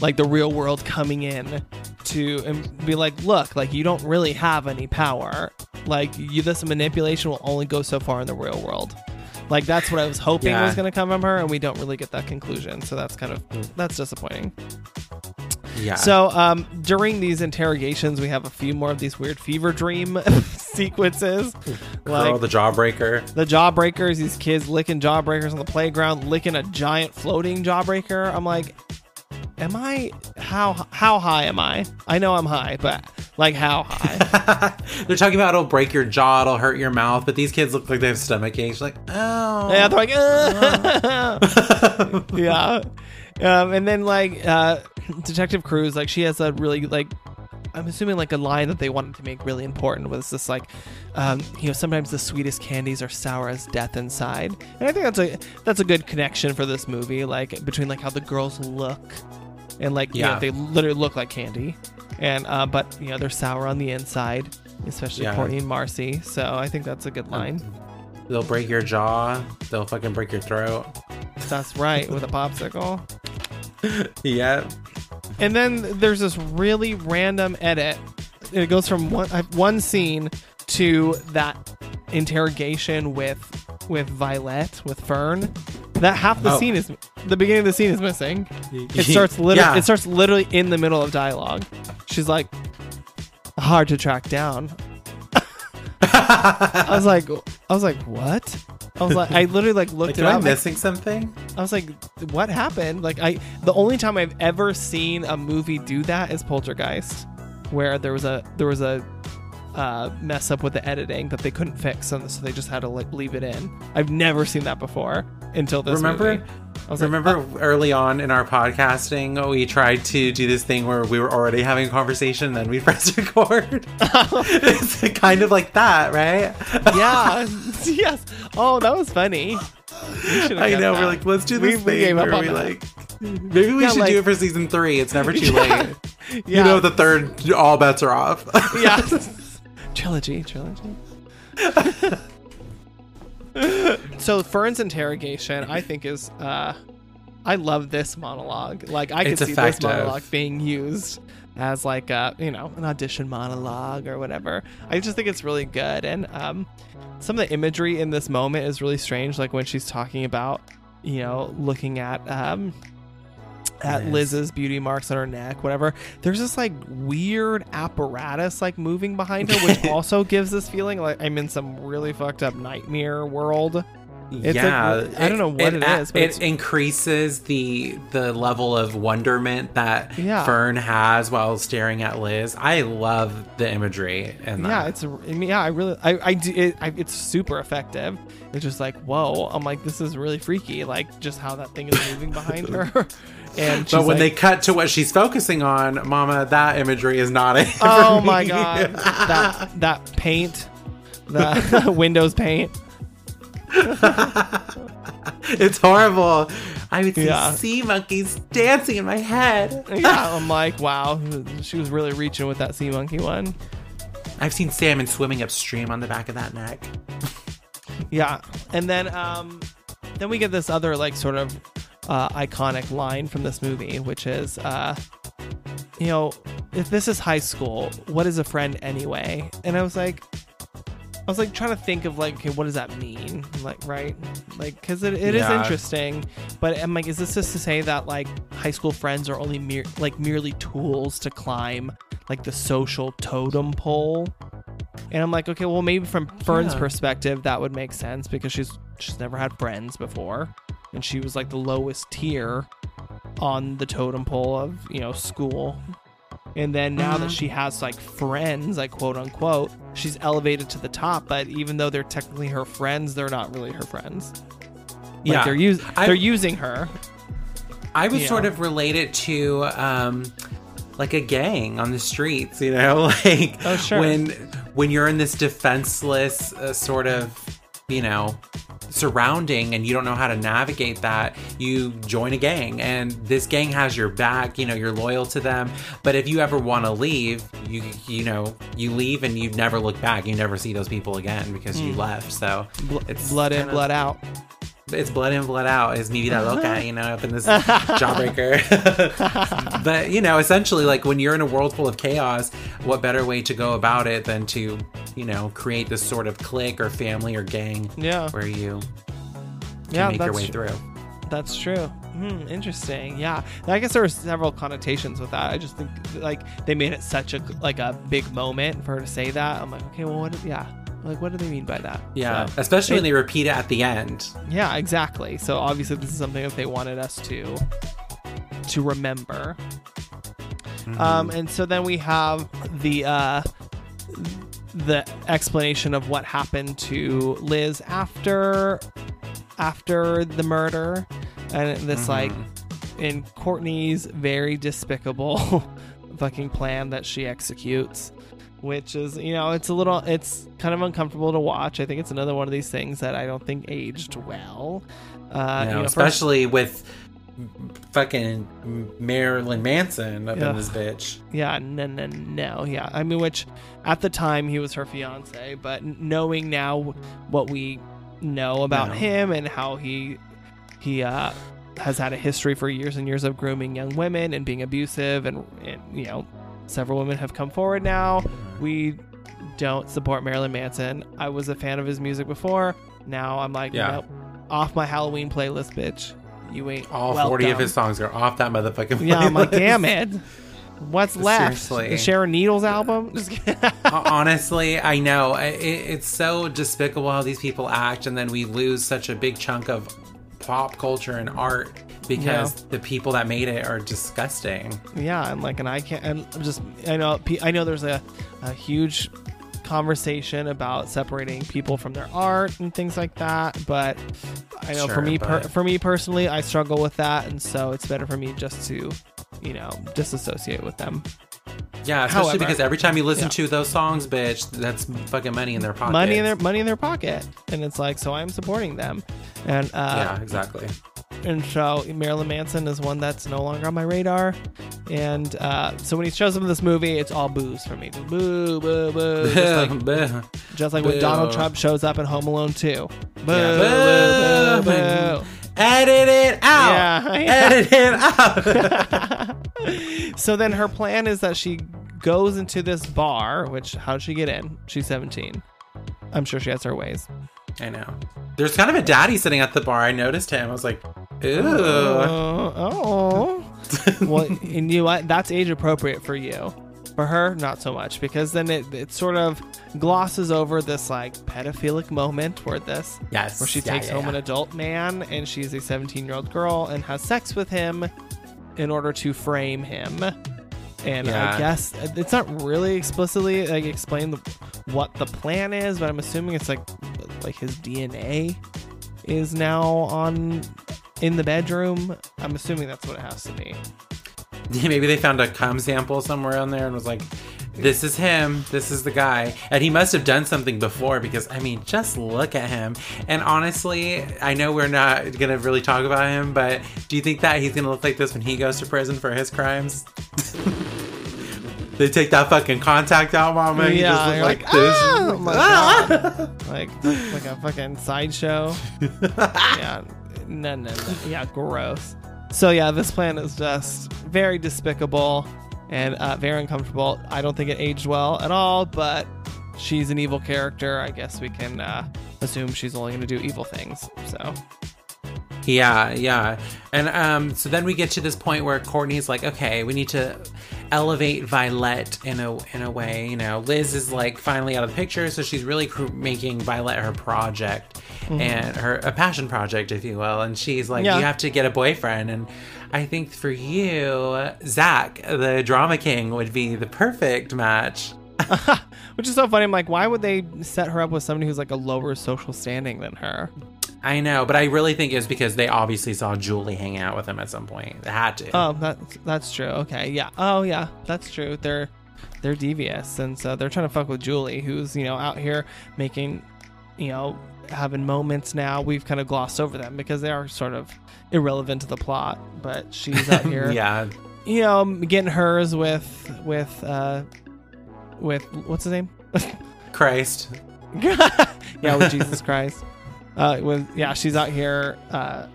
like the real world coming in to and be like, look, like you don't really have any power. Like you, this manipulation will only go so far in the real world. Like that's what I was hoping Yeah. was going to come from her, and we don't really get that conclusion. So that's kind of that's disappointing. Yeah. So um, during these interrogations, we have a few more of these weird fever dream <laughs> sequences, Girl, like the jawbreaker. the jawbreakers. These kids licking jawbreakers on the playground, licking a giant floating jawbreaker. I'm like, am I how how high am I? I know I'm high, but like how high? <laughs> They're talking about it'll break your jaw, it'll hurt your mouth, but these kids look like they have stomach aches. Like, oh. yeah, they're like, "Ugh." <laughs> <laughs> yeah. Um, and then like uh, Detective Cruz, like she has a really like I'm assuming like a line that they wanted to make really important was this like, um, you know, sometimes the sweetest candies are sour as death inside, and I think that's a that's a good connection for this movie, like between like how the girls look, and like yeah, Yeah. they literally look like candy, and uh, but you know they're sour on the inside, especially Yeah. Courtney and Marcy. So I think that's a good line. They'll break your jaw. They'll fucking break your throat. That's right, with a popsicle. <laughs> Yeah. And then there's this really random edit. It goes from one one scene to that interrogation with with Violet with Fern. That half the Oh. scene is the beginning of the scene is missing. It starts literally. Yeah. It starts literally in the middle of dialogue. She's like, hard to track down. I was like, I was like, what? I was like, I literally like looked Like, it am I up. missing something? I was like, what happened? Like, I the only time I've ever seen a movie do that is Poltergeist, where there was a there was a uh, mess up with the editing that they couldn't fix, and so they just had to like leave it in. I've never seen that before until this Remember? movie. I Remember early on in our podcasting, we tried to do this thing where we were already having a conversation, and then we <laughs> pressed record. <laughs> it's kind of like that, right? yeah, <laughs> yes. Oh, that was funny. I know. that. We're like, let's do We- this we thing gave up where on we like. Maybe we Yeah, should like- do it for season three. It's never too Yeah. late. yeah, You know, the third, all bets are off. yeah. trilogy, trilogy. <laughs> so Fern's interrogation, I think, is uh I love this monologue. Like I could It's see this monologue being used as like a you know an audition monologue or whatever. I just think it's really good, and um, some of the imagery in this moment is really strange. Like when she's talking about you know looking at um at Liz. Liz's beauty marks on her neck, whatever. There's this like weird apparatus like moving behind her, which <laughs> also gives this feeling like I'm in some really fucked up nightmare world. It's yeah, like- I don't know what it a- is, but it increases the the level of wonderment that Yeah. Fern has while staring at Liz. I love the imagery and Yeah, it's I mean, yeah, I really I I do it, I, it's super effective. It's just like whoa, I'm like this is really freaky, like just how that thing is <laughs> moving behind her. <laughs> And but when they cut to what she's focusing on, Mama, that imagery is not it. oh my god, <laughs> that that paint, the Windows paint. <laughs> it's horrible. I would see Yeah. sea monkeys dancing in my head. Yeah, <laughs> I'm like wow, she was really reaching with that sea monkey one. I've seen salmon swimming upstream on the back of that neck. <laughs> Yeah, and then um, then we get this other like sort of uh, iconic line from this movie, which is, uh, you know, if this is high school, what is a friend anyway? And I was like, I was like trying to think of like, okay, what does that mean? Like, right? Like, because it, it is Yeah. interesting, but I'm like, is this just to say that like high school friends are only mere like merely tools to climb like the social totem pole? And I'm like, okay, well, maybe from Fern's Yeah. perspective, that would make sense because she's she's never had friends before, and she was like the lowest tier on the totem pole of you know school. And then now Mm-hmm. that she has like friends, like quote unquote, she's elevated to the top. But even though they're technically her friends, they're not really her friends. Like Yeah. they're us- I- they're using her. I would sort of relate it to um, like a gang on the streets, you know, <laughs> like Oh, sure. when when you're in this defenseless uh, sort of, you know, surrounding and you don't know how to navigate that, you join a gang and this gang has your back, you know, you're loyal to them. But if you ever want to leave, you you know, you leave and you never look back. You never see those people again because you hmm. left. So it's blood in, kinda- blood out. It's blood in, blood out. Is me vida loca, <laughs> you know, up in this jawbreaker. <laughs> but you know, essentially, like when you're in a world full of chaos, what better way to go about it than to, you know, create this sort of clique or family or gang Yeah. where you can Yeah, make your way through. That's true. Hmm, interesting. Yeah, I guess there were several connotations with that. I just think like they made it such a like a big moment for her to say that. I'm like, okay, well, what? Yeah, like what do they mean by that? Yeah, So, especially when they repeat it at the end. yeah, exactly. So obviously, this is something that they wanted us to to remember. Mm-hmm. Um, and so then we have the uh, the explanation of what happened to Liz after after the murder, and this like in Courtney's very despicable <laughs> fucking plan that she executes. Which is, you know, it's a little, it's kind of uncomfortable to watch. I think it's another one of these things that I don't think aged well. Uh, You you know, first- especially with fucking Marilyn Manson up Yeah. in this bitch. Yeah, no, no, no. Yeah, I mean, which at the time he was her fiance, but knowing now what we know about No. him and how he he uh, has had a history for years and years of grooming young women and being abusive, and, and you know, several women have come forward now. We don't support Marilyn Manson. I was a fan of his music before. Now I'm like, Yeah. nope, off my Halloween playlist, bitch. You ain't All 40 of his songs are off that motherfucking Playlist. Yeah, I'm like, damn it. What's left? Seriously. The Sharon Needles album? Honestly, I know it, it's so despicable how these people act, and then we lose such a big chunk of pop culture and art because Yeah. the people that made it are disgusting. yeah, and like, and I can't. And I'm just, I know, I know. There's a, a huge conversation about separating people from their art and things like that. But I know for Sure, me, per, for me personally, I struggle with that, and so it's better for me just to, you know, disassociate with them. Yeah, especially However- because every time you listen Yeah. to those songs, bitch, that's fucking money in their pocket. Money in their money in their pocket, and it's like, so I'm supporting them, and uh, yeah, exactly. And so Marilyn Manson is one that's no longer on my radar. And uh, so when he shows up in this movie, it's all booze for me. Boo, boo, boo. Just like, just like when Donald Trump shows up in Home Alone 2. Boo, Yeah. boo, boo, boo. Edit it out. Yeah, yeah. <laughs> Edit it out. <laughs> So then her plan is that she goes into this bar, which, how'd she get in? She's 17. I'm sure she has her ways. I know. There's kind of a daddy sitting at the bar. I noticed him. I was like, ooh. Uh, oh, oh. <laughs> well, and you know what? That's age appropriate for you. For her, not so much, because then it, it sort of glosses over this like pedophilic moment where this yes. where she Yeah, takes yeah, home yeah. an adult man and she's a 17 year old girl and has sex with him in order to frame him. And. I guess uh, it's not really explicitly like explained what the plan is, but I'm assuming it's like like his DNA is now on in the bedroom. I'm assuming that's what it has to be. <laughs> Maybe they found a cum sample somewhere on there and was like, this is him. This is the guy. And he must have done something before because, I mean, just look at him. And honestly, I know we're not going to really talk about him, but do you think that he's going to look like this when he goes to prison for his crimes? <laughs> they take that fucking contact out, mama. and he Yeah, just look like, like, this. Oh <laughs> like like a fucking sideshow. yeah, no, no, no. Yeah, gross. So yeah, this plan is just very despicable and uh, very uncomfortable. I don't think it aged well at all, but she's an evil character. I guess we can uh, assume she's only going to do evil things. So Yeah, yeah. And um, so then we get to this point where Courtney's like, okay, we need to elevate Violet in a in a way. You know, Liz is like finally out of the picture, so she's really cr- making Violet her project mm-hmm. and her a passion project, if you will. And she's like, Yeah. you have to get a boyfriend. And I think for you, Zach, the drama king, would be the perfect match. <laughs> which is so funny. I'm like, why would they set her up with somebody who's like a lower social standing than her? I know, but I really think it's because they obviously saw Julie hang out with him at some point. They had to. Oh, that's that's true. Okay, yeah. Oh, yeah, that's true. They're they're devious, and so they're trying to fuck with Julie, who's you know out here making, you know, having moments. Now we've kind of glossed over them because they are sort of irrelevant to the plot, but she's out <laughs> here, yeah. you know, getting hers with with uh with what's his name? <laughs> Christ. <laughs> yeah, with Jesus Christ. Uh, with yeah, she's out here uh,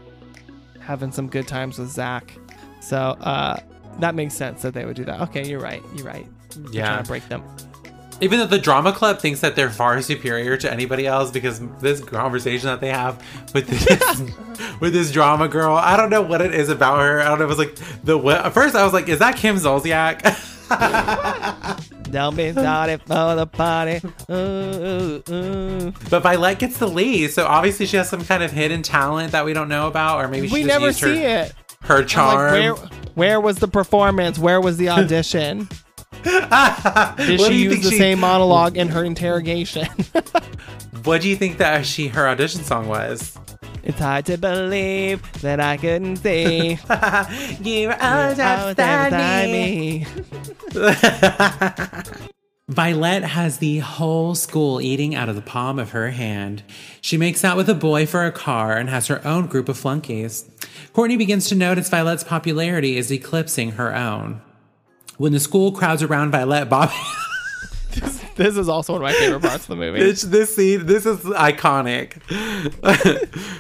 having some good times with Zach. So uh, that makes sense that they would do that. Okay, you're right. You're right. They're Yeah. trying to break them. Even though the drama club thinks that they're far superior to anybody else because this conversation that they have with this <laughs> with this drama girl, I don't know what it is about her. I don't know. It was like the. At first, I was like, "Is that Kim Zolciak?" <laughs> Don't be sorry for the party. Ooh, ooh, ooh. but Violet gets the lead, so obviously she has some kind of hidden talent that we don't know about, or maybe she We just never used see her, it. her charm. like, where, where was the performance? Where was the audition? <laughs> Did she use the she? same monologue in her interrogation? <laughs> What do you think that she her audition song was? It's hard to believe that I couldn't see. you are I was there beside me. <laughs> Violet has the whole school eating out of the palm of her hand. She makes out with a boy for a car and has her own group of flunkies. Courtney begins to notice Violet's popularity is eclipsing her own. When the school crowds around Violet, Bob. <laughs> This is also one of my favorite parts of the movie. this, this scene, this is iconic.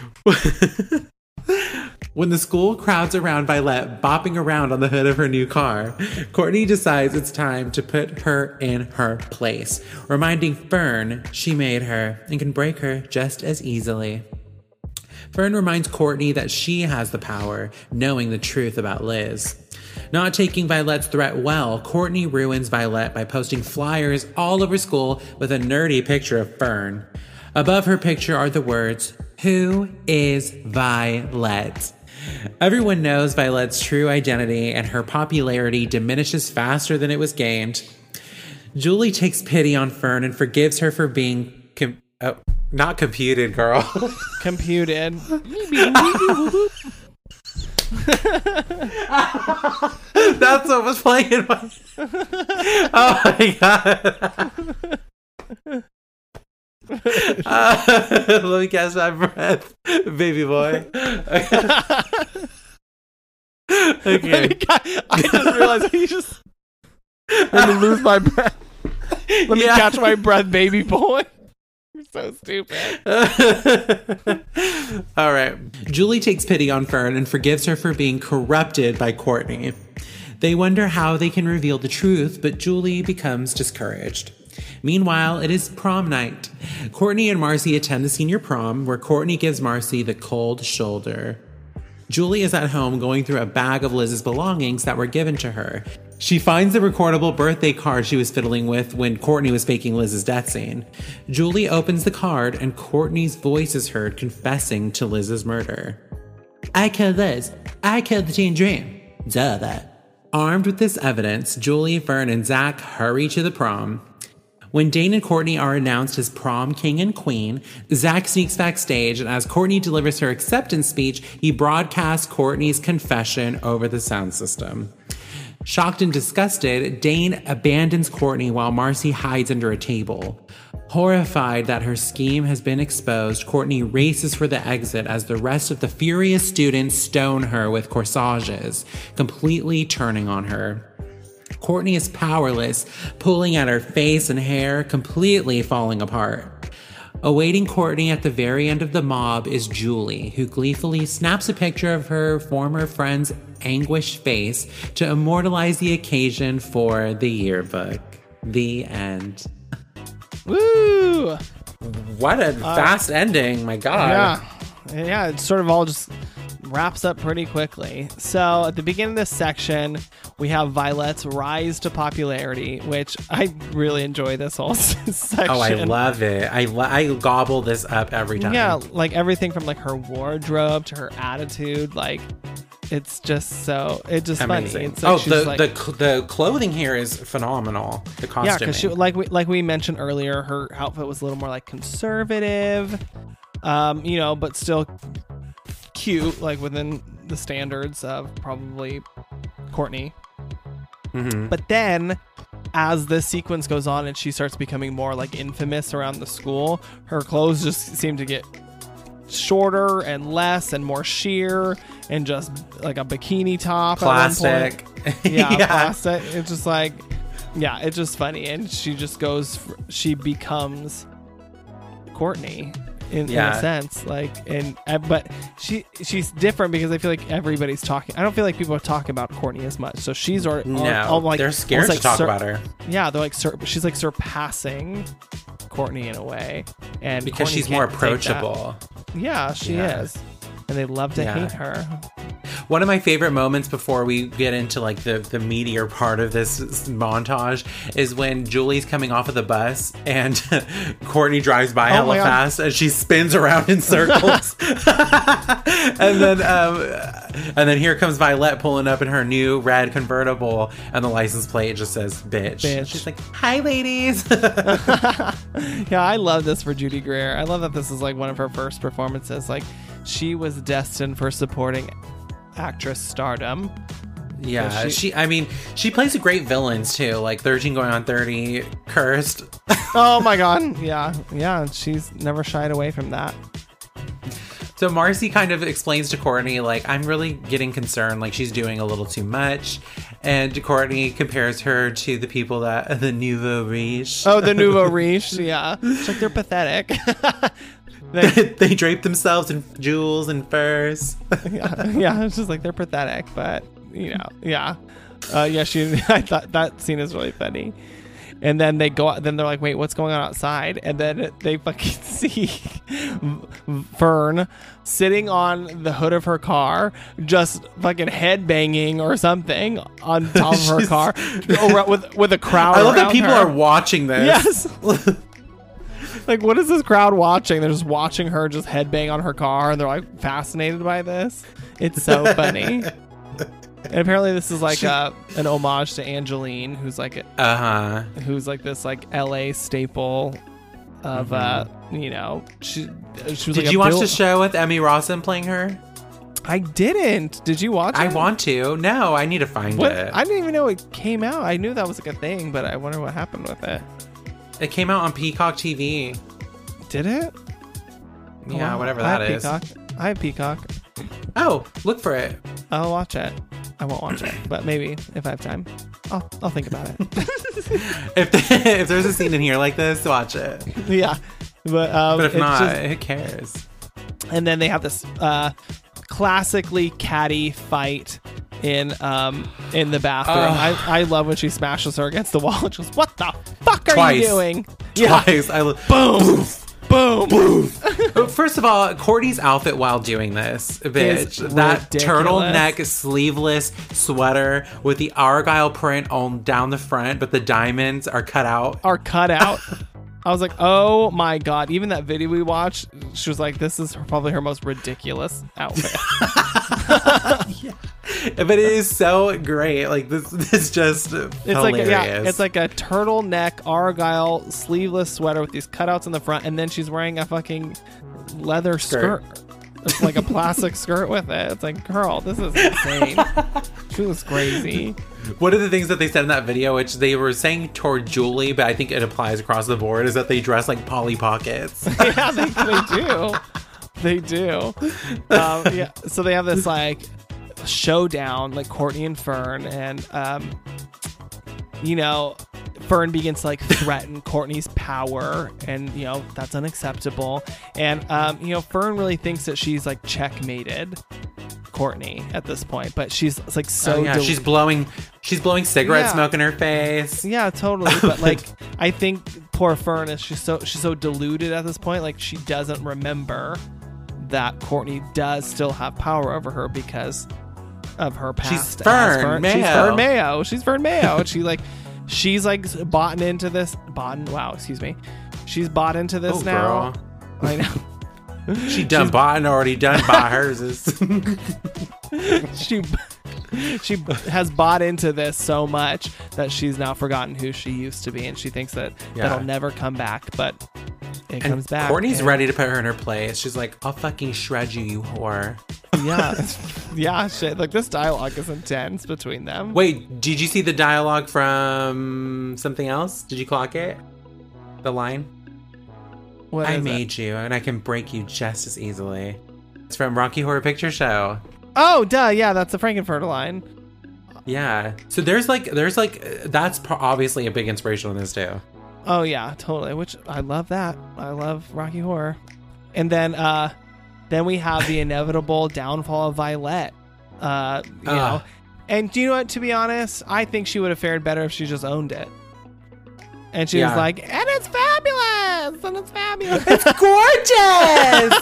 <laughs> <laughs> when the school crowds around Violet, bopping around on the hood of her new car, Courtney decides it's time to put her in her place, reminding Fern she made her and can break her just as easily. Fern reminds Courtney that she has the power, knowing the truth about Liz. Not taking Violet's threat well, Courtney ruins Violet by posting flyers all over school with a nerdy picture of Fern. Above her picture are the words, Who is Violet? Everyone knows Violet's true identity, and her popularity diminishes faster than it was gained. Julie takes pity on Fern and forgives her for being com- oh, not computed, girl. <laughs> Computed. <laughs> That's what was playing in my. <laughs> Oh my god. Uh, <laughs> let me catch my breath, baby boy. <laughs> okay. I just realized he just let me lose my breath. Let me Yeah. catch my breath, baby boy. You're so stupid. <laughs> All right. Julie takes pity on Fern and forgives her for being corrupted by Courtney. They wonder how they can reveal the truth, but Julie becomes discouraged. Meanwhile, it is prom night. Courtney and Marcy attend the senior prom, where Courtney gives Marcy the cold shoulder. Julie is at home going through a bag of Liz's belongings that were given to her. She finds the recordable birthday card she was fiddling with when Courtney was faking Liz's death scene. Julie opens the card and Courtney's voice is heard confessing to Liz's murder. I killed Liz. I killed the teen dream. Duh, that. Armed with this evidence, Julie, Fern, and Zach hurry to the prom. When Dane and Courtney are announced as prom king and queen, Zach sneaks backstage, and as Courtney delivers her acceptance speech, he broadcasts Courtney's confession over the sound system. Shocked and disgusted, Dane abandons Courtney while Marcy hides under a table. Horrified that her scheme has been exposed, Courtney races for the exit as the rest of the furious students stone her with corsages, completely turning on her. Courtney is powerless, pulling at her face and hair, completely falling apart. Awaiting Courtney at the very end of the mob is Julie, who gleefully snaps a picture of her former friend's anguished face to immortalize the occasion for the yearbook. The end. Woo! What a uh, fast ending, my god. Yeah. Yeah, it sort of all just wraps up pretty quickly. So at the beginning of this section, we have Violet's rise to popularity, which I really enjoy this whole <laughs> section. Oh, I love it. I, lo- I gobble this up every time. Yeah, like everything from like her wardrobe to her attitude, like it's just so it's just Amazing. funny. It's like oh, the, like, the cl- the clothing here is phenomenal. The costume. yeah, because like we like we mentioned earlier, her outfit was a little more like conservative, um, you know, but still cute, like within the standards of probably Courtney. Mhm. But then, as this sequence goes on and she starts becoming more like infamous around the school, her clothes just seem to get shorter and less and more sheer and just like a bikini top at one point. Plastic. <laughs> <laughs> yeah, plastic. It's just like, yeah, it's just funny, and she just goes, she becomes Courtney in, in a sense, like, and uh, but she she's different because I feel like everybody's talking. I don't feel like people talking about Courtney as much, so she's or No, like they're scared to like talk about her Yeah, they're like sur- she's like surpassing Courtney in a way, and because Courtney she's more can't take that. approachable. Yeah, she Yeah. is, and they love to Yeah. hate her. One of my favorite moments before we get into like the the meatier part of this montage is when Julie's coming off of the bus and <laughs> Courtney drives by Oh hella fast and she spins around in circles. <laughs> and then um and then here comes Violet pulling up in her new red convertible and the license plate just says bitch. Bitch. She's like, "Hi ladies." <laughs> yeah, I love this for Judy Greer. I love that this is like one of her first performances. Like she was destined for supporting actress stardom. Yeah, She- she, I mean, she plays a great villains too, like 13 going on 30, cursed. <laughs> Oh my god. Yeah. Yeah. She's never shied away from that. So Marcy kind of explains to Courtney, like, I'm really getting concerned, like she's doing a little too much. And Courtney compares her to the people that <laughs> the nouveau riche. Oh, the nouveau <laughs> riche. Yeah. It's like they're pathetic. They, they <laughs> drape themselves in jewels and furs. <laughs> yeah, yeah, it's just like they're pathetic, but you know, yeah, uh, yeah. She, <laughs> I thought that scene is really funny. And then they go, then they're like, "Wait, what's going on outside?" And then they fucking see Fern sitting on the hood of her car, just fucking head banging or something on top of her car, with with a crowd. I love that people her. are watching this. Yes. Like, what is this crowd watching? They're just watching her just headbang on her car, and they're like fascinated by this. It's so <laughs> funny. and apparently, this is like a, an homage to Angelyne, who's like Uh huh. who's like this like L.A. staple of uh, you know, she she was Did like you watch bill- the show with Emmy Rossum playing her? I didn't. Did you watch it? I want to. No, I need to find What? it. I didn't even know it came out. I knew that was like a thing, but I wonder what happened with it. It came out on Peacock TV. Did it? Yeah, Wow. whatever I that have is. Peacock. I have Peacock. Oh, look for it. I'll watch it. I won't watch it, but maybe if I have time, I'll I'll think about it. <laughs> If <laughs> if there's a scene in here like this, watch it. yeah, but um, But if not, just- who cares? and then they have this uh, classically catty fight in um in the bathroom. Ugh. I I love when she smashes her against the wall and she goes, "What the fuck are Twice. you doing?" <laughs> Yeah, I lo- boom, boom, <laughs> But First of all, Courtney's outfit while doing this, bitch, Is that ridiculous. turtleneck sleeveless sweater with the argyle print on down the front, but the diamonds are cut out. are cut out. <laughs> I was like, "Oh my god!" Even that video we watched, she was like, "This is probably her most ridiculous outfit." <laughs> But it is so great. Like this, this just It's hilarious. like a, yeah, it's like a turtleneck argyle sleeveless sweater with these cutouts in the front, and then she's wearing a fucking leather skirt, Skirt. Like a plastic skirt with it. It's like, girl, this is insane. <laughs> she was crazy. One of the things that they said in that video, which they were saying toward Julie, but I think it applies across the board, is that they dress like Polly Pockets. <laughs> yeah, they, they do. They do. Um, yeah. So they have this like showdown, like Courtney and Fern, and um, you know, Fern begins to like threaten Courtney's power, and you know that's unacceptable. And um, you know, Fern really thinks that she's like checkmated Courtney at this point, but she's like so oh yeah, del- she's blowing, she's blowing cigarette Yeah. smoke in her face. Yeah, totally. But like, <laughs> I think poor Fern is she's so she's so deluded at this point. Like, she doesn't remember that Courtney does still have power over her because of her past. She's as Fern She's Fern Mayo. She's Fern Mayo. and she like, <laughs> she's like bought into this. Bought. Wow, excuse me. She's bought into this Oh, now. girl. I know. <laughs> She done bought and already done by hers. <laughs> <laughs> she she has bought into this so much that she's now forgotten who she used to be, and she thinks that Yeah. that'll never come back. But it and comes back. Courtney's and- ready to put her in her place. She's like, I'll fucking shred you, you whore. Yeah, <laughs> yeah. Shit, like this dialogue is intense between them. Wait, did you see the dialogue from something else? Did you clock it? The line? What I is it? made you, and I can break you just as easily. It's from Rocky Horror Picture Show. Oh, duh. Yeah, that's the Frank-N-Furter line. Yeah. So there's like, there's like, that's obviously a big inspiration on this too. Oh yeah, totally. Which I love that. I love Rocky Horror. And then uh then we have the <laughs> inevitable downfall of Violet. Uh you know. Ah. And do you know what, to be honest, I think she would have fared better if she just owned it. And she was like, and it's fabulous! And it's fabulous. <laughs> It's gorgeous!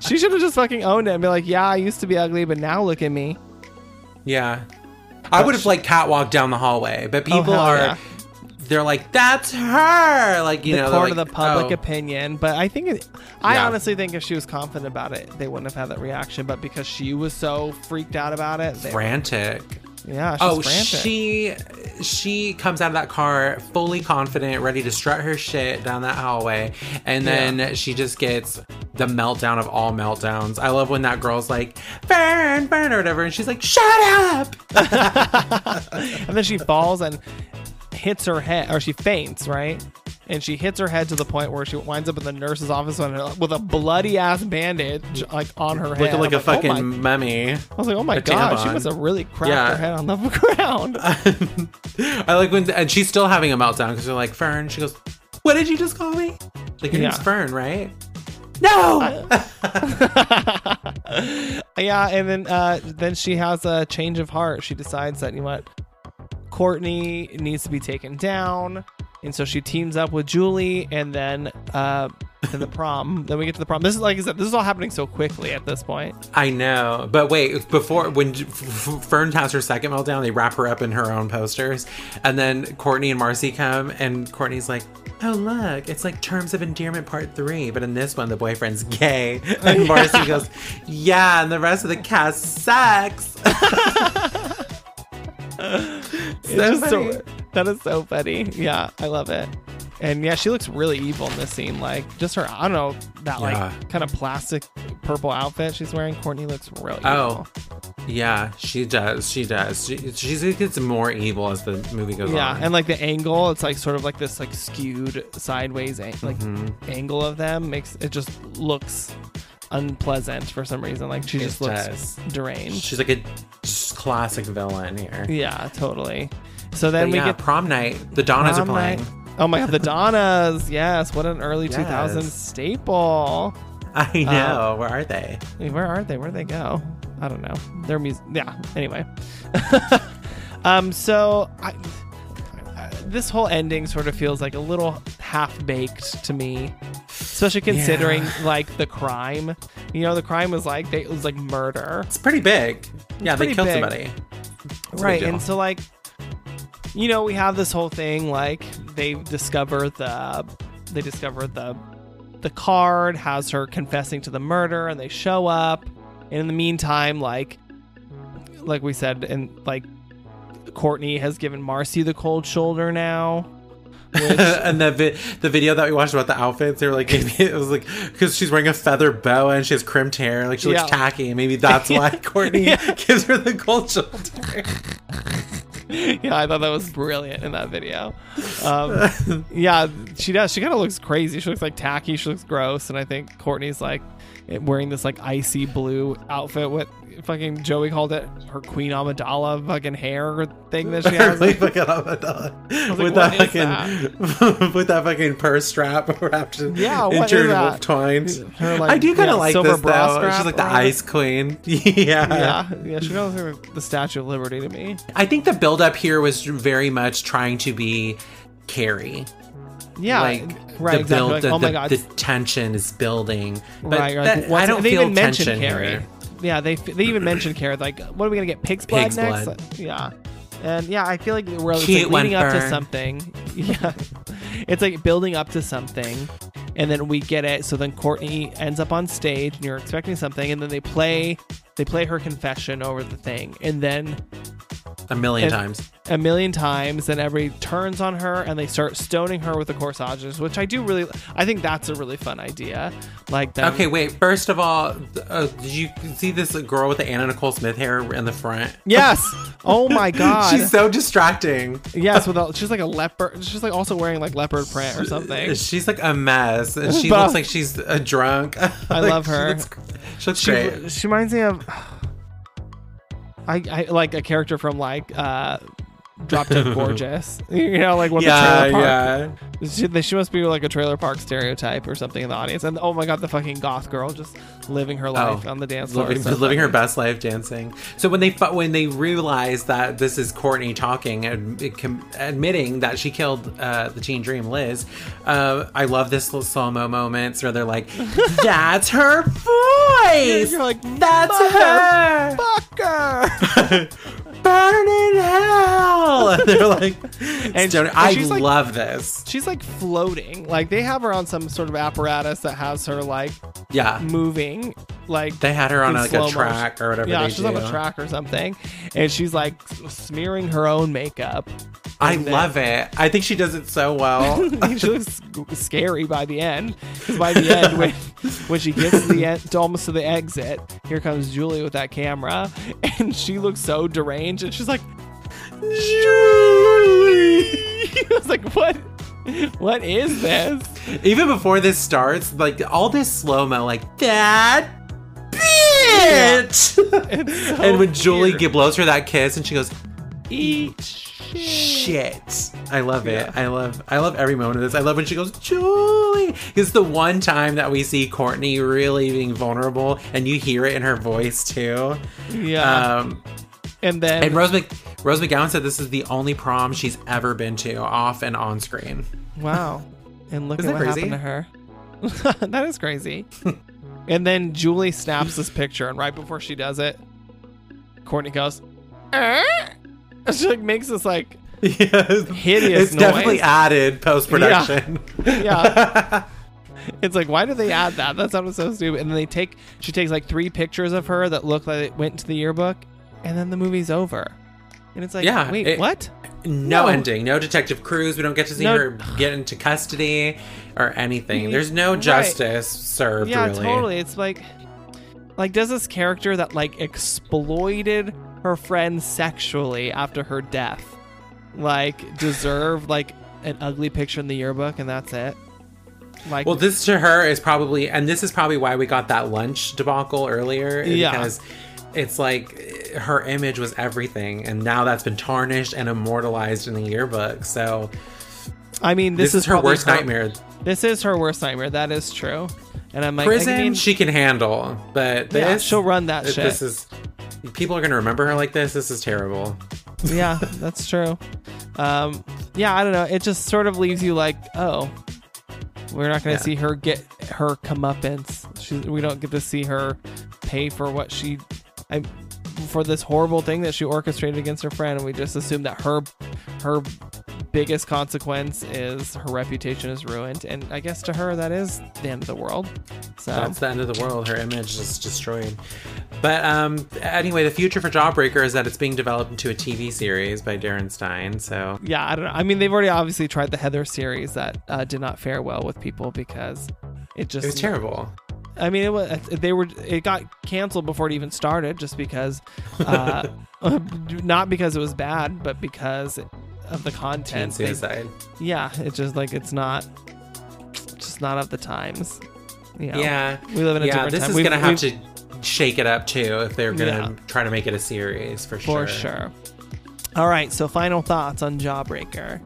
<laughs> she should have just fucking owned it and be like, yeah, I used to be ugly, but now look at me. yeah. I would have like catwalked down the hallway, but oh, people Oh, hell are, yeah. they're like, that's her! Like, you the know, they're court like, of the public oh. opinion. But I think, it, I Yeah. honestly think if she was confident about it, they wouldn't have had that reaction. But because she was so freaked out about it, they, frantic. Yeah, she's Oh, frantic. she she comes out of that car fully confident, ready to strut her shit down that hallway, and then Yeah. she just gets the meltdown of all meltdowns. I love when that girl's like "Burn, burn" or whatever, and she's like "Shut up!" <laughs> <laughs> and then she falls and hits her head, or she faints, right? And she hits her head to the point where she winds up in the nurse's office with a bloody ass bandage like on her head. Looking like I'm a fucking oh mummy. I was like, oh my god, she must have really cracked Yeah. her head on the <laughs> ground. <laughs> I like when, and she's still having a meltdown because they're like Fern. She goes, "What did you just call me?" Like your name's Yeah. Fern, right? No. <laughs> yeah, and then uh, then she has a change of heart. She decides that you know what, Courtney needs to be taken down, and so she teams up with Julie, and then uh, to the prom. then we get to the prom. This is like I said, this is all happening so quickly at this point. I know, but wait. Before when Fern has her second meltdown, they wrap her up in her own posters, and then Courtney and Marcy come, and Courtney's like, "Oh look, it's like Terms of Endearment Part 3, but in this one, the boyfriend's gay." And <laughs> Marcy goes, "Yeah," and the rest of the cast sucks. <laughs> <laughs> It's just so that is so funny. Yeah, I love it. And yeah, she looks really evil in this scene. Like just her, I don't know that Yeah. like kind of plastic purple outfit she's wearing. Courtney looks really Oh, evil. yeah, she does. She does. She, she gets more evil as the movie goes Yeah, on. Yeah, and like the angle, it's like sort of like this like skewed sideways an- like Mm-hmm. angle of them makes it just looks unpleasant for some reason. Like she It just looks does. deranged. she's like a classic villain here. yeah, totally. So then But we yeah, get prom night. The Donnas are prom night. playing. Oh my god, the Donnas! Yes, what an early Yes. 2000s staple. I know. Where are they? Where are they? Where'd they go? I don't know. Their music. Yeah. Anyway. <laughs> um. So I, I- this whole ending sort of feels like a little half baked to me, especially considering like the crime. You know, the crime was like they it was like murder. It's pretty big. Yeah, they killed big. somebody. Big right and so like you know we have this whole thing like they discover the they discover the the card has her confessing to the murder and they show up and in the meantime like like we said and like courtney has given marcy the cold shoulder now <laughs> and the vi- the video that we watched about the outfits, they were like, maybe <laughs> it was like because she's wearing a feather boa and she has crimped hair, like she looks Yeah. tacky, and maybe that's why <laughs> Courtney Yeah. gives her the cold shoulder. yeah, I thought that was brilliant in that video. Um, yeah, she does. She kind of looks crazy. She looks like tacky. She looks gross. And I think Courtney's like wearing this like icy blue outfit with fucking Joey called it her Queen Amidala fucking hair thing that she <laughs> has. Really fucking Amidala. with that fucking <laughs> with that fucking purse strap <laughs> wrapped in Yeah, what is injured wolf twined. Her, like, I do kind yeah, of like silver this though. strap She's like the ice queen. yeah. yeah, yeah, she goes through the Statue of Liberty to me. I think the build up here was very much trying to be Carrie. Yeah, like right. the exactly. build, Like, the, oh my god, the tension is building. But right, that- What's- I don't feel tension Carrie. here. Yeah, they they even mentioned Carrie. Like, what are we gonna get? Pig's blood Pig's next? blood. Yeah, and yeah, I feel like we're like leading up to something. <laughs> Yeah, it's like building up to something, and then we get it. So then Courtney ends up on stage, and you're expecting something, and then they play they play her confession over the thing, and then A million And- times. a million times, and everybody turns on her, and they start stoning her with the corsages, which I do really. I think that's a really fun idea. Like that. Okay, wait. First of all, uh, did you see this girl with the Anna Nicole Smith hair in the front? Yes. Oh my <laughs> god. She's so distracting. Yes, with a, she's like a leopard. She's like also wearing like leopard print or something. <laughs> She's like a mess, and she But- looks like she's a drunk. <laughs> I Like, love she her. looks- She looks She, great. she reminds me of I, I like a character from like uh Drop Dead <laughs> Gorgeous. You know, like what the Yeah, trailer park. yeah. She, she must be like a trailer park stereotype or something in the audience. And oh my god, the fucking goth girl just living her life on the dance floor. Oh, living, so living her best life dancing. So when they when they realize that this is Courtney talking and com- admitting that she killed uh, the teen dream Liz, uh, I love this little slow mo moments where they're like, <laughs> "That's her voice. You're like, That's her." Fucker. <laughs> burn in hell. And <laughs> they're like, And and I she's like- love this. She's like floating. Like they have her on some sort of apparatus that has her like Yeah. moving. Like They had her on like a motion. track or whatever. Yeah, she's do. on a track or something, and she's like smearing her own makeup. I And then- love it. I think she does it so well. <laughs> she <laughs> looks scary by the end. Because by the end, when when she gets to the end, to almost to the exit, here comes Julie with that camera, and she looks so deranged, and she's like, Julie. <laughs> I was like, what? What is this? Even before this starts, like all this slow mo, like that bitch. It's so and when Julie weird. gi- blows her that kiss, and she goes, eat shit. I love it. I love I love every moment of this. I love when she goes, Julie. It's the one time that we see Courtney really being vulnerable and you hear it in her voice too. Yeah. Um and then and Rose Mc, Rose McGowan said this is the only prom she's ever been to, off and on screen. Wow. And look Isn't at what crazy? happened to her. <laughs> that is crazy. <laughs> and then Julie snaps this picture, and right before she does it, Courtney goes, "Eh?" <laughs> She like makes this like <laughs> Yeah. Hideous It's definitely added post production. Yeah. <laughs> it's like why do they add that? That sounded so stupid. And then they take she takes like three pictures of her that look like it went to the yearbook, and then the movie's over. And it's like, Yeah, wait, it- what? No, No. ending. No Detective Cruz. We don't get to see No- her get into custody or anything. There's no Right. justice served, Yeah, really. totally. It's like, like does this character that like exploited her friend sexually after her death, like deserve like an ugly picture in the yearbook and that's it? Like, Well, this to her is probably, and this is probably why we got that lunch debacle earlier. Yeah. Because it's like eh, her image was everything, and now that's been tarnished and immortalized in the yearbook. So I mean, this, this, is her probably worst nightmare. This is her worst nightmare. That is true. And I'm like, Prison, I mean, she can handle, but Yeah, this, she'll run that this shit. is. People are gonna remember her like this. This is terrible. yeah, that's true. Um, yeah, I don't know. It just sort of leaves you like, oh, we're not going to Yeah. see her get her comeuppance. She, we don't get to see her pay for what she, I, for this horrible thing that she orchestrated against her friend. And we just assume that her, her biggest consequence is her reputation is ruined. And I guess to her that is the end of the world. So That's the end of the world. Her image is destroyed. But um, anyway, the future for Jawbreaker is that it's being developed into a TV series by Darren Stein. So yeah, I don't know. I mean, they've already obviously tried the Heather series that uh, did not fare well with people because it just it was terrible. I mean, it was they were it got canceled before it even started, just because, uh, <laughs> not because it was bad, but because of the Teen content. They- suicide. yeah, it's just like it's not, just not of the times. You know? Yeah, we live in a yeah. different This time. is We've- gonna have to shake it up too if they're gonna Yeah. try to make it a series for sure. for sure. All right, so final thoughts on Jawbreaker.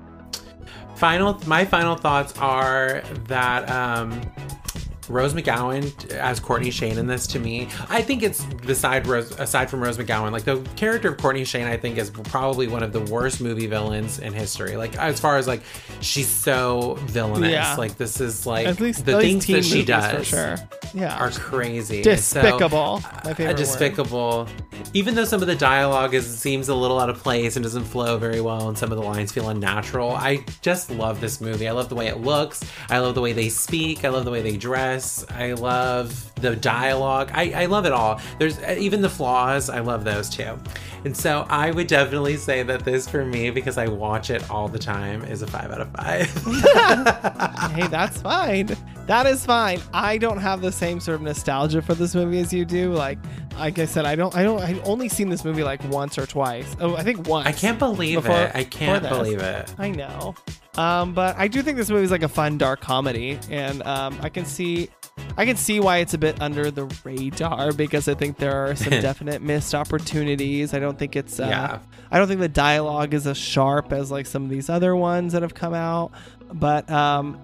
Final, my final thoughts are that um, Rose McGowan as Courtney Shayne in this to me, I think it's beside Rose, aside from Rose McGowan, like the character of Courtney Shayne, I think is probably one of the worst movie villains in history. Like as far as like she's so villainous. Yeah. Like this is like At least the at least things teen that she does for sure. Yeah, are crazy. So, despicable. My uh, favorite word. despicable. Even though some of the dialogue is seems a little out of place and doesn't flow very well, and some of the lines feel unnatural, I just love this movie. I love the way it looks. I love the way they speak. I love the way they dress. I love the dialogue. I, I love it all. There's uh, even the flaws. I love those too. And so I would definitely say that this for me, because I watch it all the time, is a five out of five. <laughs> hey, that's fine. That is fine. I don't have the same sort of nostalgia for this movie as you do. Like, like I said, I don't, I don't, I've only seen this movie like once or twice. Oh, I think once. I can't believe Before- it. I can't believe it. I know. Um, but I do think this movie is like a fun dark comedy, and um, I can see, I can see why it's a bit under the radar because I think there are <laughs> some definite missed opportunities. I don't think it's, uh, Yeah. I don't think the dialogue is as sharp as like some of these other ones that have come out, but um,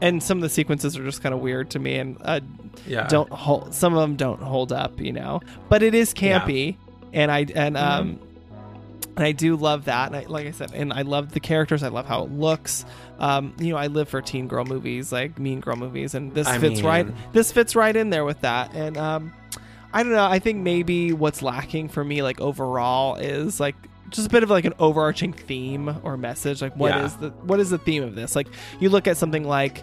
and some of the sequences are just kind of weird to me and uh, Yeah. don't hold. Some of them don't hold up, you know. But it is Yeah. campy, and I and um. And I do love that, and I, like I said, and I love the characters. I love how it looks. Um, you know, I live for teen girl movies, like Mean Girl movies, and this I fits right. This fits right in there with that. And um, I don't know. I think maybe what's lacking for me, like overall, is like just a bit of like an overarching theme or message. Like, what is Yeah. the what is the theme of this? Like, you look at something like,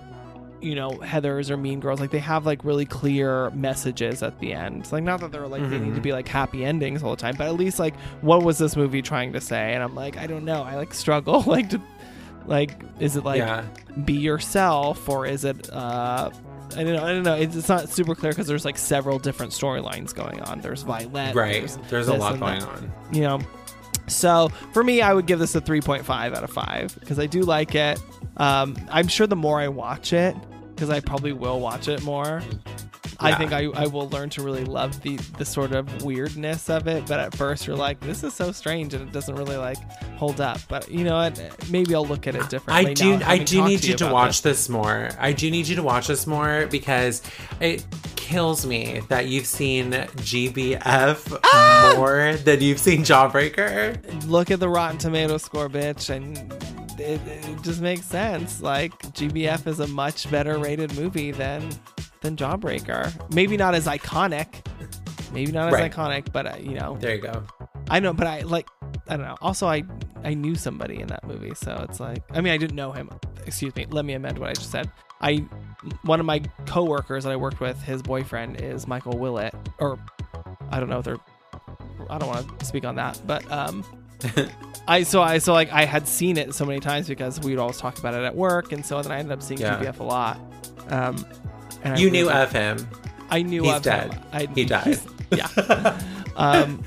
you know, Heathers or Mean Girls. Like, they have like really clear messages at the end. Like not that they're like they Mm-hmm. need to be like happy endings all the time, but at least like what was this movie trying to say? And I'm like, I don't know. I like struggle <laughs> like to like is it like yeah. be yourself or is it uh I don't know. I don't know. It's, it's not super clear because there's like several different storylines going on. There's Violet. Right. There's, There's a lot going that, on. You know. So for me, I would give this a 3.5 out of five because I do like it. Um, I'm sure the more I watch it, because I probably will watch it more. I think I, I will learn to really love the the sort of weirdness of it. But at first, you're like, this is so strange, and it doesn't really like hold up. But you know what? Maybe I'll look at it differently. I do. I do need to you to watch this. more. I do need you to watch this more because it kills me that you've seen GBF Ah! more than you've seen Jawbreaker. look at the Rotten Tomato score, bitch, and it, it just makes sense. Like GBF is a much better rated movie than than Jawbreaker. Maybe not as iconic. Maybe not as Right. iconic, but uh, you know, There you go. I know. But I like, I don't know. Also, I I knew somebody in that movie, so it's like, I mean, I didn't know him. Excuse me. Let me amend what I just said. I one of my coworkers that I worked with, his boyfriend is Michael Willett, or I don't know if they're I don't want to speak on that, but um, <laughs> I so I so like I had seen it so many times because we would always talk about it at work, and so then I ended up seeing Yeah. GBF a lot. Um, and I You knew of him. I knew he's of dead. him. I, He <laughs> died. yeah. <laughs> um,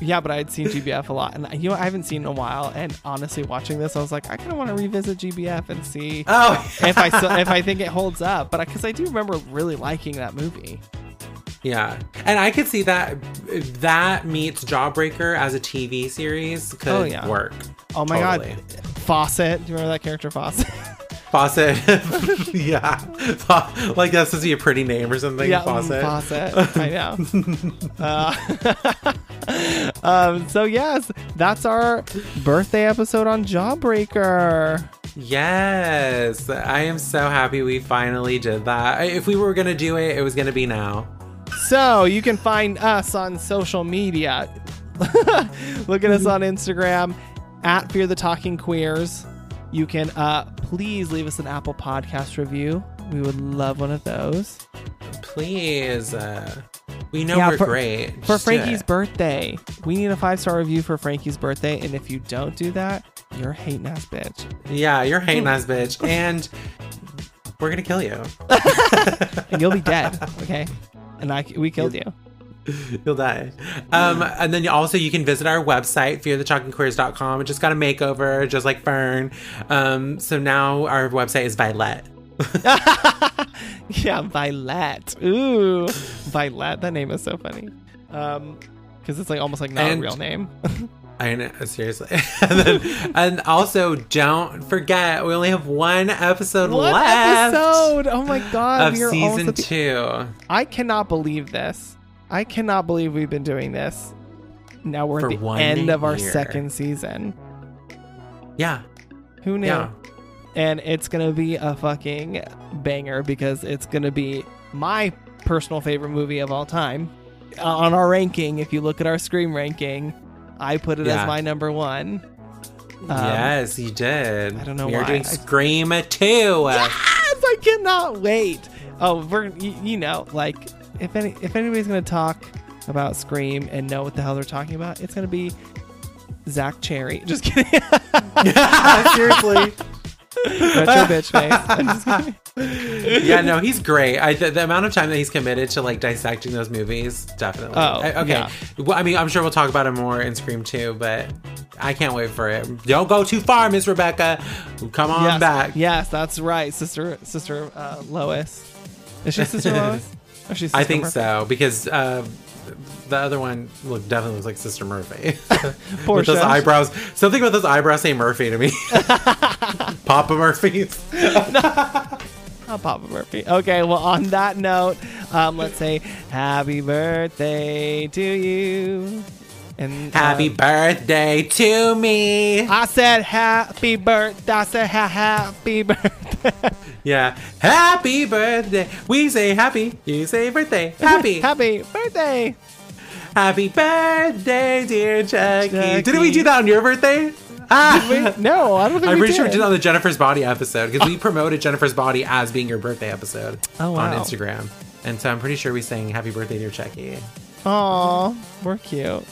yeah, but I had seen GBF a lot, and you know I haven't seen in a while. And honestly, watching this, I was like, I kind of want to revisit GBF and see Oh, if I still, if I think it holds up. But because I do remember really liking that movie. yeah. And I could see that that meets Jawbreaker as a TV series could Oh, yeah. work. Oh my Totally. god, Fawcett! Do you remember that character Fawcett? <laughs> Fawcett. <laughs> yeah. Fa- like that's supposed to be a pretty name or something. yeah, Fawcett. mm, Fawcett. <laughs> I know. Uh, <laughs> um, so yes, that's our birthday episode on Jawbreaker. Yes. I am so happy we finally did that. If we were going to do it, it was going to be now. So you can find us on social media. Look at us on Instagram at Fear the Talking Queers. You can uh, please leave us an Apple Podcast review. We would love one of those. Please. Uh, we know Yeah, we're for- great. For Just Frankie's birthday, we need a five star review for Frankie's birthday. And if you don't do that, you're a hating ass bitch. Yeah, you're <laughs> hating ass bitch. And we're going to kill you. <laughs> And you'll be dead, <laughs> okay? And I, we killed you. <laughs> You'll die. Um, and then also you can visit our website, fearthetalkingqueers.com. It just got a makeover, just like Fern. Um, so now our website is Violet. <laughs> yeah, Violet. Ooh, Violet. That name is so funny. Um, because it's like almost like not And- a real name. <laughs> I know, seriously. and, then, and also, don't forget, we only have one episode One left episode. Oh my god, of we are almost season the- two. I cannot believe this. I cannot believe we've been doing this. Now we're For at the end of our second season. Yeah. Who knew? Yeah. And it's gonna be a fucking banger because it's gonna be my personal favorite movie of all time. Uh, on our ranking, if you look at our Scream ranking, I put it Yeah. as my number one. Um, yes, you did. I don't know We why. doing I- Scream 2. Yes, I cannot wait. Oh, we're you, you know like if any if anybody's gonna talk about Scream and know what the hell they're talking about, it's gonna be Zach Cherry. <laughs> Just kidding. <laughs> Seriously. That's your bitch face. <laughs> I'm just yeah, no, he's great. I, the, the amount of time that he's committed to like dissecting those movies, definitely. Oh, I- okay. yeah. Well, I mean, I'm sure we'll talk about it more in Scream 2, but I can't wait for it. Don't go too far, Miss Rebecca. Come on yes, back. Yes, that's right, sister, sister uh, Lois. Is she sister Lois? She's I Sister think Murphy? so because uh, the other one look definitely looks like Sister Murphy. <laughs> With Portia. those eyebrows, something about those eyebrows say Murphy to me. <laughs> Papa Murphy. <laughs> Oh, Papa Murphy. Okay, well, on that note, um, let's say happy birthday to you. And Happy uh, birthday to me. I said happy birthday. I said ha- happy <laughs> birthday. Yeah. Happy birthday. We say happy. You say birthday. Happy. <laughs> happy birthday. happy birthday, dear Chucky. Chucky. Didn't we do that on your birthday? Ah. No, I don't think I'm pretty sure we did. did it on the Jennifer's Body episode because we <laughs> promoted Jennifer's Body as being your birthday episode Oh, on. Instagram. And so I'm pretty sure we sang Happy Birthday, dear Chucky. Aw, we're cute.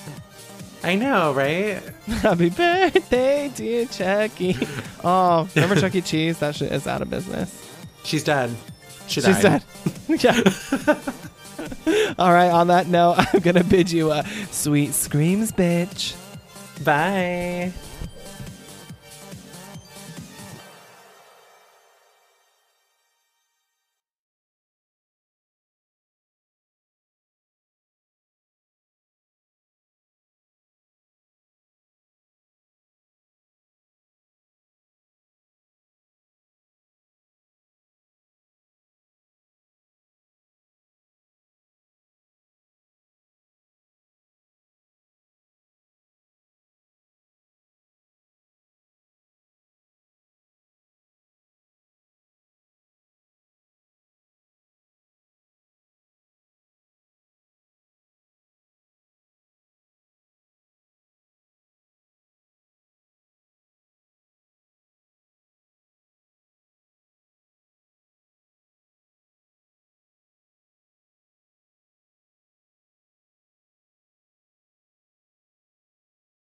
I know, right? <laughs> Happy birthday, dear Chucky. <laughs> Oh, remember Chuck E. Cheese? That shit is out of business. She's dead. She She died. said, <laughs> yeah. All right, on that note, I'm going to bid you a sweet screams, bitch. Bye.